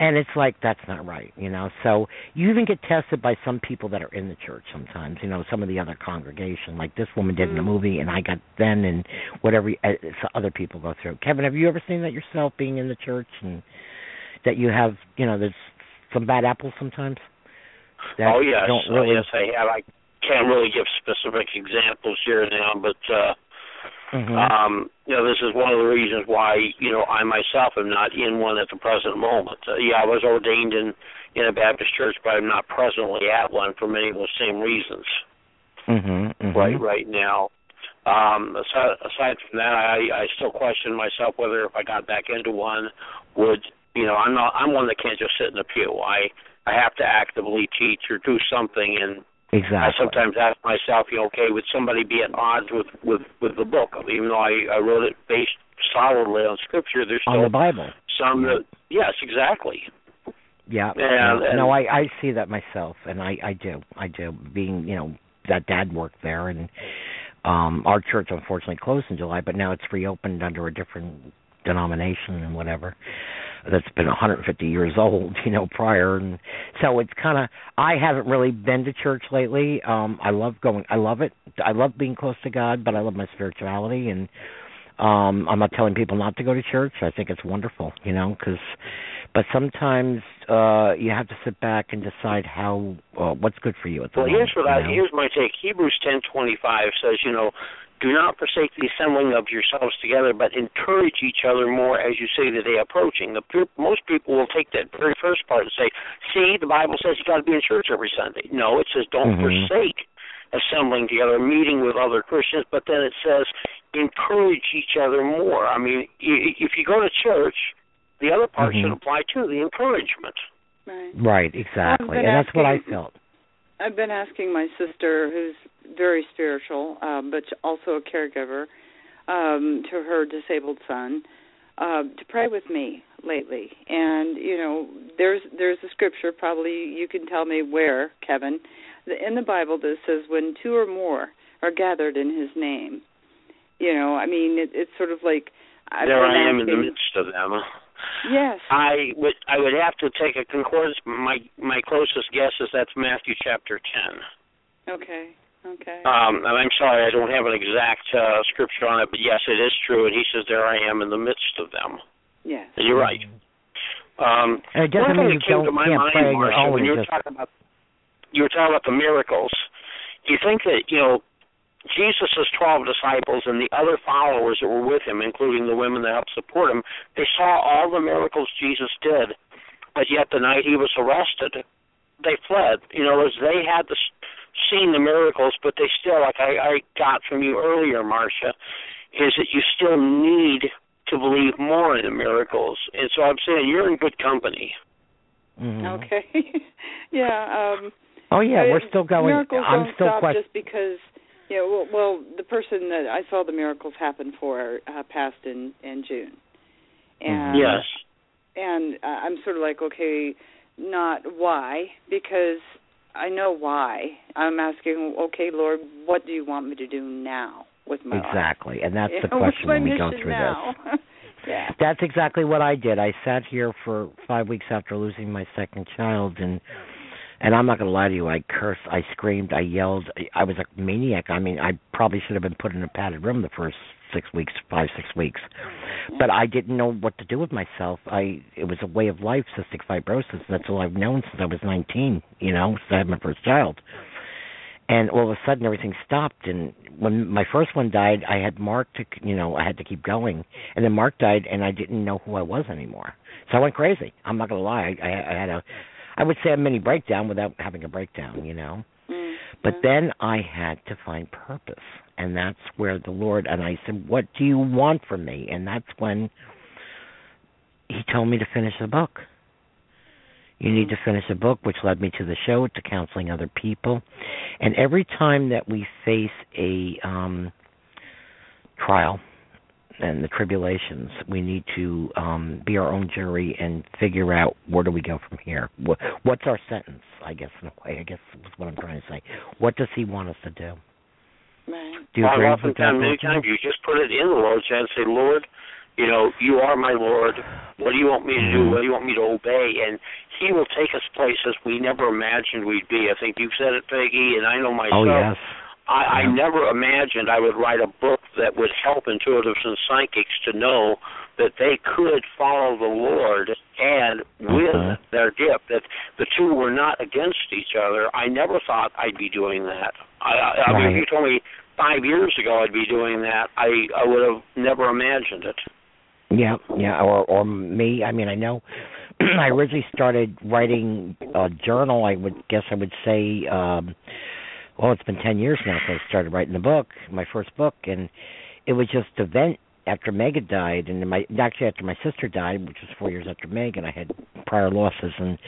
And it's like that's not right, you know. So you even get tested by some people that are in the church sometimes, you know, some of the other congregation, like this woman did in the Mm. movie, and I got then, and whatever uh, so other people go through. Kevin, have you ever seen that yourself, being in the church, and that you have, you know, there's some bad apples sometimes. That oh yes, don't oh, yes, I have. I can't really give specific examples here now, but uh Mhm. um you know this is one of the reasons why you know I myself am not in one at the present moment. Uh, yeah, I was ordained in in a Baptist church, but I'm not presently at one for many of those same reasons. Mhm. mhm. right right now. Um, aside, aside from that, I I still question myself whether if I got back into one, would you know I'm not I'm one that can't just sit in the pew. I I have to actively teach or do something, and Exactly. I sometimes ask myself, you know, okay, would somebody be at odds with with with the book? Even though I I wrote it based solidly on scripture, there's on still the Bible. some that yes, exactly. Yeah. Yeah, yeah. and- no, I I see that myself, and I I do I do. Being you know that dad worked there, and um our church unfortunately closed in July, but now it's reopened under a different denomination and whatever. That's been 150 years old, [LAUGHS] you know, prior, and so it's kind of. I haven't really been to church lately. Um I love going. I love it. I love being close to God, but I love my spirituality and. Um, I'm not telling people not to go to church. I think it's wonderful, you know, because but sometimes uh you have to sit back and decide how uh, what's good for you at the Well, moment. here's what I you know? here's my take. Hebrews ten twenty five says, you know, do not forsake the assembling of yourselves together, but encourage each other more as you see the day approaching. The pe- most people will take that very first part and say, "See, the Bible says you got to be in church every Sunday." No, it says don't Mhm. forsake assembling together, meeting with other Christians, but then it says encourage each other more. I mean, if you go to church, the other part Mhm. should apply too, the encouragement. Right. Right, exactly, been and that's what I felt. I've been asking my sister, who's very spiritual, um, but also a caregiver um, to her disabled son, uh, to pray with me lately. And you know, there's there's a scripture. Probably you can tell me where, Kevin, in the Bible that says when two or more are gathered in His name. You know, I mean, it, it's sort of like I've there I am in the midst of them. Yes. I would I would have to take a concordance. My my closest guess is that's Matthew chapter ten. Okay. Okay. Um, and I'm sorry, I don't have an exact uh, scripture on it, but yes, it is true. And he says, "There I am in the midst of them." Yes. And you're right. Um, And it doesn't one mean thing you that came to my mind, pray on your Marsha, when you were just talking about you were talking about the miracles. Do you think that you know Jesus' twelve disciples and the other followers that were with him, including the women that helped support him, they saw all the miracles Jesus did, but yet the night he was arrested, they fled. You know, as they had the, seen the miracles, but they still, like I, I got from you earlier, Marsha, is that you still need to believe more in the miracles. And so I'm saying you're in good company. Mhm. Okay. [LAUGHS] yeah. Um, Oh yeah, we're still going. Miracles I'm don't still stop questioning. just because. Yeah. Well, well, the person that I saw the miracles happen for uh, passed in in June, and Yes. and uh, I'm sort of like, okay, not why, because I know why. I'm asking, okay, Lord, what do you want me to do now with my life? Exactly, and that's the [LAUGHS] question when we go through now? this. [LAUGHS] yeah. That's exactly what I did. I sat here for five weeks after losing my second child, and and I'm not going to lie to you. I cursed, I screamed, I yelled. I- was a maniac. I mean, I probably should have been put in a padded room the first six weeks, five six weeks, but I didn't know what to do with myself. I it was a way of life, cystic fibrosis. That's all I've known since I was 19. You know, since I had my first child. And all of a sudden, everything stopped. And when my first one died, I had Mark to, you know, I had to keep going. And then Mark died, and I didn't know who I was anymore. So I went crazy. I'm not gonna lie. I, I, I had a, I would say a mini breakdown without having a breakdown, you know. Mm, But then I had to find purpose, and that's where the Lord and I said, "What do you want from me?" And that's when He told me to finish the book. You need to finish a book, which led me to the show, to counseling other people, and every time that we face a um, trial and the tribulations, we need to um, be our own jury and figure out where do we go from here. What, what's our sentence? I guess in a way, I guess is what I'm trying to say. What does He want us to do? Right. Do you well, agree I've with that? many times you just put it in the Lord's hand and say, Lord, you know, you are my Lord. What do you want me to do? Mhm. What do you want me to obey? And He will take us places we never imagined we'd be. I think you've said it, Peggy, and I know myself. Oh yes. I, I never imagined I would write a book that would help intuitives and psychics to know that they could follow the Lord and with Mhm. their gift, that the two were not against each other. I never thought I'd be doing that. I, I, I mean, if you told me five years ago I'd be doing that, I I would have never imagined it. Yeah, yeah, or or me. I mean, I know. [CLEARS THROAT] I originally started writing a journal. I would guess I would say, um well, it's been ten years now since I started writing the book, my first book, and it was just a vent after Megan died, and my actually after my sister died, which was four years after Megan. I had prior losses, and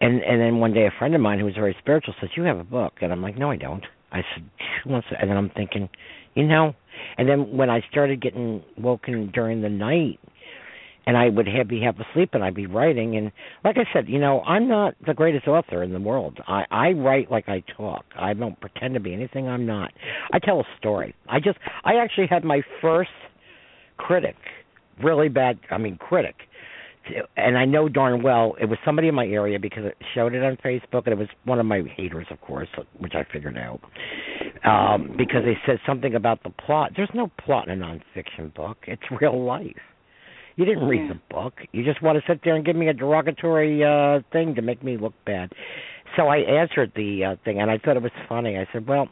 and and then one day a friend of mine who was very spiritual says, "You have a book," and I'm like, "No, I don't." I said, "Who wants?" And then I'm thinking, you know, and then when I started getting woken during the night, and I would have, be half asleep, and I'd be writing, and like I said, you know, I'm not the greatest author in the world. I I write like I talk. I don't pretend to be anything I'm not. I tell a story. I just I actually had my first critic, really bad. I mean, critic. And I know darn well it was somebody in my area because it showed it on Facebook, and it was one of my haters, of course, which I figured out. Um, because they said something about the plot. There's no plot in a nonfiction book. It's real life. You didn't read Yeah. the book. You just want to sit there and give me a derogatory uh thing to make me look bad. So I answered the uh thing and I thought it was funny. I said, "Well,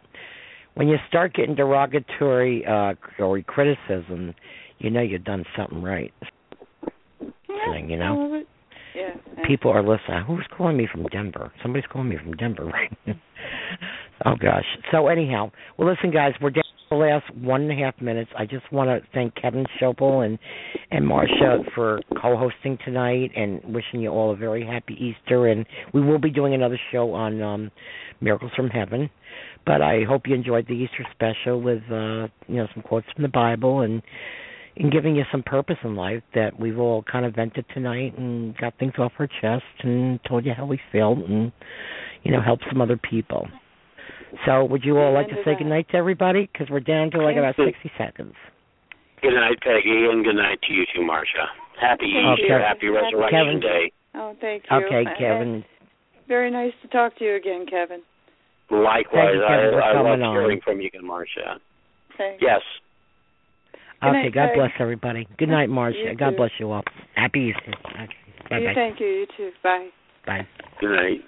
when you start getting derogatory uh or criticism, you know you've done something right." Thing, you know? I love it. Yeah. yeah. People are listening. Who's calling me from Denver? Somebody's calling me from Denver right now. [LAUGHS] oh gosh. So anyhow, well listen guys, we're down the last one and a half minutes. I just want to thank Kevin Schoeppel and and Marsha for co-hosting tonight and wishing you all a very happy Easter and we will be doing another show on um Miracles from Heaven. But I hope you enjoyed the Easter special with uh you know some quotes from the Bible and and giving you some purpose in life that we've all kind of vented tonight and got things off our chest and told you how we felt and you know helped some other people. So would you all like to say that. good night to everybody? Because we're down to like about sixty seconds. Good night, Peggy, and good night to you too, Marsha. Happy Thank Easter, you. happy Resurrection Kevin. Day. Oh, thank you. Okay, Uh, Kevin. Very nice to talk to you again, Kevin. Likewise, you, Kevin, for I, I love coming on. hearing from you again, Marsha. Thanks. Yes. Good okay, night, God Peg. bless everybody. Good night, Marsha. You God too. bless you all. Happy Easter. Bye-bye. Thank you. You too. Bye. Bye. Good night.